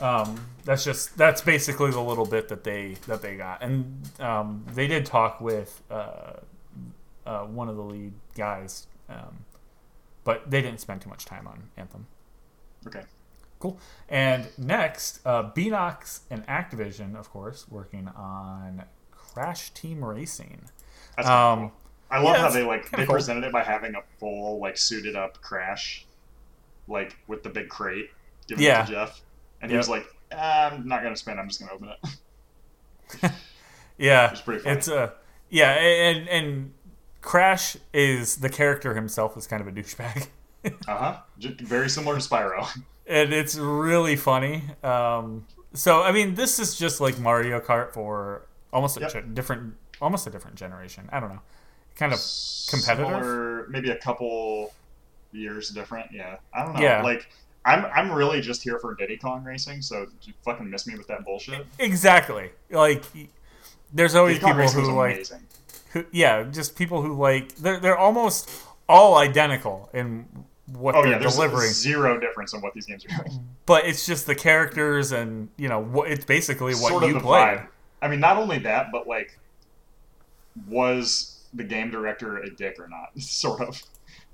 um, that's just that's basically the little bit that they that they got, and um, they did talk with uh, uh, one of the lead guys, um, but they didn't spend too much time on Anthem. Okay. Cool. And next, uh, Beenox and Activision, of course, working on Crash Team Racing. That's Um, cool. I love yeah, how they like they cool. presented it by having a full like suited up crash, like with the big crate, giving Yeah. it to Geoff, and he was like, ah, "I'm not gonna spin. I'm just gonna open it." Yeah, It's pretty funny. It's a yeah, and and Crash is the character himself is kind of a douchebag. Uh huh. Very similar to Spyro. and it's really funny. Um, so I mean, this is just like Mario Kart for almost a Yep. ge- different, almost a different generation. I don't know, kind of competitive? Maybe a couple years different. Yeah, I don't know. Yeah. Like, I'm I'm really just here for Diddy Kong racing. So you fucking miss me with that bullshit. exactly like. There's always Diddy people who like, who, yeah, just people who like they're they're almost all identical in what Oh they're yeah, there's delivering. zero difference in what these games are doing. but it's just the characters and you know what it's basically what sort you of the played. vibe. I mean, not only that, but like, was the game director a dick or not? sort of.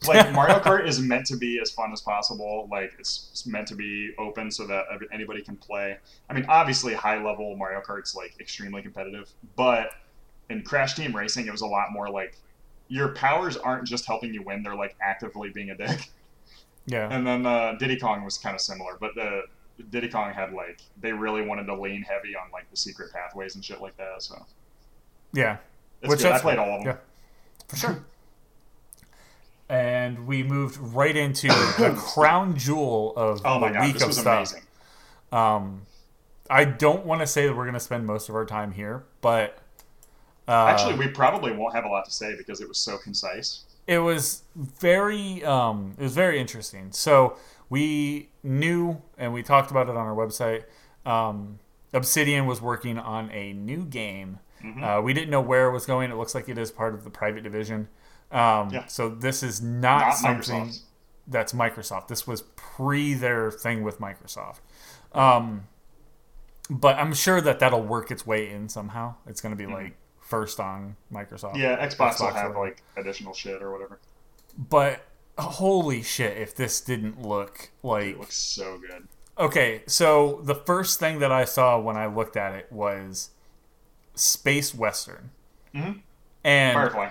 Like Mario Kart is meant to be as fun as possible. Like it's, meant to be open so that anybody can play. I mean, obviously, high level Mario Kart's like extremely competitive, but in Crash Team Racing, it was a lot more like your powers aren't just helping you win; they're like actively being a dick. Yeah, And then uh, Diddy Kong was kind of similar, but the Diddy Kong had like they really wanted to lean heavy on like the secret pathways and shit like that. So yeah, it's Which. I played all of them. Yeah. for sure. And we moved right into the crown jewel of Oh my the god, week this of was stuff. amazing. Um, I don't want to say that we're going to spend most of our time here, but uh, Actually, we probably won't have a lot to say because it was so concise. it was very um, it was very interesting. So we knew, and we talked about it on our website. Um, Obsidian was working on a new game. Mhm. Uh, we didn't know where it was going. It looks like it is part of the private division. Um, Yeah. So this is not, Not something Microsoft. that's Microsoft. This was pre their thing with Microsoft. Um, but I'm sure that that'll work its way in somehow. It's going to be like first on Microsoft. Mm-hmm. Yeah, Xbox, will have like additional shit or whatever. But holy shit, if this didn't look like It looks so good. okay, so the first thing that I saw when I looked at it was space western, Mhm. and Firefly.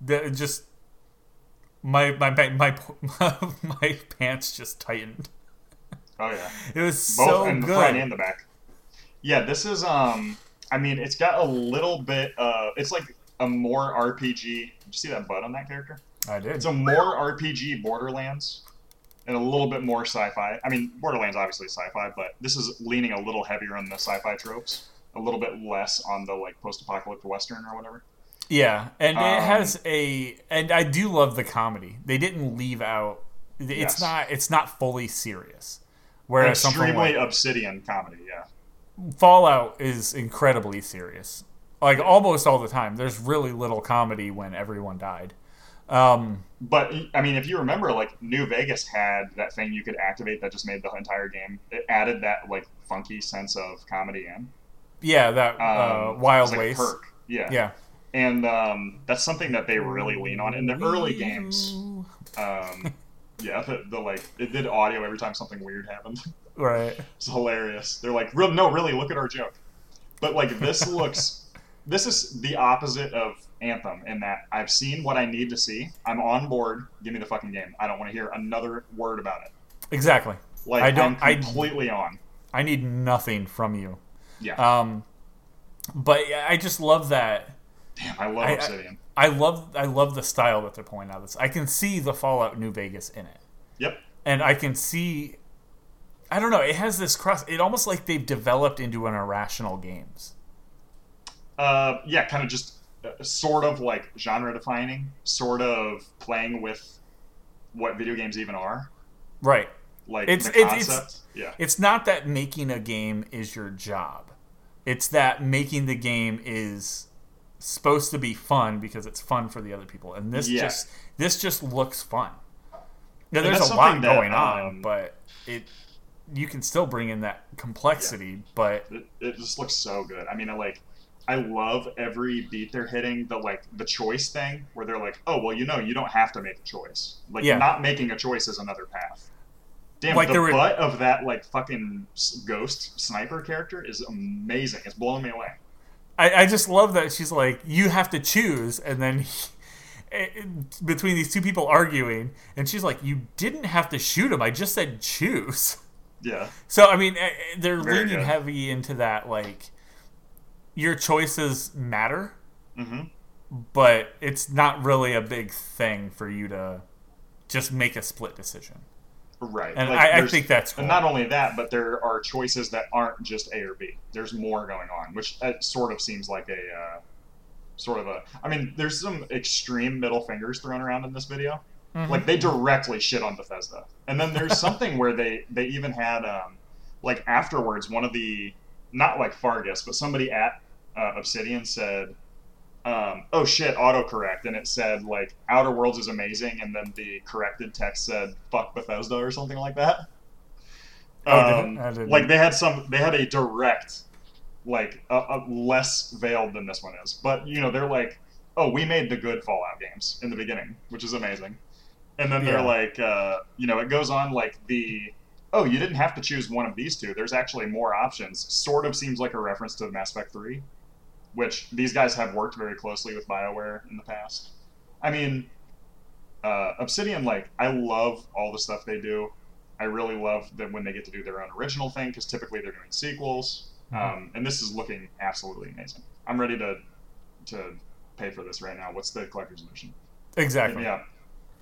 The, just my my my my, my pants just tightened. Oh yeah. It was Both so in the front good. and the back. Yeah, this is um. I mean, it's got a little bit. Uh, it's like a more RPG. Did you see that butt on that character? I did. It's a more RPG Borderlands, and a little bit more sci-fi. I mean, Borderlands obviously sci-fi, but this is leaning a little heavier on the sci-fi tropes. a little bit less on the like post-apocalyptic western or whatever. Yeah, and Um, it has a, and I do love the comedy. They didn't leave out. It's Yes. not. It's not fully serious. Whereas Extremely like obsidian comedy, yeah. Fallout is incredibly serious, like almost all the time. There's really little comedy when everyone died. Um, But I mean, if you remember, like New Vegas had that thing you could activate that just made the entire game. It added that like funky sense of comedy in. yeah, that Um, uh, Wild like Waste. perk. Yeah. Yeah, And um, that's something that they really lean on in the early games. Um, yeah, the, the like it did audio every time something weird happened. Right. It's hilarious. They're like, "Real- no, really, look at our joke. But like this looks, this is the opposite of Anthem in that I've seen what I need to see. I'm on board. Give me the fucking game. I don't want to hear another word about it. Exactly. Like I don't- I- I'm completely on. I need nothing from you. Yeah. Um, but I just love that. Damn, I love I- I- Obsidian. I love I love the style that they're pulling out. of This I can see the Fallout New Vegas in it, yep. and I can see. I don't know. It has this cross. It almost like they've developed into an irrational games. Uh, yeah, kind of just uh, sort of like genre defining, sort of playing with what video games even are. Right. Like It's- the it's- concept. it's- yeah. It's not that making a game is your job. It's that making the game is supposed to be fun because it's fun for the other people. And this Yeah. just this just looks fun. Now, And there's a lot that, going on, um, but it you can still bring in that complexity, but it, it just looks so good. I mean, I like, I love every beat they're hitting. The like the choice thing where they're like, oh well, you know, you don't have to make a choice. Like Yeah. not making a choice is another path. Damn, Like the were- butt of that like fucking ghost sniper character is amazing. It's blowing me away. I, I just love that she's like, you have to choose, and then between these two people arguing, and she's like, you didn't have to shoot him. I just said choose. Yeah, So I mean, eh, eh, they're Very leaning good. heavy into that, like your choices matter, hmm but it's not really a big thing for you to just make a split decision. Right. And Like, I, I think that's cool. And not only that, but there are choices that aren't just A or B. There's more going on, which uh, sort of seems like a uh, sort of a. I mean, there's some extreme middle fingers thrown around in this video. Mhm. Like they directly shit on Bethesda. And then there's something where they they even had um, like afterwards one of the not like Feargus, but somebody at uh, Obsidian said. Um, oh shit, autocorrect, and it said like Outer Worlds is amazing, and then the corrected text said "fuck Bethesda" or something like that. Oh? Um, I like they had some, they had a direct, like a, a less veiled than this one is. But you know, they're like, oh, we made the good Fallout games in the beginning, which is amazing. And then they're Yeah. like, uh, you know, it goes on like the, oh, you didn't have to choose one of these two. There's actually more options. Sort of seems like a reference to Mass Effect Three, which these guys have worked very closely with Bioware in the past. I mean, uh, Obsidian, like, I love all the stuff they do. I really love that when they get to do their own original thing because typically they're doing sequels. Mhm. Um, and this is looking absolutely amazing. I'm ready to to pay for this right now. What's the collector's edition? exactly. Yeah,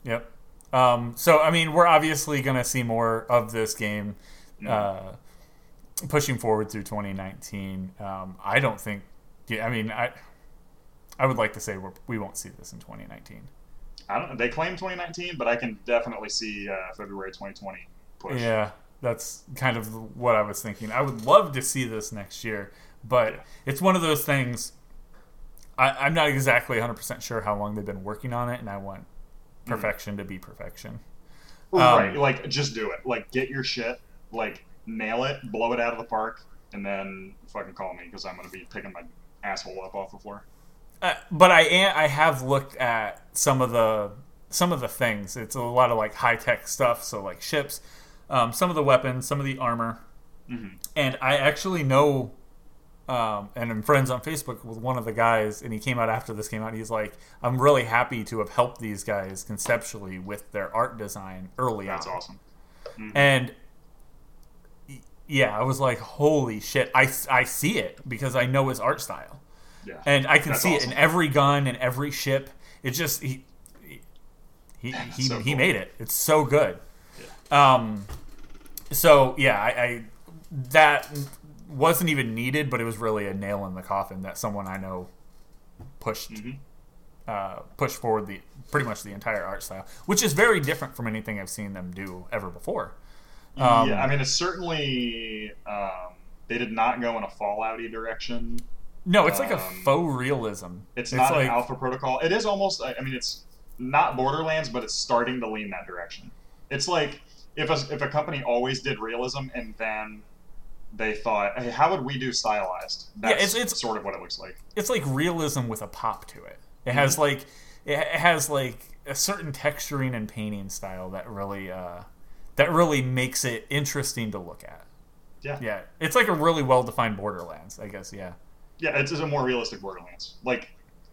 Yep. Um, so I mean, we're obviously going to see more of this game Mm. uh, pushing forward through 2019. Um, I don't think. Yeah, I mean, I I would like to say we're, we won't see this in 2019. I don't. They claim 2019, but I can definitely see uh, February 2020 push. Yeah, that's kind of what I was thinking. I would love to see this next year, but Yeah. it's one of those things. I, I'm not exactly 100% sure how long they've been working on it, and I want Mm. perfection to be perfection. right. Um, Like, just do it. Like, get your shit. Like, nail it. Blow it out of the park, and then fucking call me because I'm gonna be picking my asshole up off the floor. Uh, but I am, I have looked at some of the some of the things. It's a lot of like high tech stuff, so like ships, um, some of the weapons, some of the armor, Mhm. and I actually know. Um, and I'm friends on Facebook with one of the guys, and he came out after this came out. He's like, "I'm really happy to have helped these guys conceptually with their art design early That's on." That's awesome. And y- yeah, I was like, "Holy shit!" I, I see it because I know his art style Yeah. and I can That's see awesome. it in every gun and every ship. It just he he he, he, so he cool. made it. It's so good. Um, so yeah, I, I that wasn't even needed, but it was really a nail in the coffin that someone I know pushed Mhm. uh, pushed forward the pretty much the entire art style, which is very different from anything I've seen them do ever before. Um, yeah, I mean, it's certainly um, they did not go in a Fallouty direction. No, it's like a Um, faux realism. It's, not like an Alpha Protocol. It is almost. I mean, it's not Borderlands, but it's starting to lean that direction. It's like if a, if a company always did realism and then they thought, hey, how would we do stylized? Yeah, it's- it's- sort of what it looks like. it's like realism with a pop to it. It Mm-hmm. has like it it has like a certain texturing and painting style that really uh, that really makes it interesting to look at. Yeah. Yeah, it's like a really well defined Borderlands, I guess. Yeah, Yeah, it's, it's a more realistic Borderlands. Like,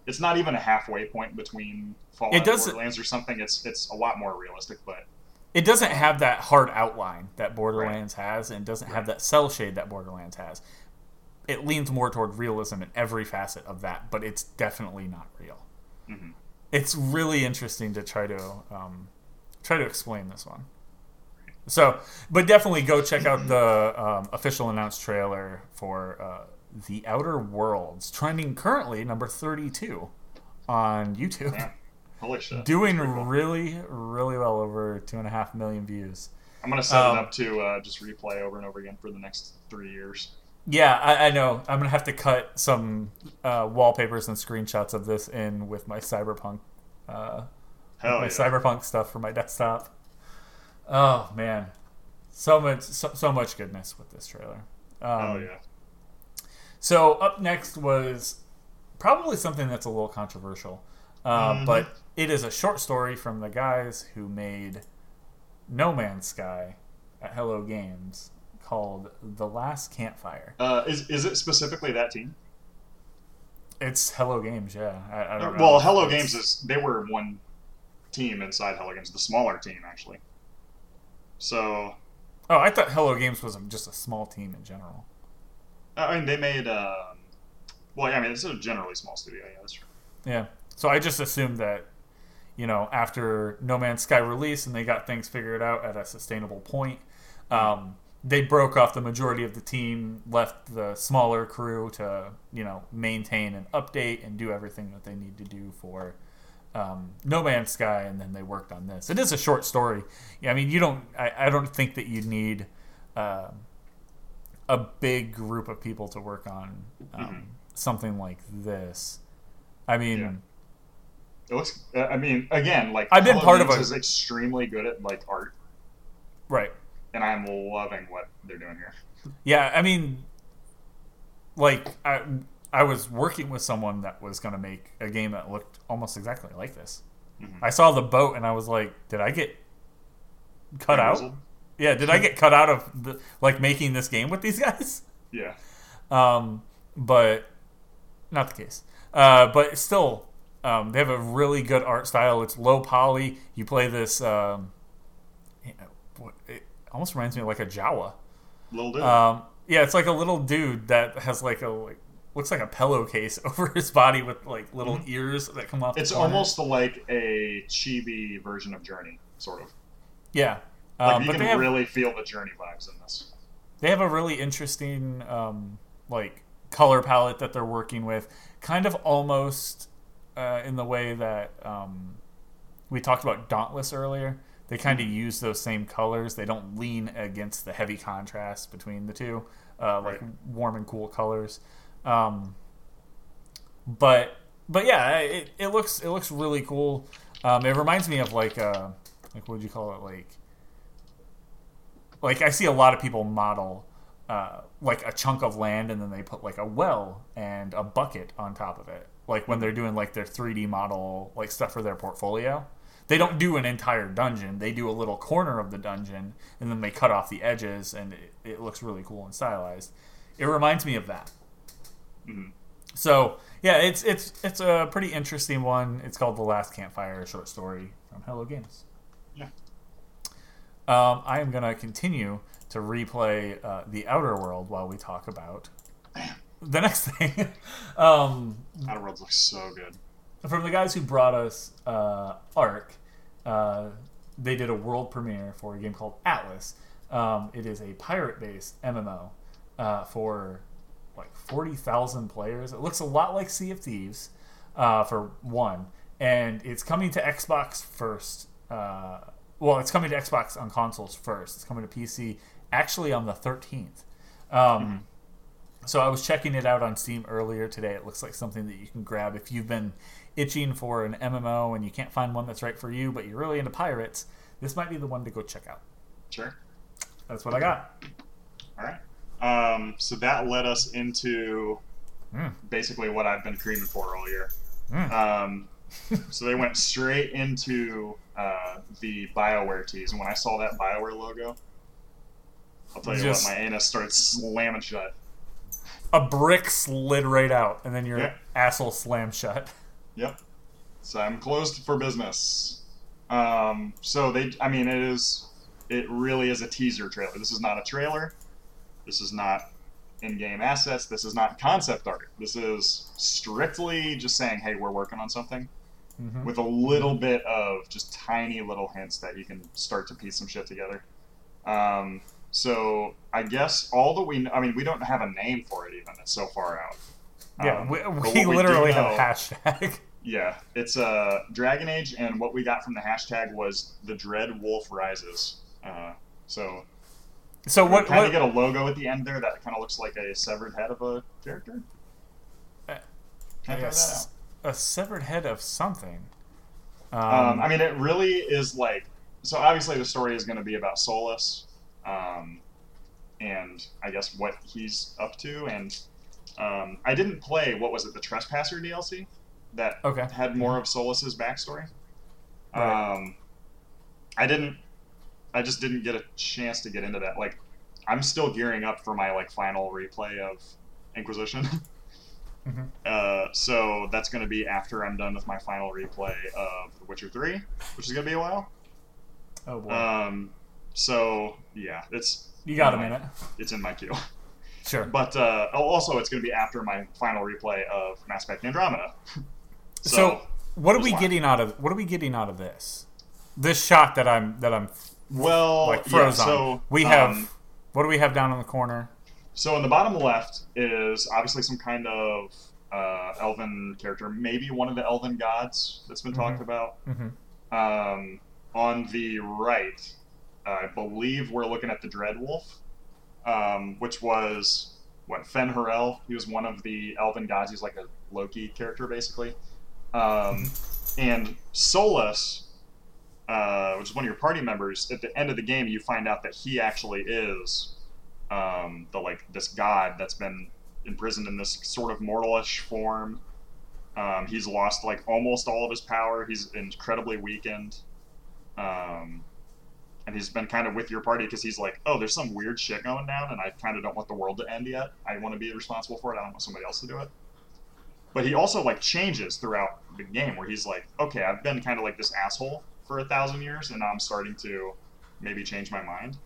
it's not even a halfway point between Fallout It and does- Borderlands or something. It's it's a lot more realistic, but it doesn't have that hard outline that Borderlands has, and doesn't have that cel shade that Borderlands has. It leans more toward realism in every facet of that, but it's definitely not real. Mhm. It's really interesting to try to um, try to explain this one. So, but definitely go check out the um, official announced trailer for uh, The Outer Worlds, trending currently number 32 on YouTube. yeah. Holy shit. Doing cool. really, really well over two and a half million views. I'm gonna set um, it up to uh, just replay over and over again for the next three years. Yeah, I, I know. I'm gonna have to cut some uh, wallpapers and screenshots of this in with my cyberpunk, uh, my yeah. cyberpunk stuff for my desktop. Oh man, so much, so, so much goodness with this trailer. Um, Oh yeah. So up next was probably something that's a little controversial, uh, Mhm. but it is a short story from the guys who made No Man's Sky at Hello Games called The Last Campfire. Uh, is is it specifically that team? It's Hello Games, yeah. I, I don't know. Well, Hello It's- Games is they were one team inside Hello Games, the smaller team actually. So Oh, I thought Hello Games was just a small team in general. I mean, they made. Um, well, yeah, I mean, it's a generally small studio. Yeah, that's true. Yeah. So I just assumed that, you know, after No Man's Sky release and they got things figured out at a sustainable point, um, they broke off the majority of the team, left the smaller crew to, you know, maintain and update and do everything that they need to do for um, No Man's Sky, and then they worked on this. It is a short story. Yeah, I mean, you don't. I, I don't think that you need uh, a big group of people to work on um, Mhm. something like this. I mean, Yeah. It looks. uh, I mean, again, like I've been Hello part of a- is extremely good at like art, right? and I'm loving what they're doing here. Yeah, I mean, like I, I was working with someone that was going to make a game that looked almost exactly like this. Mhm. I saw the boat and I was like, did I get cut out? Yeah, did I get cut out of the, like making this game with these guys? Yeah. Um, but not the case. Uh, but still, um, they have a really good art style. It's low poly. You play this. Um, you know, what- it almost reminds me of like a Jawa. Little dude. Um, yeah, it's like a little dude that has like a like looks like a pillowcase over his body with like little ears that come off. it's corners. almost like a chibi version of Journey, sort of. yeah. Like Um, you but can they have really feel the Journey vibes in this. they have a really interesting um, like color palette that they're working with kind of almost uh, in the way that um, we talked about dauntless earlier they kind of use those same colors they don't lean against the heavy contrast between the two uh, like Right. warm and cool colors um, but but yeah it, it looks it looks really cool um, it reminds me of like uh like what would you call it like like I see a lot of people model uh, like a chunk of land and then they put like a well and a bucket on top of it. Like when they're doing like their 3D model like stuff for their portfolio. They don't do an entire dungeon. They do a little corner of the dungeon and then they cut off the edges and it, it looks really cool and stylized. It reminds me of that. Mhm. So yeah, it's it's it's a pretty interesting one. It's called The Last Campfire, a short story from Hello Games. Yeah. Um, I am going to continue to replay uh, The Outer World while we talk about the next thing. um, Outer Worlds looks so good. from the guys who brought us uh, Ark, uh, they did a world premiere for a game called Atlas. Um, it is a pirate based MMO uh, for like forty thousand players. It looks a lot like Sea of Thieves uh, for one, and it's coming to Xbox first. Uh, well, it's coming to Xbox on consoles first. It's coming to PC actually on the thirteenth. Um, So I was checking it out on Steam earlier today. It looks like something that you can grab if you've been itching for an MMO and you can't find one that's right for you, but you're really into pirates. This might be the one to go check out. Sure. That's what I got. All right. Um, so that led us into Mm. basically what I've been creaming for all year. Mm. Um, so they went straight into uh, the Bioware tease, and when I saw that Bioware logo, I'll tell you Just- what, my anus started slamming shut. A brick slid right out, and then your asshole slammed shut. Yep. So I'm closed for business. Um, so they, I mean, it is, it really is a teaser trailer. This is not a trailer. This is not in-game assets. This is not concept art. This is strictly just saying, hey, we're working on something, Mhm. with a little bit of just tiny little hints that you can start to piece some shit together. Um, so I guess all that we, I mean, we don't have a name for it even. It's so far out. Yeah, Um, we, we literally have know- a hashtag. Yeah, it's a uh, Dragon Age, and what we got from the hashtag was the Dread Wolf Rises. Uh, so So what? kind what of get a logo at the end there that kind of looks like a severed head of a character. Uh, yes, a severed head of something. Um. Um, I mean, it really is like so. Obviously, the story is going to be about Solas, um, and I guess what he's up to. And um, I didn't play what was it, the Trespasser DLC that okay. had more of Solas's backstory. Right. Um, I didn't. I just didn't get a chance to get into that. Like, I'm still gearing up for my like final replay of Inquisition. Mhm. Uh, so that's going to be after I'm done with my final replay of The Witcher 3, which is going to be a while. Oh boy, Um, so yeah, it's you got a minute. it's in my queue. Sure. But uh, also, it's going to be after my final replay of Mass Effect Andromeda. So, what are we getting out of? What are we getting out of this? This shot that I'm that I'm well, like Oh, yeah, so we have. um, what do we have down in the corner? So in the bottom left is obviously some kind of uh, elven character, maybe one of the elven gods that's been talked about. hmm Um, on the right, I believe we're looking at the Dreadwolf, um, which was what Fen Harel. He was one of the elven gods. He's like a Loki character, basically. Um, and Solas, uh, which is one of your party members, at the end of the game, you find out that he actually is um, the like this god that's been imprisoned in this sort of mortalish form. Um, he's lost like almost all of his power. He's incredibly weakened, um, and he's been kind of with your party because he's like, oh, there's some weird shit going down, and I kind of don't want the world to end yet. I want to be responsible for it. I don't want somebody else to do it. But he also like changes throughout the game, where he's like, okay, I've been kind of like this asshole for a thousand years, and now I'm starting to maybe change my mind.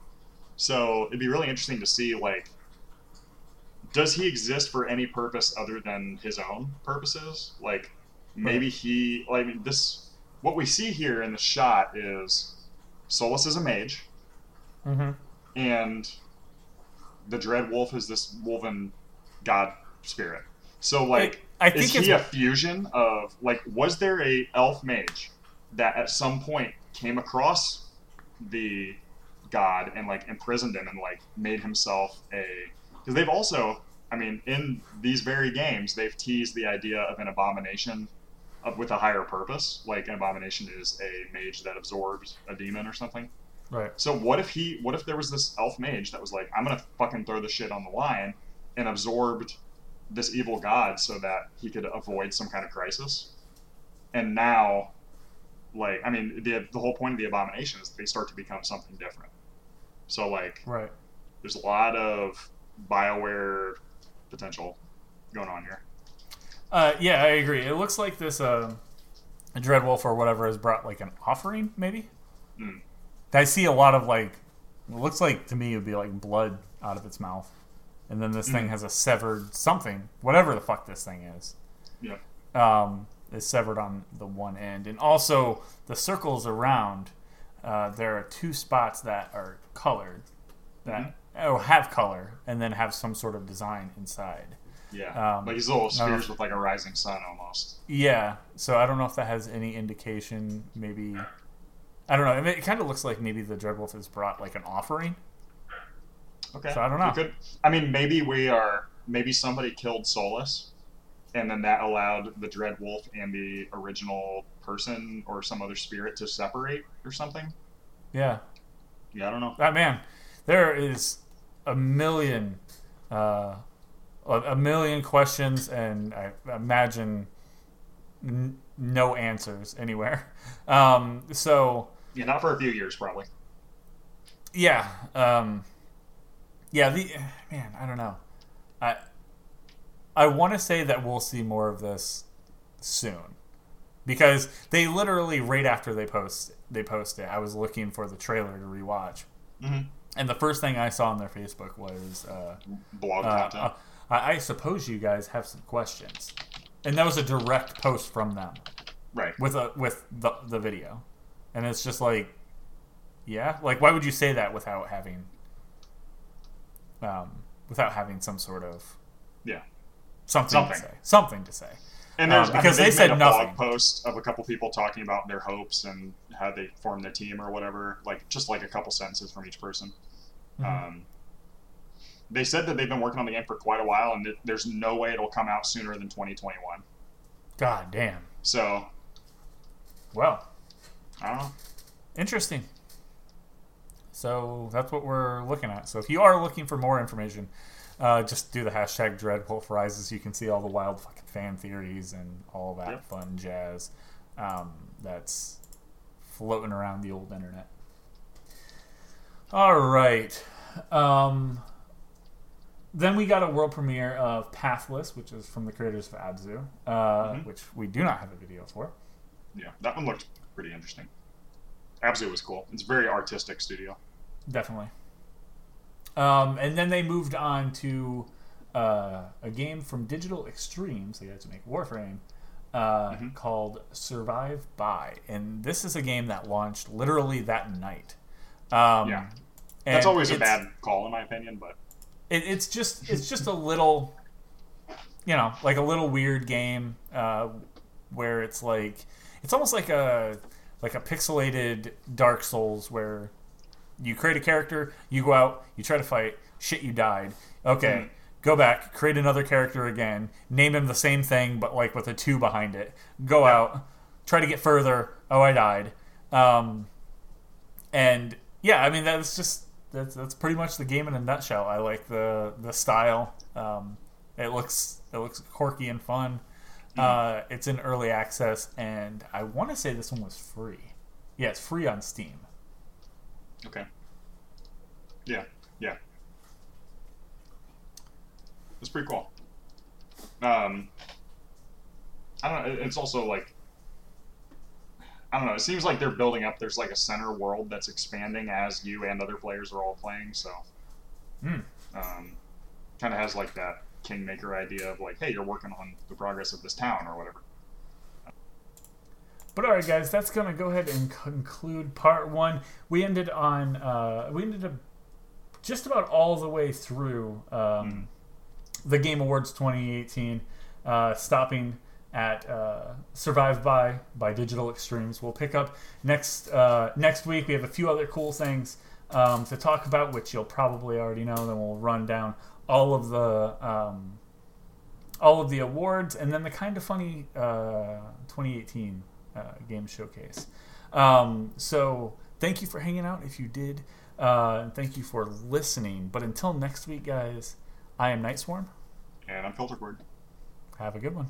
So it'd be really interesting to see like does he exist for any purpose other than his own purposes? Like maybe he like I mean, this what we see here in the shot is Solas is a mage hmm and the Dread Wolf is this woven god spirit. So like I think is he a fusion of like was there a elf mage that at some point came across the god and like imprisoned him and like made himself a because they've also i mean in these very games they've teased the idea of an abomination of, with a higher purpose. Like an abomination is a mage that absorbs a demon or something. Right. so what if he what if there was this elf mage that was like i'm gonna fucking throw the shit on the line and absorbed this evil god so that he could avoid some kind of crisis? And now like i mean the, the whole point of the abomination is they start to become something different so like Right. there's a lot of bioware potential going on here Uh, yeah, I agree. It looks like this uh, Dreadwolf or whatever has brought like an offering, maybe. Hmm. I see a lot of like. It looks like to me it would be like blood out of its mouth, and then this thing Hmm. has a severed something, whatever the fuck this thing is. yeah Um, is severed on the one end, and also the circles around. Uh, there are two spots that are colored, that oh have color and then have some sort of design inside. Yeah, Um, like these little spheres with like a rising sun almost. Yeah, so I don't know if that has any indication. Maybe I don't know. I mean, it kind of looks like maybe the Dreadwolf has brought like an offering. Okay. So I don't know. Could, I mean, maybe we are. Maybe somebody killed Solas, and then that allowed the Dread Wolf and the original person or some other spirit to separate or something. Yeah, Yeah, I don't know. that man. There is a million, uh, a a million questions, and I imagine n- no answers anywhere. Um, so Yeah, not for a few years probably. yeah, um, yeah. The man, I don't know. I I want to say that we'll see more of this soon because they literally right after they post they post it, I was looking for the trailer to rewatch, hmm and the first thing I saw on their Facebook was. Uh, Blog uh, content. uh, I, suppose you guys have some questions, and that was a direct post from them right. with a with the the video, and it's just like, yeah, like why would you say that without having, um, without having some sort of. Something, Something. to say, something to say. And Uh, there's because because they they said a nothing. blog post of a couple people talking about their hopes and how they formed their team or whatever, like just like a couple sentences from each person. Mhm. Um, they said that they've been working on the game for quite a while, and that there's no way it'll come out sooner than 2021. God damn. So Well, I don't know. interesting. So that's what we're looking at. So if you are looking for more information, uh, just do the hashtag Dreadwolf Rises. You can see all the wild fucking fan theories and all that Yep. fun jazz um, that's floating around the old internet. All right. Um, then we got a world premiere of Pathless, which is from the creators of Abzu, uh, Mhm. which we do not have a video for. Yeah, that one looked pretty interesting. Abzu was cool. It's a very artistic studio. Definitely. Um, and then they moved on to uh, a game from Digital Extremes, They had to make Warframe, uh, Mhm. called Survive By. And this is a game that launched literally that night. Um, Yeah. That's always a bad call in my opinion, but it, it's just it's just a little you know like a little weird game uh, where it's like it's almost like a like a pixelated dark souls where you create a character you go out you try to fight shit you died okay go back create another character again name him the same thing but like with a two behind it go out try to get further oh i died um, and yeah, I mean that's just that's that's pretty much the game in a nutshell. I like the the style. Um, it looks it looks quirky and fun. Uh, it's in early access, and I want to say this one was free. Yeah, it's free on Steam. Okay. Yeah, yeah. It's pretty cool. Um, I don't know. It's also like I don't know. It seems like they're building up. There's like a center world that's expanding as you and other players are all playing. So, Hmm. um, kind of has like that kingmaker idea of like, hey, you're working on the progress of this town or whatever. But all right, guys, that's gonna go ahead and conclude part one. We ended on uh, we ended up just about all the way through um, the Game Awards 2018, uh, stopping at uh, "Survive by" by Digital Extremes. We'll pick up next uh, next week. We have a few other cool things um, to talk about, which you'll probably already know. Then we'll run down all of the um, all of the awards, and then the kind of funny uh, 2018 uh, game showcase. Um, so thank you for hanging out. If you did, uh, and thank you for listening. But until next week, guys, I am Night Swarm. And I'm Filterboard. Have a good one.